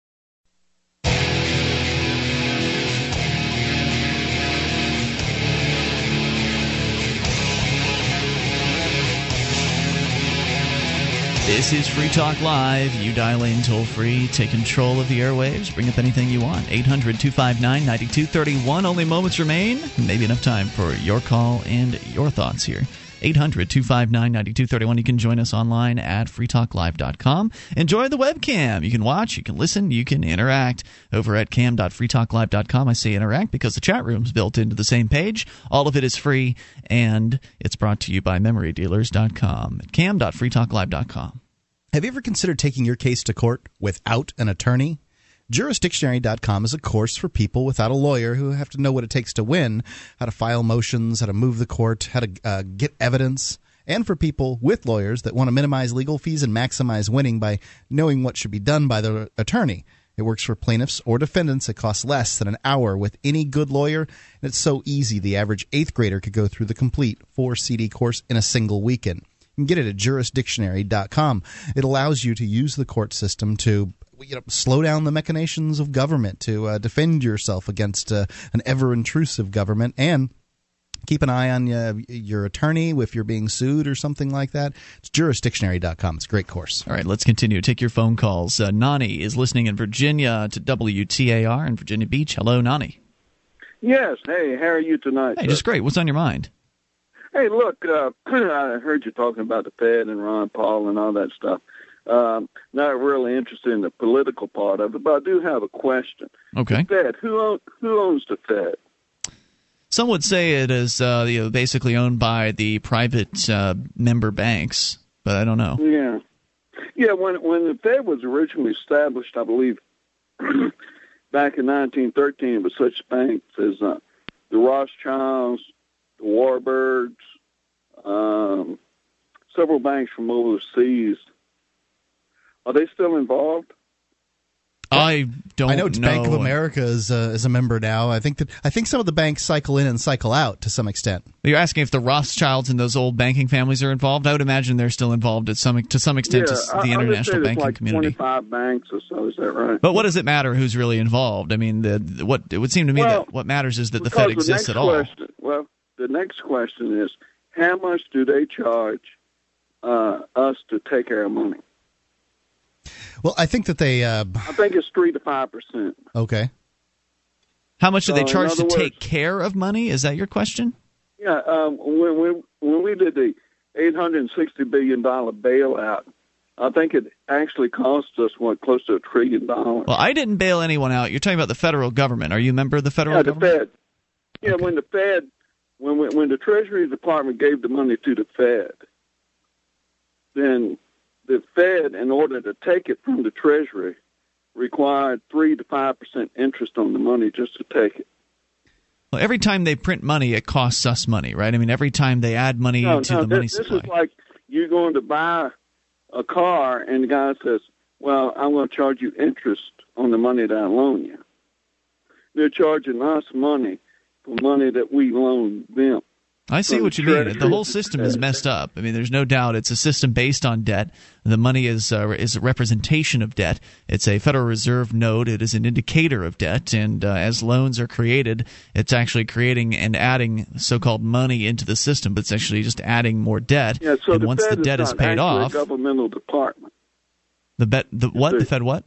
S2: This is Free Talk Live. You dial in toll free, take control of the airwaves, bring up anything you want. 800 259 9231. Only moments remain. Maybe enough time for your call and your thoughts here. 800 259 9231. You can join us online at freetalklive.com. Enjoy the webcam. You can watch, you can listen, you can interact over at cam.freetalklive.com. I say interact because the chat room's built into the same page. All of it is free, and it's brought to you by memorydealers.com at cam.freetalklive.com.
S4: Have you ever considered taking your case to court without an attorney? Jurisdictionary.com is a course for people without a lawyer who have to know what it takes to win, how to file motions, how to move the court, how to uh, get evidence, and for people with lawyers that want to minimize legal fees and maximize winning by knowing what should be done by their attorney. It works for plaintiffs or defendants. It costs less than an hour with any good lawyer, and it's so easy the average eighth grader could go through the complete four CD course in a single weekend. You can get it at jurisdictionary.com. It allows you to use the court system to you know, slow down the machinations of government, to uh, defend yourself against uh, an ever intrusive government, and keep an eye on uh, your attorney if you're being sued or something like that. It's jurisdictionary.com. It's a great course.
S2: All right, let's continue. Take your phone calls. Uh, Nani is listening in Virginia to WTAR in Virginia Beach. Hello, Nani.
S14: Yes. Hey, how are you tonight?
S2: Hey,
S14: sir?
S2: just great. What's on your mind?
S14: Hey, look, uh, I heard you talking about the Fed and Ron Paul and all that stuff. Um, not really interested in the political part of it, but I do have a question.
S2: Okay.
S14: The Fed, who own, who owns the Fed?
S2: Some would say it is uh, you know, basically owned by the private uh, member banks, but I don't know.
S14: Yeah, yeah. When when the Fed was originally established, I believe back in 1913, it was such banks as uh, the Rothschilds, the Warburgs, um, several banks from overseas. Are they still involved?
S2: I don't.
S4: I know, Bank of. America is uh, is a member now. I think that I think some of the banks cycle in and cycle out to some extent.
S2: You're asking if the Rothschilds and those old banking families are involved. I would imagine they're still involved at some to some extent
S14: yeah,
S2: to
S14: I-
S2: the
S14: I
S2: international
S14: understand
S2: banking
S14: it's like
S2: community.
S14: 25 banks or so. Is that right?
S2: But what does it matter who's really involved? I mean, the, the- what it would seem to me
S14: Well,
S2: that what matters is that the Fed exists
S14: next
S2: at all.
S14: Question, well, the next question is, how much do they charge uh, us to take our money?
S4: Well, I think that they. Uh,
S14: I think it's three to five percent.
S4: okay.
S2: How much do they
S14: in
S2: charge to
S14: other
S2: take care of money? Is that your question?
S14: Yeah, um, when when when we did the eight hundred and sixty billion dollar bailout, I think it actually cost us what close to a trillion dollars.
S2: Well, I didn't bail anyone out. You're talking about the federal government. Are you a member of the federal
S14: Yeah, the
S2: government?
S14: Fed. Yeah, when the Fed, when when when the Treasury Department gave the money to the Fed, then the Fed, in order to take it from the Treasury, required three to five percent interest on the money just to take it.
S2: Well, every time they print money, it costs us money, right? I mean, every time they add money
S14: No,
S2: to
S14: no,
S2: the
S14: this,
S2: money
S14: this is like you're going to buy a car, and the guy says, "Well, I'm going to charge you interest on the money that I loan you." They're charging us money for money that we loan them.
S2: I see what you mean. The whole system is messed up. I mean, there's no doubt it's a system based on debt. The money is uh, is a representation of debt. It's a Federal Reserve note. It is an indicator of debt. And uh, as loans are created, it's actually creating and adding so-called money into the system. But it's actually just adding more debt.
S14: Yeah, so
S2: and
S14: the
S2: once
S14: Fed
S2: the debt
S14: is
S2: is paid off,
S14: a governmental department.
S2: the bet the what the Fed what?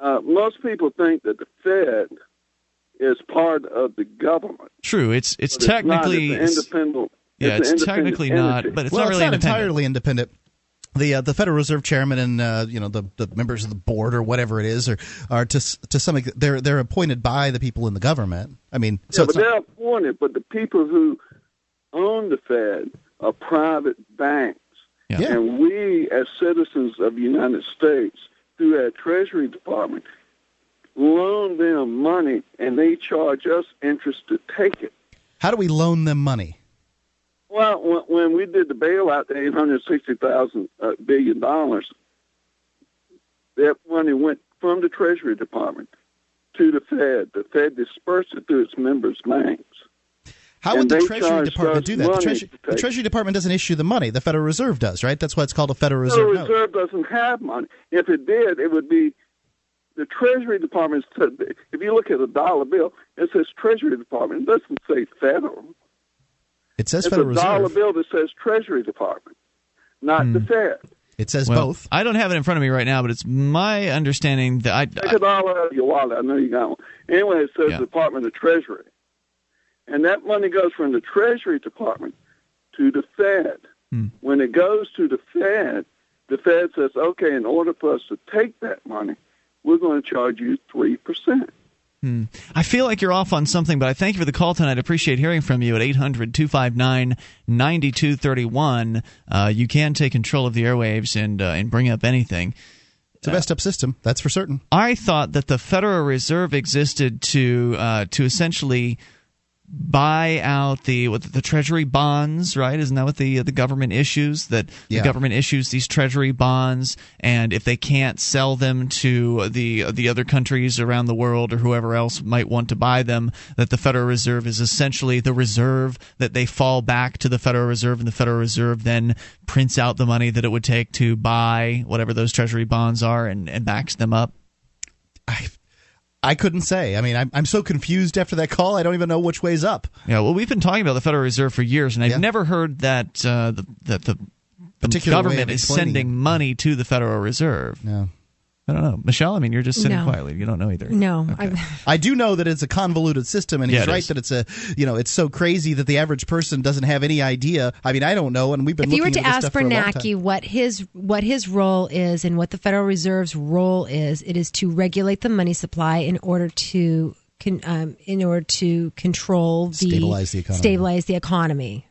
S14: Uh, most people think that the Fed is part of the government.
S2: True. It's it's
S14: but
S2: technically
S14: it's not. It's independent.
S2: yeah,
S14: it's, an
S2: it's
S14: independent
S2: technically not, but it's
S4: well,
S2: not really
S4: it's not
S2: independent.
S4: entirely independent. The uh, the Federal Reserve Chairman and uh, you know the, the members of the board or whatever it is are are to to some ex- they're they're appointed by the people in the government. I mean, so
S14: yeah, but
S4: not-
S14: they're appointed. But the people who own the Fed are private banks,
S2: Yeah.
S14: and we, as citizens of the United States, through our Treasury Department, loan them money, and they charge us interest to take it.
S4: how do we loan them money?
S14: Well, when, we did the bailout, the eight hundred sixty thousand uh, billion dollars, that money went from the Treasury Department to the Fed. The Fed dispersed it to its members' banks.
S4: How would the Treasury Department do that? The, Treasury- the Treasury Department doesn't issue the money. The Federal Reserve does, right? That's why it's called a Federal Reserve.
S14: The
S4: Reserve
S14: Federal
S4: note.
S14: Reserve doesn't have money. If it did, it would be the Treasury Department. said- If you look at a dollar bill, it says Treasury Department. It doesn't say Federal.
S4: It says
S14: it's
S4: Federal
S14: a dollar
S4: Reserve.
S14: bill that says Treasury Department, not
S4: Hmm.
S14: the Fed.
S4: It says
S2: Well,
S4: both.
S2: I don't have it in front of me right now, but it's my understanding that I,
S14: Take it all out of your wallet. I know you got one. Anyway, it says
S2: Yeah.
S14: Department of Treasury. And that money goes from the Treasury Department to the Fed.
S2: Hmm.
S14: When it goes to the Fed, the Fed says, okay, in order for us to take that money, we're going to charge you 3%.
S2: Hmm. I feel like you're off on something, but I thank you for the call tonight. I appreciate hearing from you at 800 259 9231. Uh, You can take control of the airwaves and, uh, and bring up anything.
S4: It's a messed up system, that's for certain.
S2: I thought that the Federal Reserve existed to uh, to essentially buy out the what the treasury bonds, right? Isn't that what the the government issues? That
S4: Yeah.
S2: the government issues these treasury bonds, and if they can't sell them to the the other countries around the world or whoever else might want to buy them, that the Federal Reserve is essentially the reserve that they fall back to the Federal Reserve, and the Federal Reserve then prints out the money that it would take to buy whatever those treasury bonds are and, and backs them up.
S4: I couldn't say. I mean, I'm, I'm so confused after that call. I don't even know which way's up.
S2: Yeah, well, we've been talking about the Federal Reserve for years, and I've
S4: Yeah.
S2: never heard that uh, the, that the, government is sending money to the Federal Reserve.
S4: No.
S2: I don't know, Michelle. I mean, you're just sitting
S3: No.
S2: quietly. You don't know either.
S3: No, I,
S4: I do know that it's a convoluted system, and he's
S2: Yeah,
S4: right
S2: is.
S4: that it's a you know it's so crazy that the average person doesn't have any idea. I mean, I don't know, and we've been
S3: if you were to ask
S4: stuff for a long time.
S3: Bernanke what his what his role is and what the Federal Reserve's role is, it is to regulate the money supply in order to con, um, in order to control the
S4: Stabilize the economy.
S3: stabilize the economy.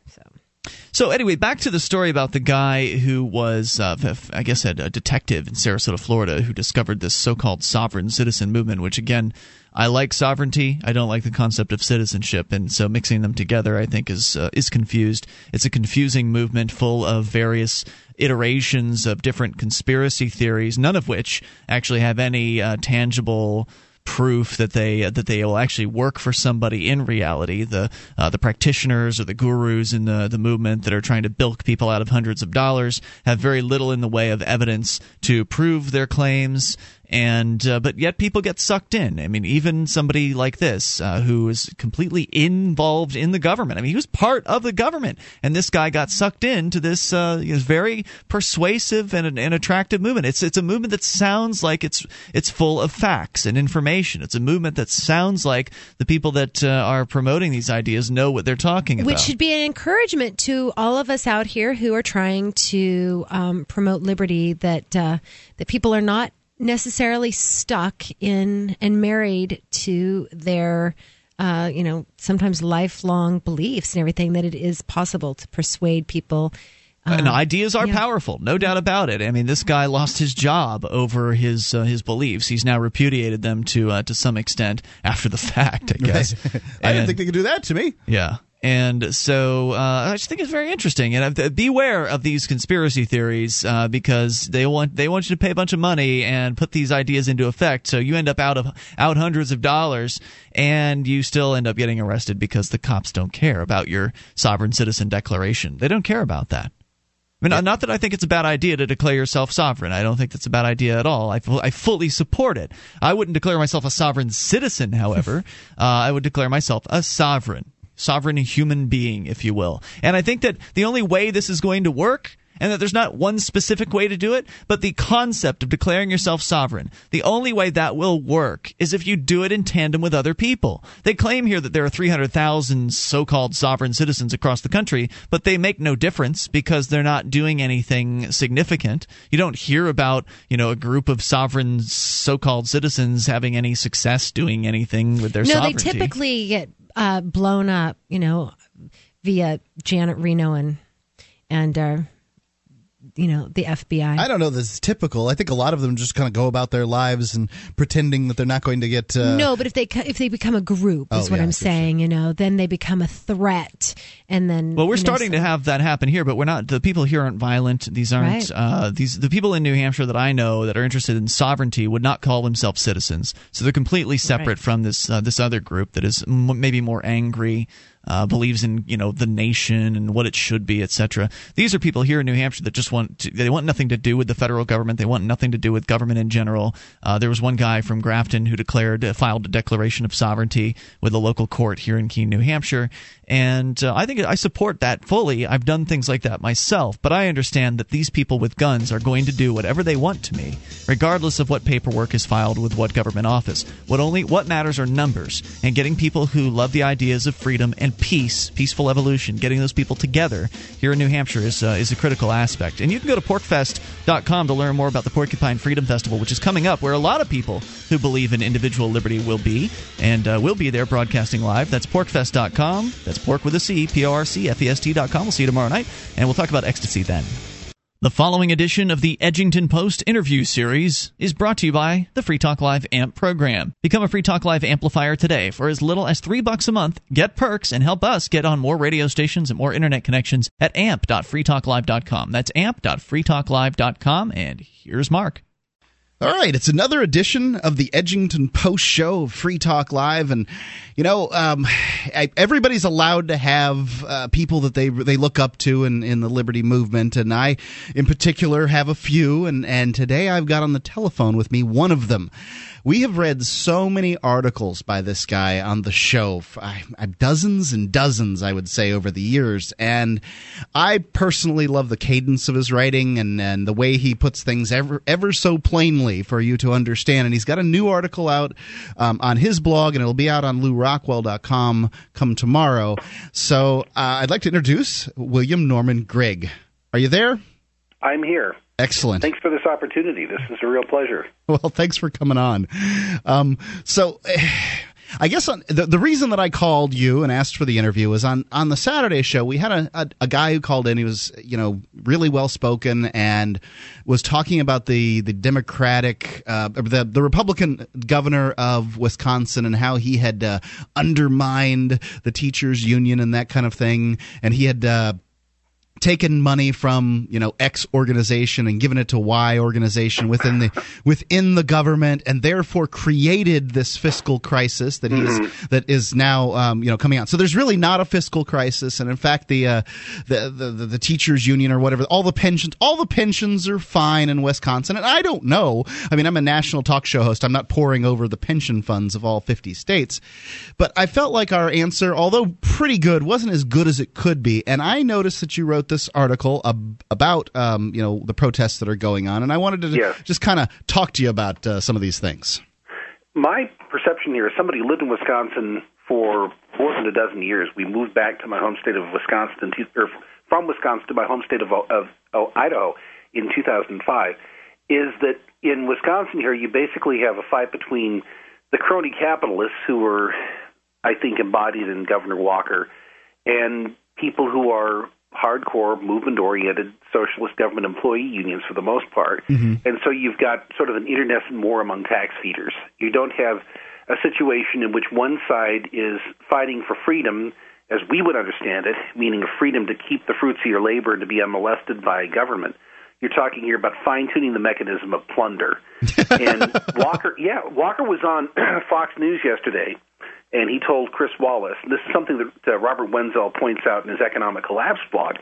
S3: So.
S2: Anyway, back to the story about the guy who was, uh, I guess, a detective in Sarasota, Florida, who discovered this so-called sovereign citizen movement. Which again, I like sovereignty. I don't like the concept of citizenship, and so mixing them together, I think, is uh, is confused. It's a confusing movement full of various iterations of different conspiracy theories, none of which actually have any uh, tangible proof that they that they will actually work for somebody in reality. The uh, the practitioners or the gurus in the the movement that are trying to bilk people out of hundreds of dollars have very little in the way of evidence to prove their claims. And uh, but yet people get sucked in. I mean, even somebody like this uh, who is completely involved in the government. I mean, he was part of the government, and this guy got sucked into this uh, very persuasive and, and attractive movement. It's it's a movement that sounds like it's it's full of facts and information. It's a movement that sounds like the people that uh, are promoting these ideas know what they're talking about.
S3: Which should be an encouragement to all of us out here who are trying to um, promote liberty. That uh, that people are not necessarily stuck in and married to their, uh, you know, sometimes lifelong beliefs and everything. That it is possible to persuade people.
S2: and
S3: uh,
S2: ideas are
S3: yeah.
S2: powerful, no doubt about it. I mean, this guy lost his job over his uh, his beliefs. He's now repudiated them to uh, to some extent after the fact, I guess.
S4: I didn't think they could do that to me.
S2: Yeah. And so uh, I just think it's very interesting, and uh, beware of these conspiracy theories uh, because they want they want you to pay a bunch of money and put these ideas into effect. So you end up out of out hundreds of dollars, and you still end up getting arrested because the cops don't care about your sovereign citizen declaration. They don't care about that. I mean, not that I think it's a bad idea to declare yourself sovereign. I don't think that's a bad idea at all. I, I fully support it. I wouldn't declare myself a sovereign citizen, however. uh, I would declare myself a sovereign, sovereign human being, if you will. And I think that the only way this is going to work. And that there's not one specific way to do it, but the concept of declaring yourself sovereign. The only way that will work is if you do it in tandem with other people. They claim here that there are 300,000 so called sovereign citizens across the country, but they make no difference because they're not doing anything significant. You don't hear about, you know, a group of sovereign so called citizens having any success doing anything with their
S3: no,
S2: sovereignty.
S3: they typically get uh, blown up, you know, via Janet Reno and and uh, you know the FBI.
S4: I don't know. This is typical. I think a lot of them just kind of go about their lives and pretending that they're not going to get. Uh,
S3: no, but if they if they become a group, is
S4: Oh,
S3: what
S4: yeah, I
S3: I'm
S4: see what
S3: saying. You know, then they become a threat, and then
S2: Well, we're
S3: you know,
S2: starting to have that happen here, but we're not. The people here aren't violent. These aren't
S3: Right.
S2: uh, these. The people in New Hampshire that I know that are interested in sovereignty would not call themselves citizens. So they're completely separate
S3: Right.
S2: from this uh, this other group that is m- maybe more angry uh, believes in you know the nation and what it should be, etc. These are people here in New Hampshire that just want to, they want nothing to do with the federal government. They want nothing to do with government in general. Uh, there was one guy from Grafton who declared uh, filed a declaration of sovereignty with a local court here in Keene, New Hampshire, and uh, I think I support that fully. I've done things like that myself, but I understand that these people with guns are going to do whatever they want to me, regardless of what paperwork is filed with what government office. What only what matters are numbers and getting people who love the ideas of freedom and peace, peaceful evolution, getting those people together here in New Hampshire is uh, is a critical aspect. And you can go to porcfest.com to learn more about the Porcupine Freedom Festival, which is coming up, where a lot of people who believe in individual liberty will be, and uh, we'll be there broadcasting live. That's porcfest.com. That's pork with a C, P O R C F E S T.com. We'll see you tomorrow night, and we'll talk about ecstasy then. The following edition of the Edgington Post interview series is brought to you by the Free Talk Live AMP program. Become a Free Talk Live amplifier today for as little as three bucks a month. Get perks and help us get on more radio stations and more internet connections at amp.freetalklive.com. That's amp.freetalklive.com. And here's Mark.
S4: All right, it's another edition of the Edgington Post Show of Free Talk Live, and you know, um, I, everybody's allowed to have uh, people that they they look up to in, in the liberty movement, and I, in particular, have a few, and and today I've got on the telephone with me one of them. We have read so many articles by this guy on the show, dozens and dozens, I would say, over the years. And I personally love the cadence of his writing and, and the way he puts things ever, ever so plainly for you to understand. And he's got a new article out um, on his blog, and it'll be out on lewrockwell.com come tomorrow. So uh, I'd like to introduce William Norman Grigg. Are you there?
S15: I'm here.
S4: Excellent.
S15: Thanks for this opportunity. This is a real pleasure.
S4: Well, thanks for coming on. Um, so. I guess on, the the reason that I called you and asked for the interview was on on the Saturday show. We had a, a, a guy who called in. He was you know really well spoken and was talking about the the Democratic uh, the the Republican governor of Wisconsin and how he had uh, undermined the teachers union and that kind of thing. And he had uh, taken money from you know X organization and given it to Y organization within the within the government, and therefore created this fiscal crisis that mm-hmm. is that is now um, you know coming out. So there's really not a fiscal crisis, and in fact, the, uh, the, the the the teachers union or whatever, all the pensions, all the pensions are fine in Wisconsin. And I don't know. I mean, I'm a national talk show host. I'm not poring over the pension funds of all 50 states, but I felt like our answer, although pretty good, wasn't as good as it could be. And I noticed that you wrote this article ab- about um, you know the protests that are going on, and I wanted to yes. just kind of talk to you about uh, some of these things.
S15: My perception here is somebody lived in Wisconsin for more than a dozen years. We moved back to my home state of Wisconsin, or from Wisconsin to my home state of, of, of Idaho in 2005. Is that in Wisconsin here you basically have a fight between the crony capitalists who were, I think, embodied in Governor Walker, and people who are hardcore movement oriented socialist government employee unions for the most part. Mm-hmm. And so you've got sort of an internecine war among tax feeders. You don't have a situation in which one side is fighting for freedom as we would understand it, meaning a freedom to keep the fruits of your labor and to be unmolested by government. You're talking here about fine tuning the mechanism of plunder. and Walker, yeah, Walker was on Fox News yesterday and he told Chris Wallace, and this is something that uh, Robert Wenzel points out in his Economic Collapse blog,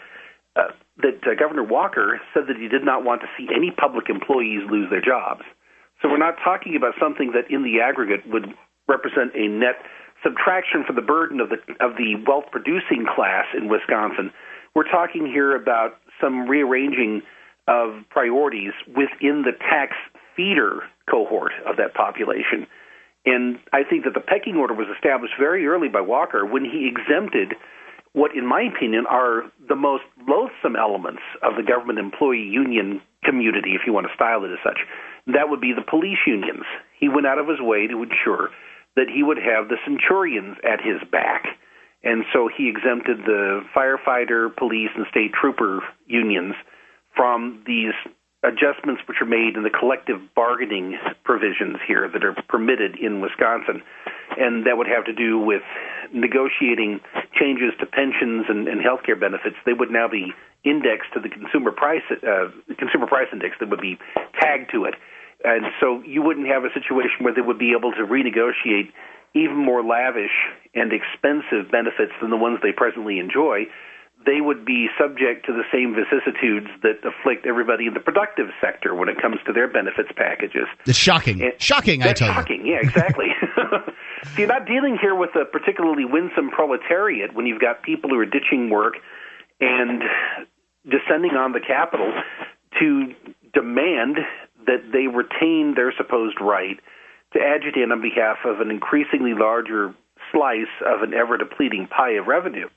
S15: uh, that uh, Governor Walker said that he did not want to see any public employees lose their jobs. So we're not talking about something that, in the aggregate, would represent a net subtraction for the burden of the of the wealth producing class in Wisconsin. We're talking here about some rearranging of priorities within the tax feeder cohort of that population. And I think that the pecking order was established very early by Walker when he exempted what, in my opinion, are the most loathsome elements of the government employee union community, if you want to style it as such. That would be the police unions. He went out of his way to ensure that he would have the centurions at his back. And so he exempted the firefighter, police, and state trooper unions from these adjustments which are made in the collective bargaining provisions here that are permitted in Wisconsin. And that would have to do with negotiating changes to pensions and, and health care benefits. They would now be indexed to the consumer price uh, consumer price index that would be tagged to it. And so you wouldn't have a situation where they would be able to renegotiate even more lavish and expensive benefits than the ones they presently enjoy, they would be subject to the same vicissitudes that afflict everybody in the productive sector when it comes to their benefits packages.
S4: It's shocking.
S15: And
S4: shocking, I tell you.
S15: shocking. Yeah, exactly. so you're not dealing here with a particularly winsome proletariat when you've got people who are ditching work and descending on the capital to demand that they retain their supposed right to agitate on behalf of an increasingly larger slice of an ever depleting pie of revenue.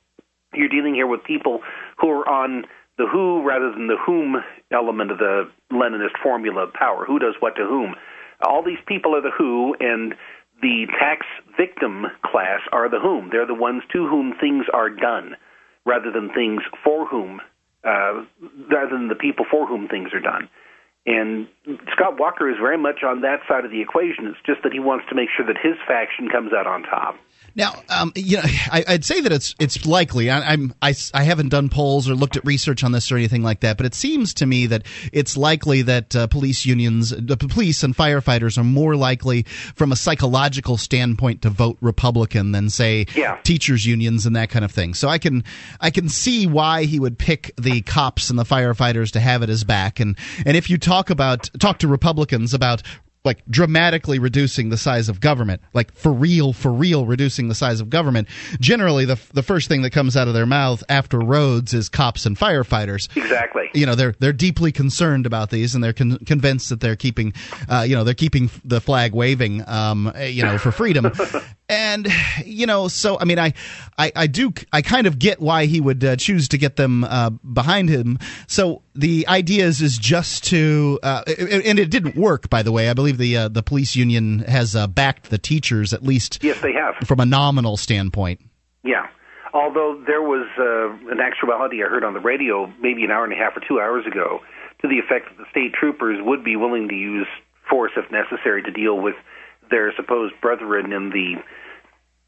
S15: You're dealing here with people who are on the who rather than the whom element of the Leninist formula of power. Who does what to whom? All these people are the who, and the tax victim class are the whom. They're the ones to whom things are done, rather than things for whom, uh, rather than the people for whom things are done. And Scott Walker is very much on that side of the equation. It's just that he wants to make sure that his faction comes out on top.
S4: Now, um, you know, I, would say that it's it's likely. I, I'm I, I haven't done polls or looked at research on this or anything like that, but it seems to me that it's likely that uh, police unions, the police and firefighters, are more likely from a psychological standpoint to vote Republican than say
S15: yeah.
S4: teachers unions and that kind of thing. So I can I can see why he would pick the cops and the firefighters to have it as back. And and if you talk about talk to Republicans about like dramatically reducing the size of government, like for real, for real, reducing the size of government. Generally, the the first thing that comes out of their mouth after roads is cops and firefighters.
S15: Exactly.
S4: You know, they're they're deeply concerned about these, and they're con- convinced that they're keeping, uh, you know, they're keeping the flag waving, um, you know, for freedom. and you know, so I mean, I, I, I do, I kind of get why he would uh, choose to get them uh, behind him. So the idea is is just to, uh, and it didn't work, by the way. I believe the uh, the police union has uh, backed the teachers at least.
S15: Yes, they have
S4: from a nominal standpoint.
S15: Yeah. Although there was uh, an actuality I heard on the radio maybe an hour and a half or two hours ago to the effect that the state troopers would be willing to use force if necessary to deal with their supposed brethren in the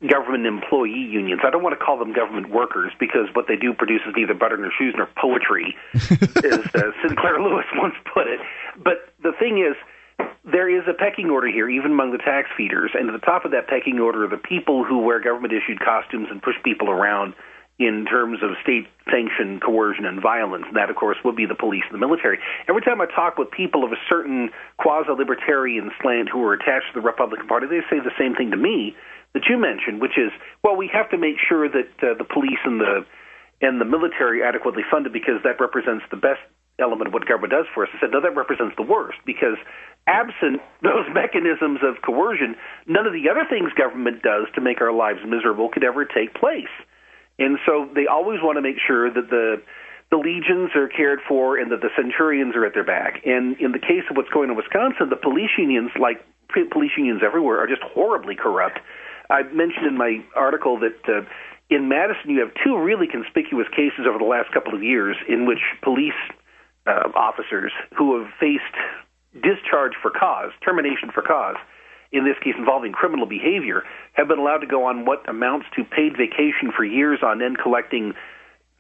S15: government employee unions. I don't want to call them government workers because what they do produces neither butter nor shoes nor poetry, as uh, Sinclair Lewis once put it. But the thing is, there is a pecking order here, even among the tax feeders, and at the top of that pecking order are the people who wear government issued costumes and push people around in terms of state sanctioned coercion and violence. And that, of course, would be the police and the military. Every time I talk with people of a certain quasi libertarian slant who are attached to the Republican Party, they say the same thing to me that you mentioned, which is, well, we have to make sure that uh, the police and the and the military adequately funded because that represents the best element of what government does for us. I said, no, that represents the worst because absent those mechanisms of coercion, none of the other things government does to make our lives miserable could ever take place. And so they always want to make sure that the the legions are cared for and that the centurions are at their back. And in the case of what's going on in Wisconsin, the police unions, like police unions everywhere, are just horribly corrupt. I mentioned in my article that uh, in Madison you have two really conspicuous cases over the last couple of years in which police uh, officers who have faced discharge for cause, termination for cause, in this case involving criminal behavior, have been allowed to go on what amounts to paid vacation for years on end, collecting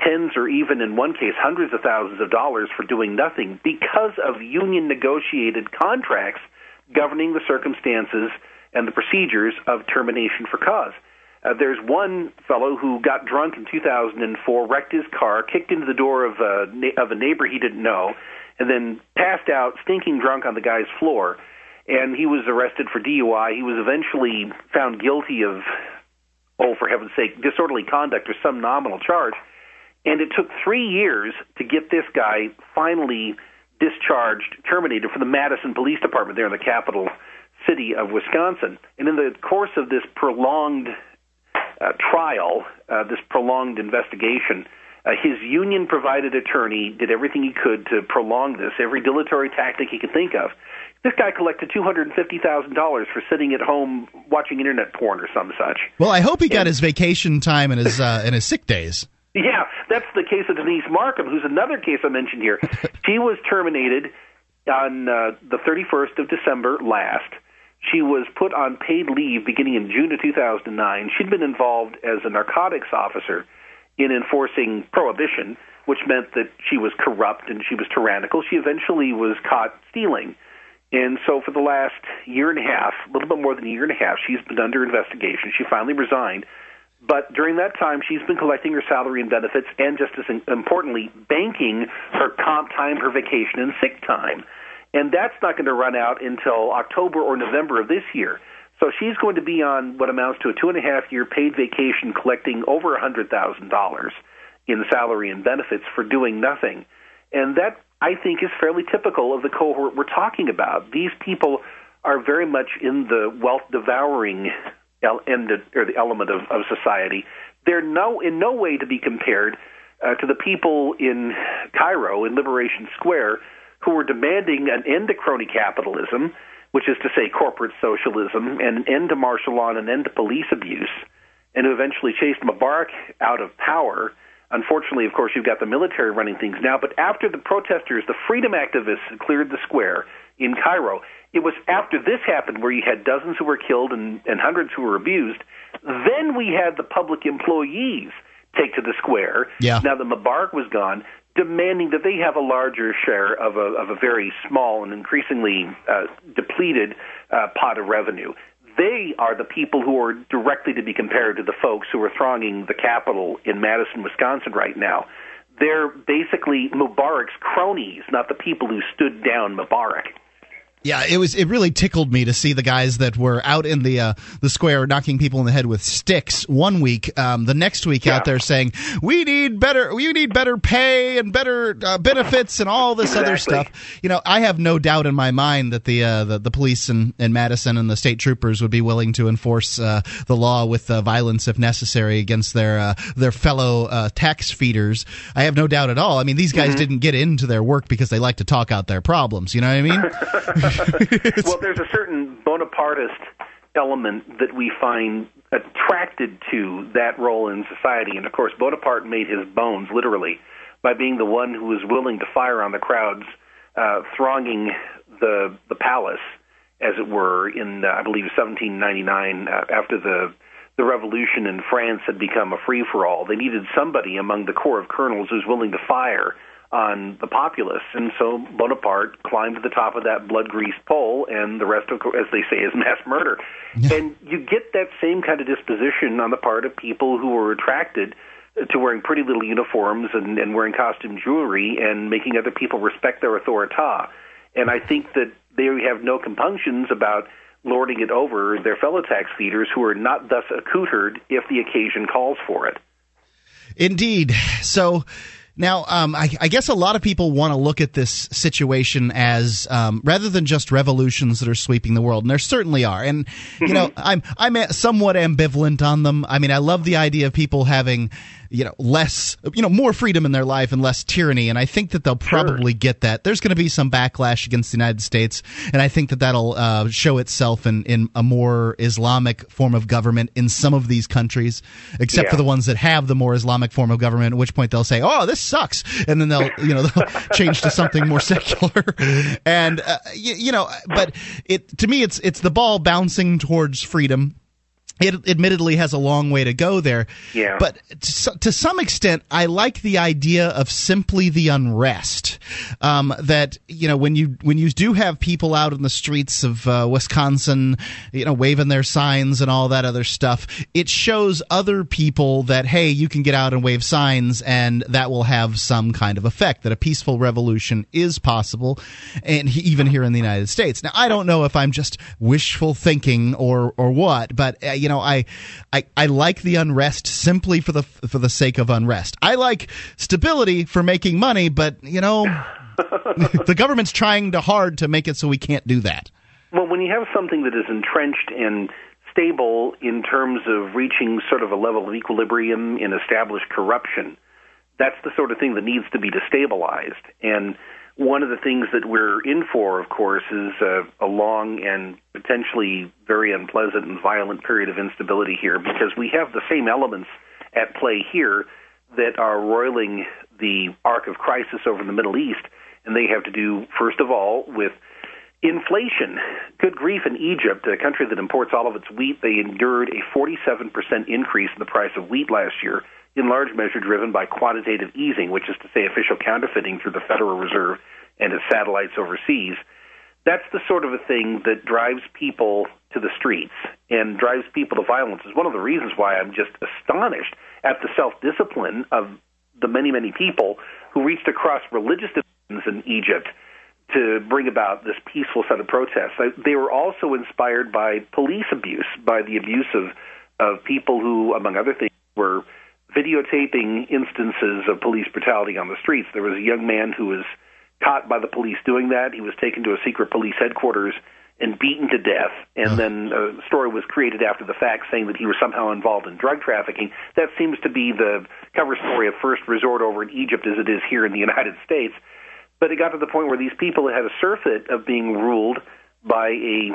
S15: tens or even in one case hundreds of thousands of dollars for doing nothing because of union negotiated contracts governing the circumstances and the procedures of termination for cause. Uh, there's one fellow who got drunk in 2004, wrecked his car, kicked into the door of a, of a neighbor he didn't know, and then passed out, stinking drunk on the guy's floor and he was arrested for DUI. He was eventually found guilty of, oh, for heaven's sake, disorderly conduct or some nominal charge. And it took three years to get this guy finally discharged, terminated from the Madison Police Department there in the capital city of Wisconsin. And in the course of this prolonged uh, trial, uh, this prolonged investigation, uh, his union provided attorney did everything he could to prolong this, every dilatory tactic he could think of. This guy collected two hundred and fifty thousand dollars for sitting at home watching internet porn or some such.
S4: Well, I hope he got and, his vacation time and his uh, and his sick days.
S15: Yeah, that's the case of Denise Markham, who's another case I mentioned here. she was terminated on uh, the 31st of December last. She was put on paid leave beginning in June of 2009. She'd been involved as a narcotics officer in enforcing prohibition, which meant that she was corrupt and she was tyrannical. She eventually was caught stealing And so for the last year and a half, a little bit more than a year and a half, she's been under investigation. She finally resigned. But during that time, she's been collecting her salary and benefits, and just as importantly, banking her comp time, her vacation, and sick time. And that's not going to run out until October or November of this year. So she's going to be on what amounts to a two and a half year paid vacation, collecting over a hundred thousand dollars in salary and benefits for doing nothing. And that I think is fairly typical of the cohort we're talking about. These people are very much in the wealth devouring end or the element of, of society. They're no in no way to be compared uh, to the people in Cairo in Liberation Square who were demanding an end to crony capitalism, which is to say corporate socialism, and an end to martial law and an end to police abuse, and who eventually chased Mubarak out of power Unfortunately, of course, you've got the military running things now. But after the protesters, the freedom activists cleared the square in Cairo, it was after this happened where you had dozens who were killed and, and hundreds who were abused. Then we had the public employees take to the square.
S4: Yeah.
S15: Now that Mubarak was gone, demanding that they have a larger share of a, of a very small and increasingly uh, depleted uh, pot of revenue they are the people who are directly to be compared to the folks who are thronging the Capitol in Madison, Wisconsin right now. They're basically Mubarak's cronies, not the people who stood down Mubarak.
S4: Yeah, it was. It really tickled me to see the guys that were out in the uh, the square knocking people in the head with sticks one week. Um, the next week, yeah. out there saying we need better, we need better pay and better uh, benefits and all this
S15: exactly.
S4: other stuff. You know, I have no doubt in my mind that the uh, the, the, police in, in Madison and the state troopers would be willing to enforce uh, the law with uh, violence if necessary against their uh, their fellow tax feeders. I have no doubt at all. I mean, these guys mm-hmm. didn't get into their work because they like to talk out their problems. You know what I mean?
S15: well, there's a certain Bonapartist element that we find attracted to that role in society. And of course, Bonaparte made his bones literally by being the one who was willing to fire on the crowds uh, thronging the the palace, as it were, in uh, I believe 1799 uh, after the the revolution in France had become a free for all. They needed somebody among the corps of colonels who's willing to fire on the populace. And so Bonaparte climbed to the top of that blood greased pole, and the rest, of, as they say, is mass murder. and you get that same kind of disposition on the part of people who are attracted to wearing pretty little uniforms and, and wearing costume jewelry and making other people respect their authority. And I think that they have no compunctions about lording it over their fellow tax feeders who are not thus accoutred if the occasion calls for it.
S4: Indeed. So now, um, I, I, guess a lot of people want to look at this situation as um, rather than just revolutions that are sweeping the world, and there certainly are. And you know, I'm I'm somewhat ambivalent on them. I mean, I love the idea of people having you know less you know more freedom in their life and less tyranny. And i think that they'll probably sure. get that. There's going to be some backlash against the united states and i think that that'll uh, show itself in, in a more islamic form of government in some of these countries except yeah. for the ones that have the more islamic form of government at which point they'll say oh this sucks. And then they'll you know they'll change to something more secular. And uh, you, you know but it to me it's it's the ball bouncing towards freedom it admittedly has a long way to go there.
S15: Yeah.
S4: But to, to some extent, I like the idea of simply the unrest. Um, that you know when you when you do have people out in the streets of uh, Wisconsin, you know, waving their signs and all that other stuff, it shows other people that hey, you can get out and wave signs, and that will have some kind of effect. That a peaceful revolution is possible, and even here in the United States. Now, I don't know if I'm just wishful thinking or or what, but uh, you know, I, I I like the unrest simply for the for the sake of unrest. I like stability for making money, but you know, the government's trying to hard to make it so we can't do that.
S15: Well, when you have something that is entrenched and stable in terms of reaching sort of a level of equilibrium in established corruption, that's the sort of thing that needs to be destabilized. And one of the things that we're in for, of course, is a, a long and potentially very unpleasant and violent period of instability here because we have the same elements at play here that are roiling the arc of crisis over in the Middle East, and they have to do, first of all, with inflation. Good grief in Egypt, a country that imports all of its wheat, they endured a 47% increase in the price of wheat last year in large measure driven by quantitative easing, which is to say official counterfeiting through the Federal Reserve and its satellites overseas. that's the sort of a thing that drives people to the streets and drives people to violence. Is one of the reasons why I'm just astonished at the self discipline of the many, many people who reached across religious divisions in Egypt to bring about this peaceful set of protests. They were also inspired by police abuse, by the abuse of, of people who, among other things, were videotaping instances of police brutality on the streets. There was a young man who was caught by the police doing that. He was taken to a secret police headquarters and beaten to death. And then a story was created after the fact saying that he was somehow involved in drug trafficking. That seems to be the cover story of first resort over in Egypt as it is here in the United States. But it got to the point where these people had a surfeit of being ruled by a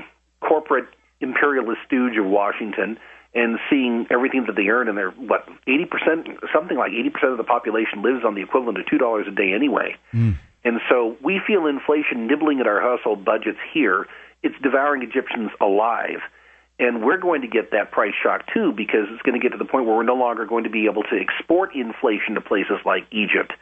S15: corporate imperialist stooge of Washington and seeing everything that they earn and they're what 80% something like 80% of the population lives on the equivalent of $2 a day anyway.
S4: Mm.
S15: And so we feel inflation nibbling at our household budgets here. It's devouring Egyptians alive. And we're going to get that price shock too because it's going to get to the point where we're no longer going to be able to export inflation to places like Egypt.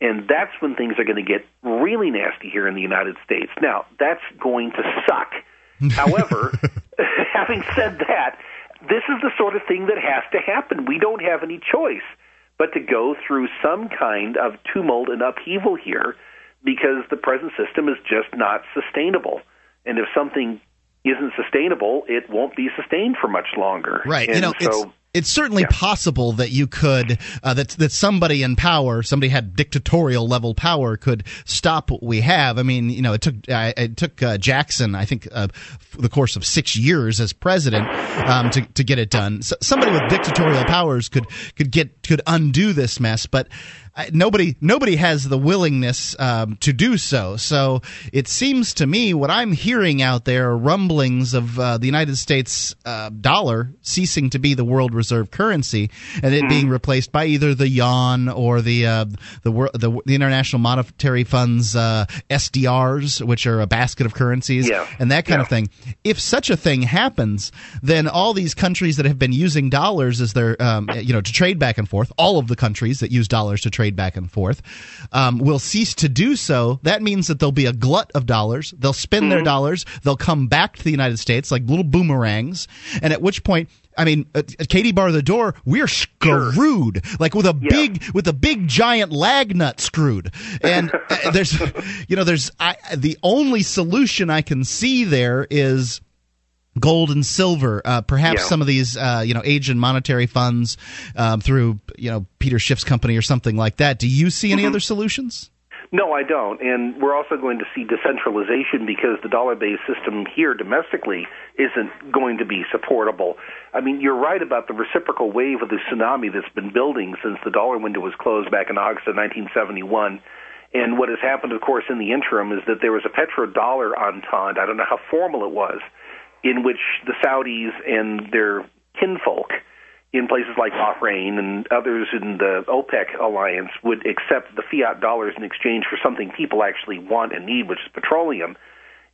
S15: And that's when things are going to get really nasty here in the United States. Now, that's going to suck. However, having said that, this is the sort of thing that has to happen. We don't have any choice but to go through some kind of tumult and upheaval here because the present system is just not sustainable. And if something isn't sustainable, it won't be sustained for much longer.
S4: Right.
S15: And
S4: you know,
S15: so,
S4: it's certainly possible that you could uh, that that somebody in power, somebody had dictatorial level power, could stop what we have. I mean, you know, it took uh, it took uh, Jackson, I think, uh, the course of six years as president um, to to get it done. So somebody with dictatorial powers could could get could undo this mess, but nobody nobody has the willingness um, to do so. So it seems to me what I'm hearing out there are rumblings of uh, the United States uh, dollar ceasing to be the world reserve currency and it being replaced by either the yuan or the uh, the, the, the International Monetary Fund's uh, SDRs, which are a basket of currencies,
S15: Yeah.
S4: and that kind
S15: Yeah.
S4: of thing. If such a thing happens, then all these countries that have been using dollars as their um, you know to trade back and forth, all of the countries that use dollars to trade back and forth, um, will cease to do so. That means that there'll be a glut of dollars. They'll spend their dollars. They'll come back to the United States like little boomerangs, and at which point. I mean, uh, Katie bar the door. We're screwed, like with a big, with a big giant lag nut screwed. And uh, there's, you know, there's I, the only solution I can see there is gold and silver. Uh, perhaps
S15: Yeah.
S4: some of these, uh, you know, Asian monetary funds um, through, you know, Peter Schiff's company or something like that. Do you see any other solutions?
S15: No, I don't. And we're also going to see decentralization because the dollar based system here domestically isn't going to be supportable. I mean, you're right about the reciprocal wave of the tsunami that's been building since the dollar window was closed back in August of 1971. And what has happened, of course, in the interim is that there was a petrodollar entente. I don't know how formal it was, in which the Saudis and their kinfolk in places like Bahrain and others in the OPEC alliance would accept the fiat dollars in exchange for something people actually want and need, which is petroleum.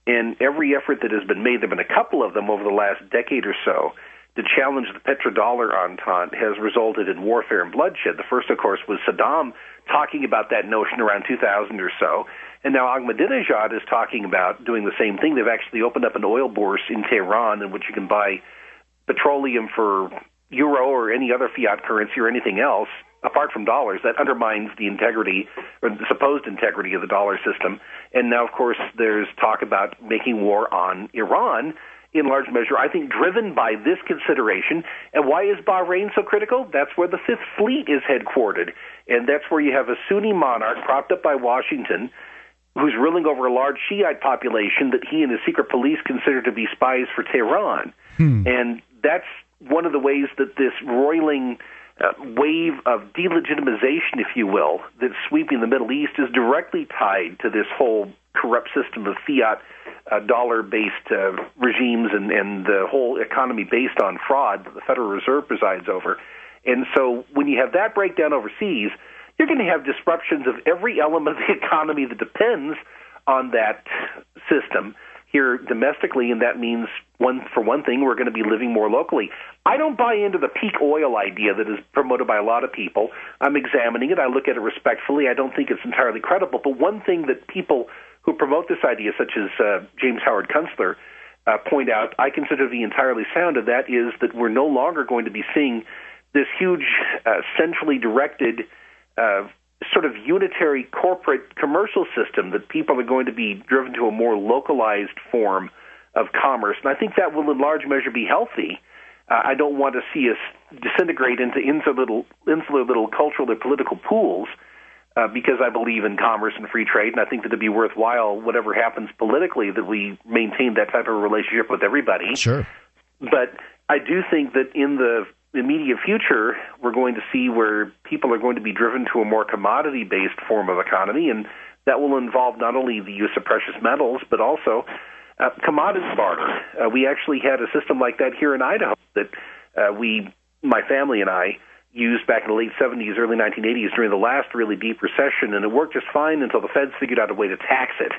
S15: And every effort that has been made, there have been a couple of them over the last decade or so, to challenge the petrodollar entente has resulted in warfare and bloodshed. The first, of course, was Saddam talking about that notion around 2000 or so. And now Ahmadinejad is talking about doing the same thing. They've actually opened up an oil bourse in Tehran in which you can buy petroleum for euro or any other fiat currency or anything else apart from dollars that undermines the integrity or the supposed integrity of the dollar system. And now of course there's talk about making war on Iran in large measure I think driven by this consideration. And why is Bahrain so critical? That's where the 5th fleet is headquartered. And that's where you have a Sunni monarch propped up by Washington who's ruling over a large Shiite population that he and his secret police consider to be spies for Tehran. Hmm. And that's one of the ways that this roiling uh, wave of delegitimization, if you will, that's sweeping the Middle East is directly tied to this whole corrupt system of fiat uh, dollar based uh, regimes and, and the whole economy based on fraud that the Federal Reserve presides over. And so when you have that breakdown overseas, you're going to have disruptions of every element of the economy that depends on that system here domestically, and that means one for one thing, we're going to be living more locally. I don't buy into the peak oil idea that is promoted by a lot of people. I'm examining it. I look at it respectfully. I don't think it's entirely credible. But one thing that people who promote this idea, such as uh, James Howard Kunstler, uh, point out, I consider to be entirely sound, and that is that we're no longer going to be seeing this huge, uh, centrally directed, uh, sort of unitary corporate commercial system. That people are going to be driven to a more localized form of commerce, and I think that will, in large measure, be healthy. Uh, I don't want to see us disintegrate into insular little, insular little cultural or political pools uh, because I believe in commerce and free trade, and I think that it'd be worthwhile, whatever happens politically, that we maintain that type of relationship with everybody.
S4: Sure.
S15: But I do think that in the immediate future, we're going to see where people are going to be driven to a more commodity based form of economy, and that will involve not only the use of precious metals, but also uh, commodity barter. Uh, we actually had a system like that here in Idaho that uh, we, my family and I, used back in the late 70s, early 1980s during the last really deep recession, and it worked just fine until the feds figured out a way to tax it,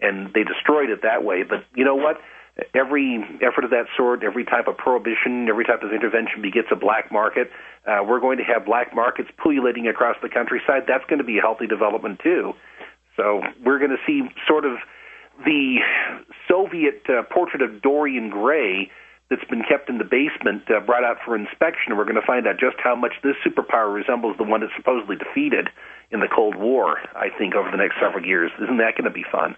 S15: and they destroyed it that way. But you know what? Every effort of that sort, every type of prohibition, every type of intervention begets a black market. Uh, we're going to have black markets pullulating across the countryside. That's going to be a healthy development too. So we're going to see sort of the Soviet uh, portrait of Dorian Gray that's been kept in the basement uh, brought out for inspection. We're going to find out just how much this superpower resembles the one that supposedly defeated in the Cold War, I think, over the next several years. Isn't that going to be fun?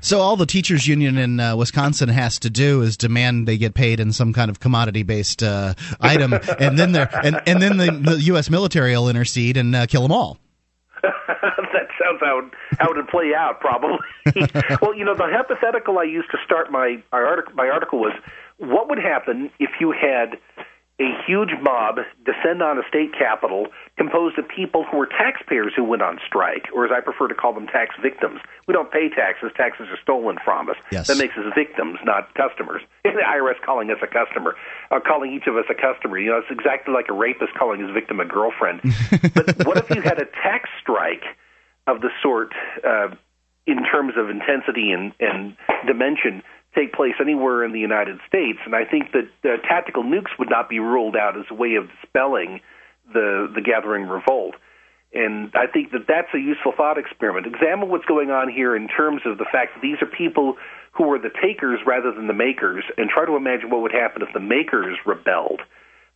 S4: So, all the teachers' union in uh, Wisconsin has to do is demand they get paid in some kind of commodity based uh, item, and then, they're, and, and then the, the U.S. military will intercede and uh, kill them all.
S15: that sounds how how it would play out, probably. well, you know, the hypothetical I used to start my my article, my article was what would happen if you had a huge mob descend on a state capital composed of people who were taxpayers who went on strike, or as I prefer to call them, tax victims. We don't pay taxes; taxes are stolen from us.
S4: Yes.
S15: That makes us victims, not customers. the IRS calling us a customer, uh, calling each of us a customer. You know, it's exactly like a rapist calling his victim a girlfriend. but what if you had a tax strike of the sort, uh, in terms of intensity and, and dimension? Take place anywhere in the United States. And I think that uh, tactical nukes would not be ruled out as a way of dispelling the the gathering revolt. And I think that that's a useful thought experiment. Examine what's going on here in terms of the fact that these are people who are the takers rather than the makers, and try to imagine what would happen if the makers rebelled.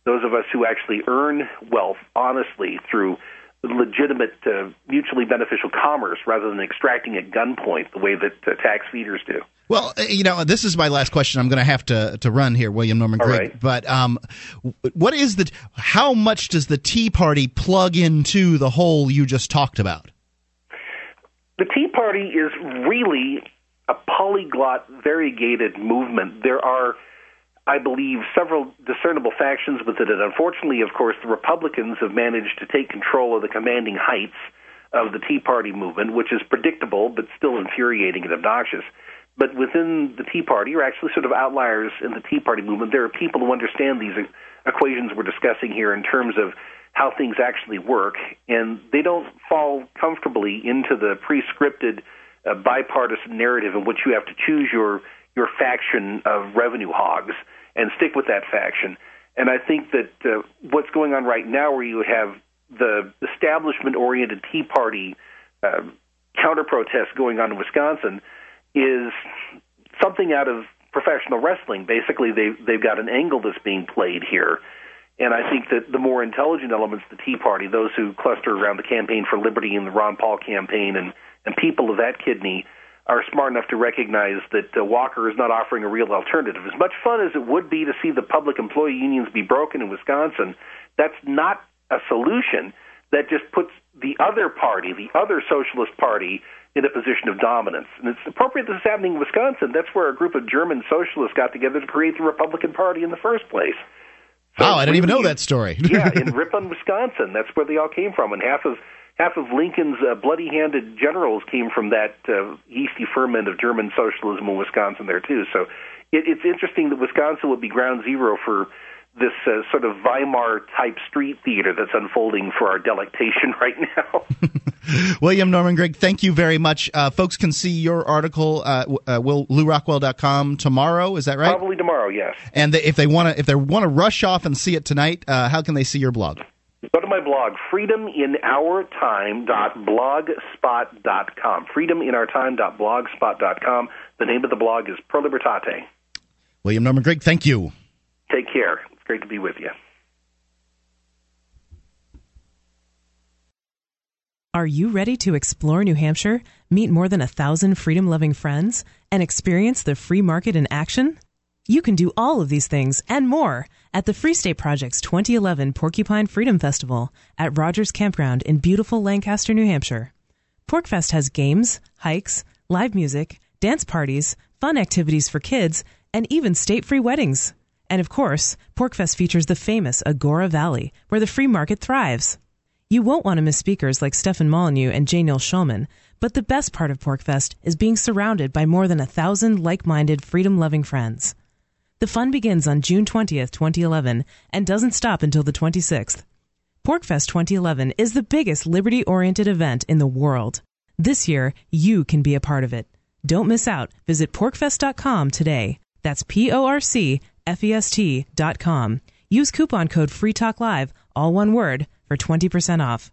S15: Those of us who actually earn wealth honestly through legitimate, uh, mutually beneficial commerce rather than extracting at gunpoint the way that uh, tax feeders do.
S4: Well, uh, you know, this is my last question. I'm going to have to to run here, William Norman Grigg.
S15: Right.
S4: But um, what is the? How much does the Tea Party plug into the hole you just talked about?
S15: The Tea Party is really a polyglot, variegated movement. There are I believe, several discernible factions within it. Unfortunately, of course, the Republicans have managed to take control of the commanding heights of the Tea Party movement, which is predictable but still infuriating and obnoxious. But within the Tea Party, or actually sort of outliers in the Tea Party movement, there are people who understand these equations we're discussing here in terms of how things actually work, and they don't fall comfortably into the pre-scripted uh, bipartisan narrative in which you have to choose your your faction of revenue hogs and stick with that faction. And I think that uh, what's going on right now, where you have the establishment-oriented Tea Party uh, counter protests going on in Wisconsin, is something out of professional wrestling. Basically, they've, they've got an angle that's being played here. And I think that the more intelligent elements of the Tea Party, those who cluster around the campaign for liberty and the Ron Paul campaign and, and people of that kidney, are smart enough to recognize that uh, Walker is not offering a real alternative. As much fun as it would be to see the public employee unions be broken in Wisconsin, that's not a solution. That just puts the other party, the other socialist party, in a position of dominance. And it's appropriate this is happening in Wisconsin. That's where a group of German socialists got together to create the Republican Party in the first place.
S4: So oh, I didn't even know that story.
S15: yeah, in Ripon, Wisconsin. That's where they all came from. And half of half of Lincoln's uh, bloody-handed generals came from that uh, yeasty ferment of German socialism in Wisconsin there too. So it, it's interesting that Wisconsin would be ground zero for this uh, sort of Weimar type street theater that's unfolding for our delectation right now.
S4: William Norman Grigg, thank you very much. Uh, folks can see your article uh, uh, will lewrockwell.com tomorrow. Is that right?
S15: Probably tomorrow. Yes.
S4: And if they want to, if they want to rush off and see it tonight, uh, how can they see your blog?
S15: Go to my blog, freedominourtime.blogspot.com. Freedominourtime.blogspot.com. The name of the blog is Pro Libertate.
S4: William Norman Grigg, thank you.
S15: Take care. It's great to be with you.
S16: Are you ready to explore New Hampshire, meet more than a thousand freedom loving friends, and experience the free market in action? You can do all of these things and more at the Free State Project's 2011 Porcupine Freedom Festival at Rogers Campground in beautiful Lancaster, New Hampshire. PorcFest has games, hikes, live music, dance parties, fun activities for kids, and even state free weddings. And of course, PorcFest features the famous Agora Valley, where the free market thrives. You won't want to miss speakers like Stefan Molyneux and J. Neil Schulman, but the best part of PorcFest is being surrounded by more than a thousand like-minded, freedom-loving friends. The fun begins on June 20th, 2011, and doesn't stop until the 26th. PorcFest 2011 is the biggest liberty-oriented event in the world. This year, you can be a part of it. Don't miss out. Visit porcfest.com today. That's P-O-R-C-F-E-S-T dot com. Use coupon code FREETALKLIVE, all one word, for 20% off.